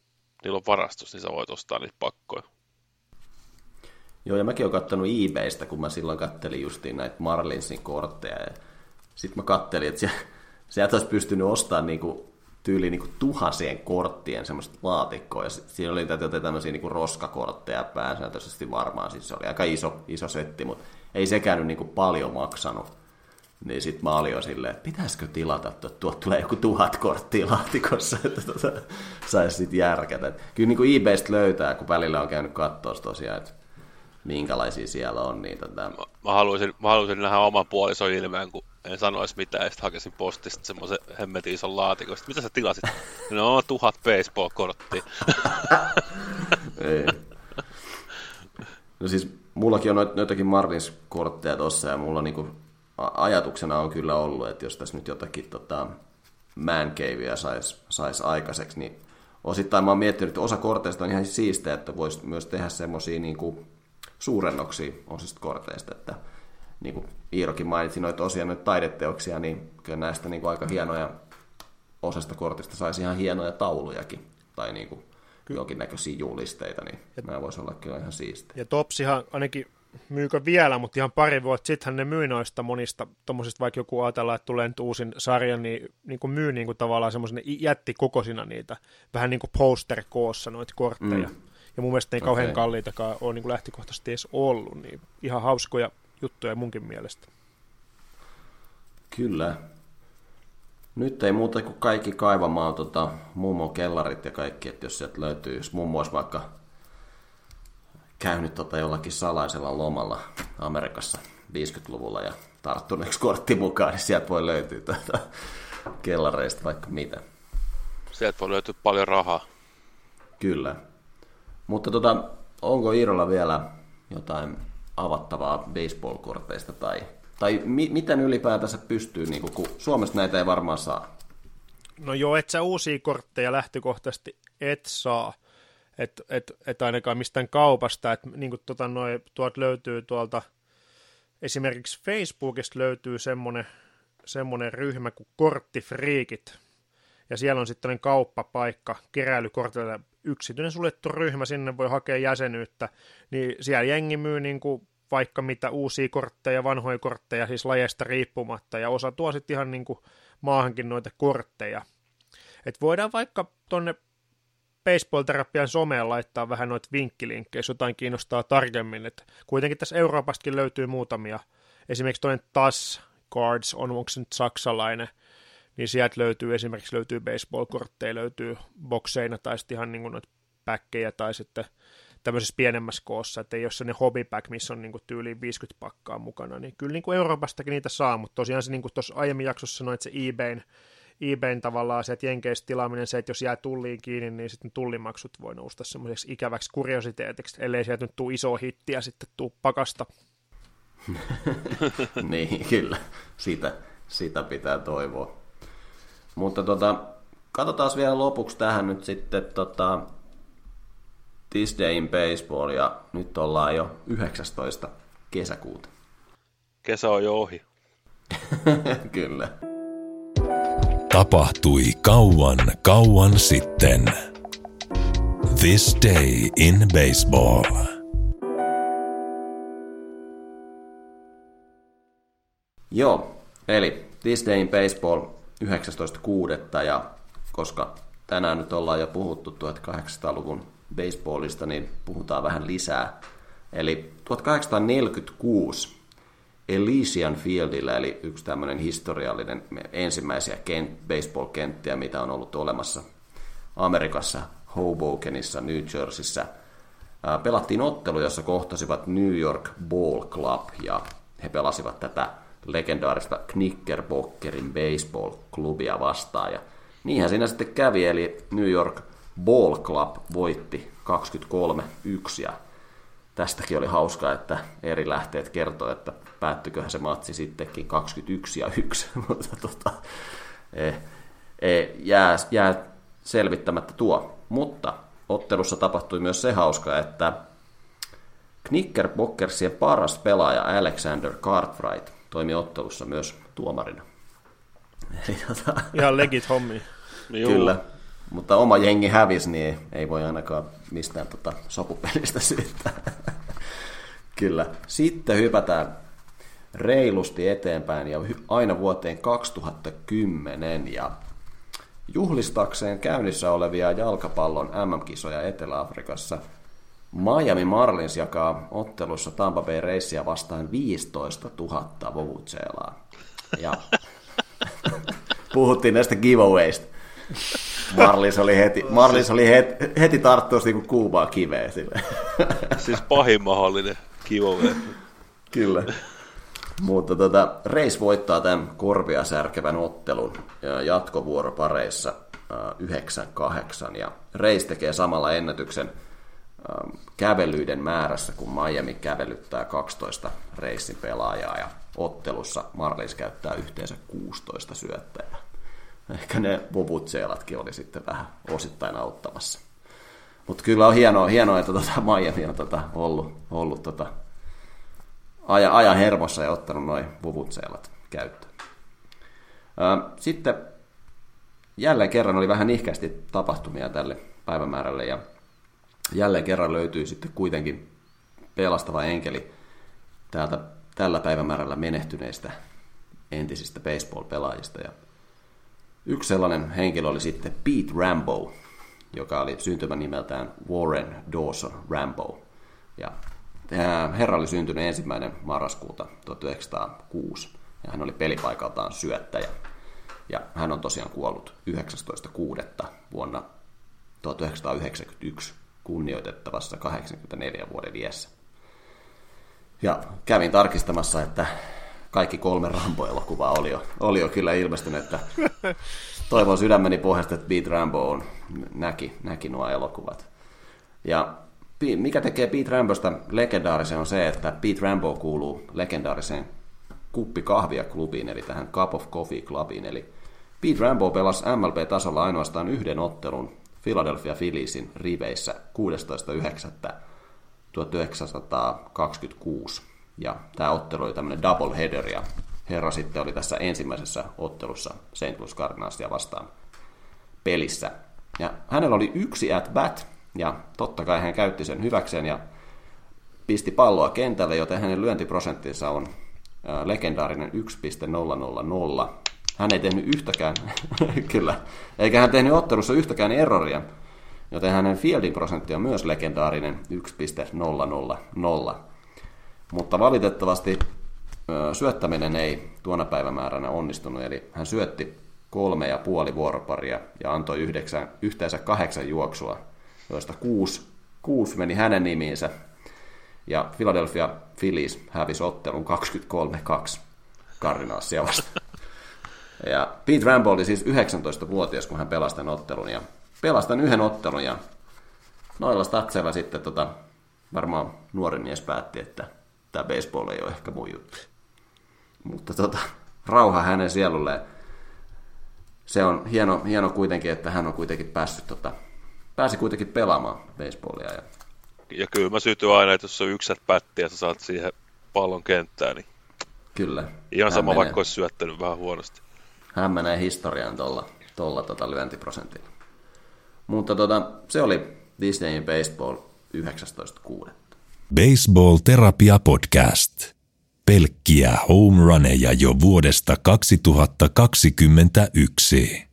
S2: niillä on varastus, niin sä voit ostaa niitä pakkoja.
S1: Joo, ja mäkin olen kattonut eBaystä, kun mä silloin kattelin justiin näitä Marlinsin kortteja. Ja sitten mä kattelin, että sieltä olisi pystynyt ostamaan niinku tyyli niin tuhansien korttien semmoista laatikkoa, ja siinä oli tätä tämmöisiä niin roskakortteja pääsääntöisesti varmaan, siis se oli aika iso, iso setti, mutta ei sekään nyt niin paljon maksanut. Niin sit mä olin jo silleen, että pitäisikö tilata, että tuot tulee joku tuhat korttia laatikossa, että tota, saisi sit järkätä. Kyllä niin kuin eBaystä löytää, kun välillä on käynyt katsoa tosiaan, että minkälaisia siellä on. Niin tota...
S2: mä, mä, haluaisin, mä haluaisin nähdä oman puolison ilmeen, kun en sanoisi mitään, ja sitten hakisin postista semmoisen hemmetin ison laatikon. Mitä sä tilasit? No, tuhat baseball-korttia.
S1: Ei. No siis, mullakin on noitakin Marlins-kortteja tossa, ja mulla niinku ajatuksena on kyllä ollut, että jos tässä nyt jotakin tota, man caveä saisi sais aikaiseksi, niin osittain mä oon miettinyt, että osa korteista on ihan siistejä, että voisi myös tehdä semmoisia niinku suurennoksia osista korteista, että niin kuin Iirokin mainitsi noita tosiaan noita taideteoksia, niin kyllä näistä niin kuin aika hienoja osasta kortista saisi ihan hienoja taulujakin, tai niin kuin jonkinnäköisiä julisteita, niin ja, nämä voisi olla kyllä ihan siistejä.
S3: Ja Topsihan ainakin myykö vielä, mutta ihan pari vuotta sittenhän ne myy noista monista, tuommoisista vaikka joku ajatellaan, että tulee nyt uusin sarja, niin, niin kuin myy niin kuin tavallaan semmoisen jättikokosina niitä, vähän niin kuin poster-koossa noita kortteja. Mm. Ja mun mielestä ne ei okay. kauhean kalliitakaan ole niin kuin lähtökohtaisesti edes ollut, niin ihan hauskoja juttuja munkin mielestä.
S1: Kyllä. Nyt ei muuta kuin kaikki kaivamaan tota, mummon kellarit ja kaikki, että jos sieltä löytyy, jos mummo olisi vaikka käynyt tota jollakin salaisella lomalla Amerikassa 50-luvulla ja tarttunut yksi kortti mukaan, niin sieltä voi löytyä tota kellareista vaikka mitä.
S2: Sieltä voi löytyä paljon rahaa.
S1: Kyllä. Mutta tota, onko Iirolla vielä jotain avattavaa baseball-korteista tai, tai mi- miten ylipäätänsä pystyy, niin kun Suomesta näitä ei varmaan saa?
S3: No joo, et sä uusia kortteja lähtökohtaisesti et saa, että et, et ainakaan mistään kaupasta, että niin tota noi, löytyy tuolta, esimerkiksi Facebookista löytyy semmoinen, semmoinen ryhmä kuin Korttifriikit, ja siellä on sitten kauppapaikka keräilykortille yksityinen suljettu ryhmä, sinne voi hakea jäsenyyttä, niin siellä jengi myy niin kuin vaikka mitä uusia kortteja, vanhoja kortteja, siis lajeista riippumatta, ja osa tuo sitten ihan niin kuin maahankin noita kortteja. Et voidaan vaikka tonne baseball-terapian someen laittaa vähän noita vinkkilinkkejä, jos jotain kiinnostaa tarkemmin. Et kuitenkin tässä Euroopastakin löytyy muutamia. Esimerkiksi toinen TAS Cards on, onko se nyt saksalainen, niin sieltä löytyy esimerkiksi löytyy baseball-kortteja, löytyy bokseina tai sitten ihan niin kuin noita päkkejä tai sitten tämmöisessä pienemmässä koossa, että ei ole sellainen hobbypack, missä on niin kuin tyyliin 50 pakkaa mukana, niin kyllä niin kuin Euroopastakin niitä saa, mutta tosiaan se niin kuin tuossa aiemmin jaksossa sanoit, että se eBayn, eBayn tavallaan se, että Jenkeistä tilaaminen se, että jos jää tulliin kiinni, niin sitten tullimaksut voi nousta semmoiseksi ikäväksi kuriositeetiksi, ellei sieltä nyt tule iso hittiä sitten tuu pakasta.
S1: niin, kyllä. Sitä, sitä pitää toivoa. Mutta tota, katsotaan vielä lopuksi tähän nyt sitten tota, This Day in Baseball ja nyt ollaan jo 19. kesäkuuta.
S2: Kesä on jo ohi.
S1: Kyllä.
S4: Tapahtui kauan, kauan sitten. This day in baseball.
S1: Joo, eli This Day in Baseball 19.6. ja koska tänään nyt ollaan jo puhuttu 1800-luvun baseballista, niin puhutaan vähän lisää. Eli 1846 Elysian Fieldillä, eli yksi tämmöinen historiallinen ensimmäisiä kent, baseball-kenttiä, mitä on ollut olemassa Amerikassa, Hobokenissa, New Jerseyssä. Pelattiin ottelu, jossa kohtasivat New York Ball Club, ja he pelasivat tätä legendaarista Knickerbockerin baseball-klubia vastaan. Ja niinhän siinä sitten kävi, eli New York Ball Club voitti 23-1, ja tästäkin oli hauskaa, että eri lähteet kertoo, että päättyiköhän se matsi sittenkin 21 ja 1, mutta tota, e, e, jää, jää selvittämättä tuo. Mutta ottelussa tapahtui myös se hauska, että Knickerbockersien paras pelaaja Alexander Cartwright toimi ottelussa myös tuomarina.
S3: Eli, tota, Ihan legit hommi.
S1: Kyllä, mutta oma jengi hävisi, niin ei voi ainakaan mistään tota sopupelistä syyttää. Kyllä. Sitten hypätään reilusti eteenpäin ja aina vuoteen 2010 ja juhlistakseen käynnissä olevia jalkapallon MM-kisoja Etelä-Afrikassa Miami Marlins jakaa ottelussa Tampa Bay Racea vastaan 15 000 vovutseelaa. Ja puhuttiin näistä giveawayista. Marlis oli heti, Marlis oli heti, heti tarttuisi niin kuumaa kiveä sille.
S2: Siis pahin mahdollinen giveaway.
S1: Kyllä. Mutta tota, Reis voittaa tämän korvia särkevän ottelun jatkovuoropareissa 9-8 ja Reis tekee samalla ennätyksen kävelyiden määrässä, kun Miami kävelyttää 12 Reisin pelaajaa ja ottelussa Marlins käyttää yhteensä 16 syöttäjää ehkä ne vuvutseelatkin oli sitten vähän osittain auttamassa. Mutta kyllä on hienoa, hienoa että tota Miami on tota ollut, ollut tota aja, aja hermossa ja ottanut noin vuvutseelat käyttöön. Sitten jälleen kerran oli vähän ihkästi tapahtumia tälle päivämäärälle ja jälleen kerran löytyy sitten kuitenkin pelastava enkeli täältä tällä päivämäärällä menehtyneistä entisistä baseball-pelaajista. Ja Yksi sellainen henkilö oli sitten Pete Rambo, joka oli syntymän nimeltään Warren Dawson Rambo. Ja tämä herra oli syntynyt ensimmäinen marraskuuta 1906 ja hän oli pelipaikaltaan syöttäjä. Ja hän on tosiaan kuollut 19.6. vuonna 1991 kunnioitettavassa 84 vuoden iässä. Ja kävin tarkistamassa, että kaikki kolme Rambo-elokuvaa oli jo, oli jo kyllä ilmestynyt, että toivon sydämeni pohjasta, että Pete Rambo on, näki, näki nuo elokuvat. Ja mikä tekee Pete Rambosta legendaarisen on se, että Pete Rambo kuuluu legendaariseen kuppi kahvia klubiin, eli tähän Cup of Coffee Clubiin. Eli Pete Rambo pelasi MLB-tasolla ainoastaan yhden ottelun Philadelphia Philliesin riveissä 16.9.1926. Ja tämä ottelu oli tämmöinen double header ja herra sitten oli tässä ensimmäisessä ottelussa St. Louis Cardinalsia vastaan pelissä. Ja hänellä oli yksi at bat ja totta kai hän käytti sen hyväkseen ja pisti palloa kentälle, joten hänen lyöntiprosenttinsa on legendaarinen 1.000. Hän ei tehnyt yhtäkään, kyllä, eikä hän tehnyt ottelussa yhtäkään erroria, joten hänen fielding prosentti on myös legendaarinen 1.000. Mutta valitettavasti syöttäminen ei tuona päivämääränä onnistunut, eli hän syötti kolme ja puoli vuoroparia ja antoi yhdeksän, yhteensä kahdeksan juoksua, joista kuusi, kuusi meni hänen nimiinsä. Ja Philadelphia Phillies hävisi ottelun 23-2 Cardinalsia vastaan. Ja Pete Rambo oli siis 19-vuotias, kun hän pelasi tämän ottelun. Ja pelasi tämän yhden ottelun ja noilla statseilla sitten tota, varmaan nuori mies päätti, että tämä baseball ei ole ehkä mun juttu. Mutta tota, rauha hänen sielulleen. Se on hieno, hieno kuitenkin, että hän on kuitenkin päässyt, tota, pääsi kuitenkin pelaamaan baseballia ja
S2: Ja kyllä mä sytyn aina, että jos on yksät pätti ja sä saat siihen pallon kenttään, niin
S1: Kyllä.
S2: ihan sama
S1: menee,
S2: vaikka olisi syöttänyt vähän huonosti.
S1: Hän menee historiaan tuolla tolla, tota lyöntiprosentilla. Mutta tota, se oli Disneyin Baseball 19.6.
S4: Baseball Terapia Podcast. Pelkkiä home runeja jo vuodesta 2021.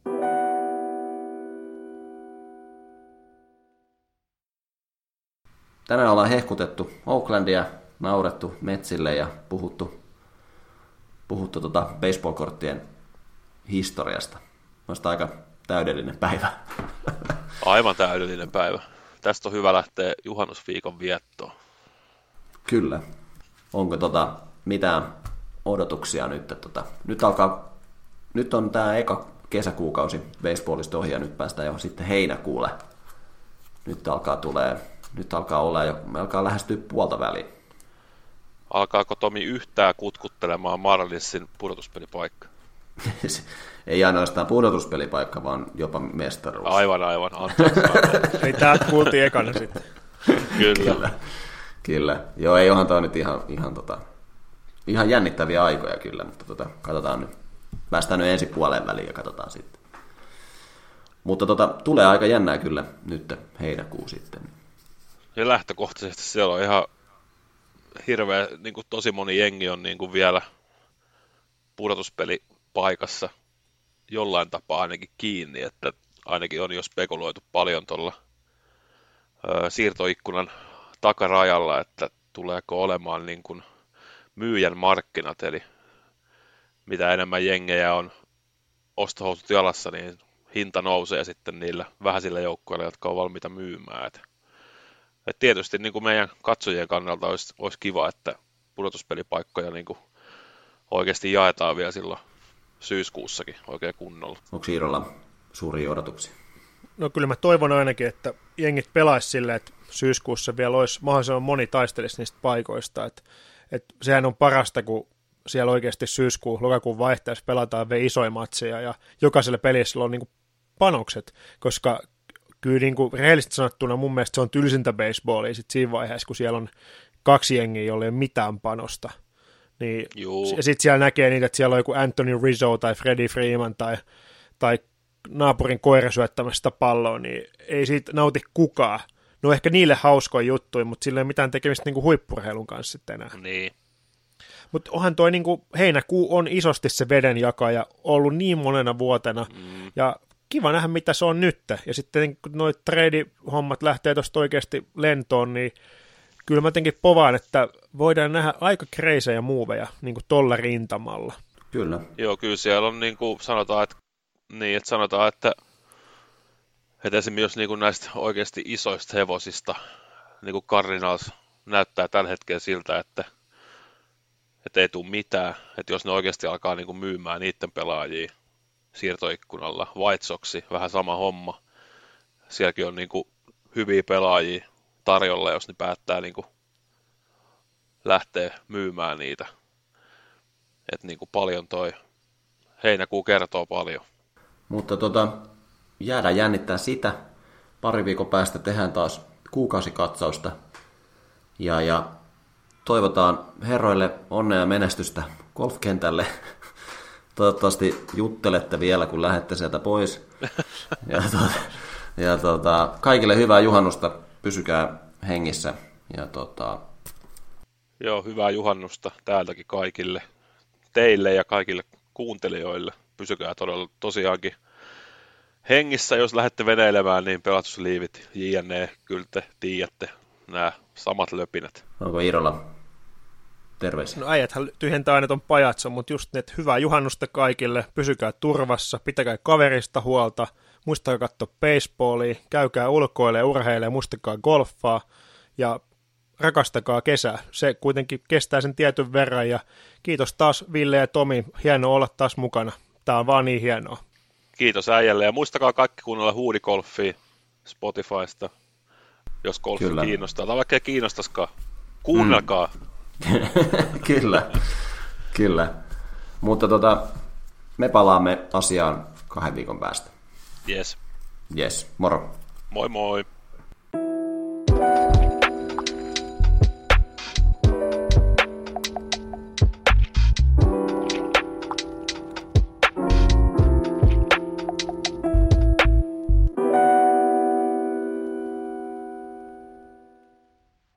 S1: Tänään ollaan hehkutettu Oaklandia, naurettu Metsille ja puhuttu, puhuttu tota baseball-korttien historiasta. Olisi aika täydellinen päivä.
S2: Aivan täydellinen päivä. Tästä on hyvä lähteä juhannusviikon viettoon.
S1: Kyllä. Onko tota mitään odotuksia nyt? Tota, nyt, alkaa, nyt on tämä eka kesäkuukausi baseballista ohi ja nyt päästään jo sitten heinäkuulle. Nyt alkaa tulee, nyt alkaa olla jo, me alkaa lähestyä puolta väliin.
S2: Alkaako Tomi yhtään kutkuttelemaan Marlinsin pudotuspelipaikka?
S1: Ei ainoastaan pudotuspelipaikka, vaan jopa mestaruus.
S2: Aivan, aivan. Anteeksi.
S3: Ei täältä kuultiin ekana sitten.
S2: Kyllä.
S1: Kyllä. Kyllä. Joo, ei onhan toi nyt ihan, ihan, tota, ihan jännittäviä aikoja kyllä, mutta tota, katsotaan nyt. Päästään nyt ensi puoleen väliin ja katsotaan sitten. Mutta tota, tulee aika jännää kyllä nyt heinäkuu sitten.
S2: Ja lähtökohtaisesti siellä on ihan hirveä, niin kuin tosi moni jengi on niin kuin vielä pudotuspelipaikassa jollain tapaa ainakin kiinni, että ainakin on jo spekuloitu paljon tuolla siirtoikkunan takarajalla, että tuleeko olemaan niin kuin myyjän markkinat, eli mitä enemmän jengejä on ostohousut jalassa, niin hinta nousee sitten niillä vähäisillä joukkoilla, jotka on valmiita myymään. Et, et tietysti niin kuin meidän katsojien kannalta olisi, olisi kiva, että pudotuspelipaikkoja niin kuin oikeasti jaetaan vielä silloin syyskuussakin oikein kunnolla.
S1: Onko Iirolla suuria odotuksia?
S3: No kyllä mä toivon ainakin, että jengit pelaisi silleen, että syyskuussa vielä olisi mahdollisimman moni taistelisi niistä paikoista. Että, että sehän on parasta, kun siellä oikeasti syyskuun, lokakuun vaihteessa pelataan vielä isoja matseja ja jokaiselle pelissä on niin kuin panokset, koska kyllä niin kuin rehellisesti sanottuna mun mielestä se on tylsintä baseballia sit siinä vaiheessa, kun siellä on kaksi jengiä, jolle ei ole mitään panosta. Niin,
S2: Juu.
S3: ja sitten siellä näkee niitä, että siellä on joku Anthony Rizzo tai Freddie Freeman tai, tai naapurin koira syöttämästä palloa, niin ei siitä nauti kukaan. No ehkä niille hauskoja juttuja, mutta sillä ei mitään tekemistä niinku huippurheilun kanssa sitten enää.
S2: Niin,
S3: Mutta onhan toi niinku, heinäkuu on isosti se vedenjakaja ollut niin monena vuotena, mm. ja kiva nähdä mitä se on nyt. Ja sitten kun noi trade-hommat lähtee tuosta oikeasti lentoon, niin kyllä mä jotenkin povaan, että voidaan nähdä aika kreisejä muuveja niin kuin tolla rintamalla.
S1: Kyllä.
S2: joo, kyllä siellä on niin kuin sanotaan, että, niin, että sanotaan, että, että esimerkiksi jos niin kuin näistä oikeasti isoista hevosista, niin kuin Cardinals näyttää tällä hetkellä siltä, että, että ei tule mitään, että jos ne oikeasti alkaa niin kuin myymään niiden pelaajia siirtoikkunalla, White Soxi, vähän sama homma, sielläkin on niin kuin hyviä pelaajia tarjolla, jos ne päättää niin kuin lähteä myymään niitä. Että niin kuin paljon toi heinäkuu kertoo paljon.
S1: Mutta tota, jäädään jännittää sitä. Pari viikon päästä tehdään taas kuukausikatsausta. Ja, ja toivotaan herroille onnea ja menestystä golfkentälle. Toivottavasti juttelette vielä, kun lähdette sieltä pois. Ja, tuota, ja tuota, kaikille hyvää juhannusta, pysykää hengissä. Ja tuota,
S2: Joo, hyvää juhannusta täältäkin kaikille, teille ja kaikille kuuntelijoille. Pysykää todella tosiaankin hengissä, jos lähdette veneilemään, niin pelastusliivit, JNE, kyllä te tiedätte nämä samat löpinät.
S1: onko Iirolla terveisiä?
S3: No äijäthän tyhjentää aina ton pajatson, mutta just niin, että hyvää juhannusta kaikille, pysykää turvassa, pitäkää kaverista huolta, muistakaa katsoa baseballia, käykää ulkoille, urheille, muistakaa golfaa ja rakastakaa kesää. Se kuitenkin kestää sen tietyn verran ja kiitos taas Ville ja Tomi, hienoa olla taas mukana. Tää on vaan niin hienoa.
S2: Kiitos äijälle ja muistakaa kaikki kuunnella huudikolfia Spotifysta, jos golfi
S1: Kyllä.
S2: kiinnostaa. Tai vaikka ei kiinnostaskaan, kuunnelkaa.
S1: kyllä, kyllä. Mutta tota, me palaamme asiaan kahden viikon päästä.
S2: Yes.
S1: Yes, moro.
S2: Moi moi.
S5: Thank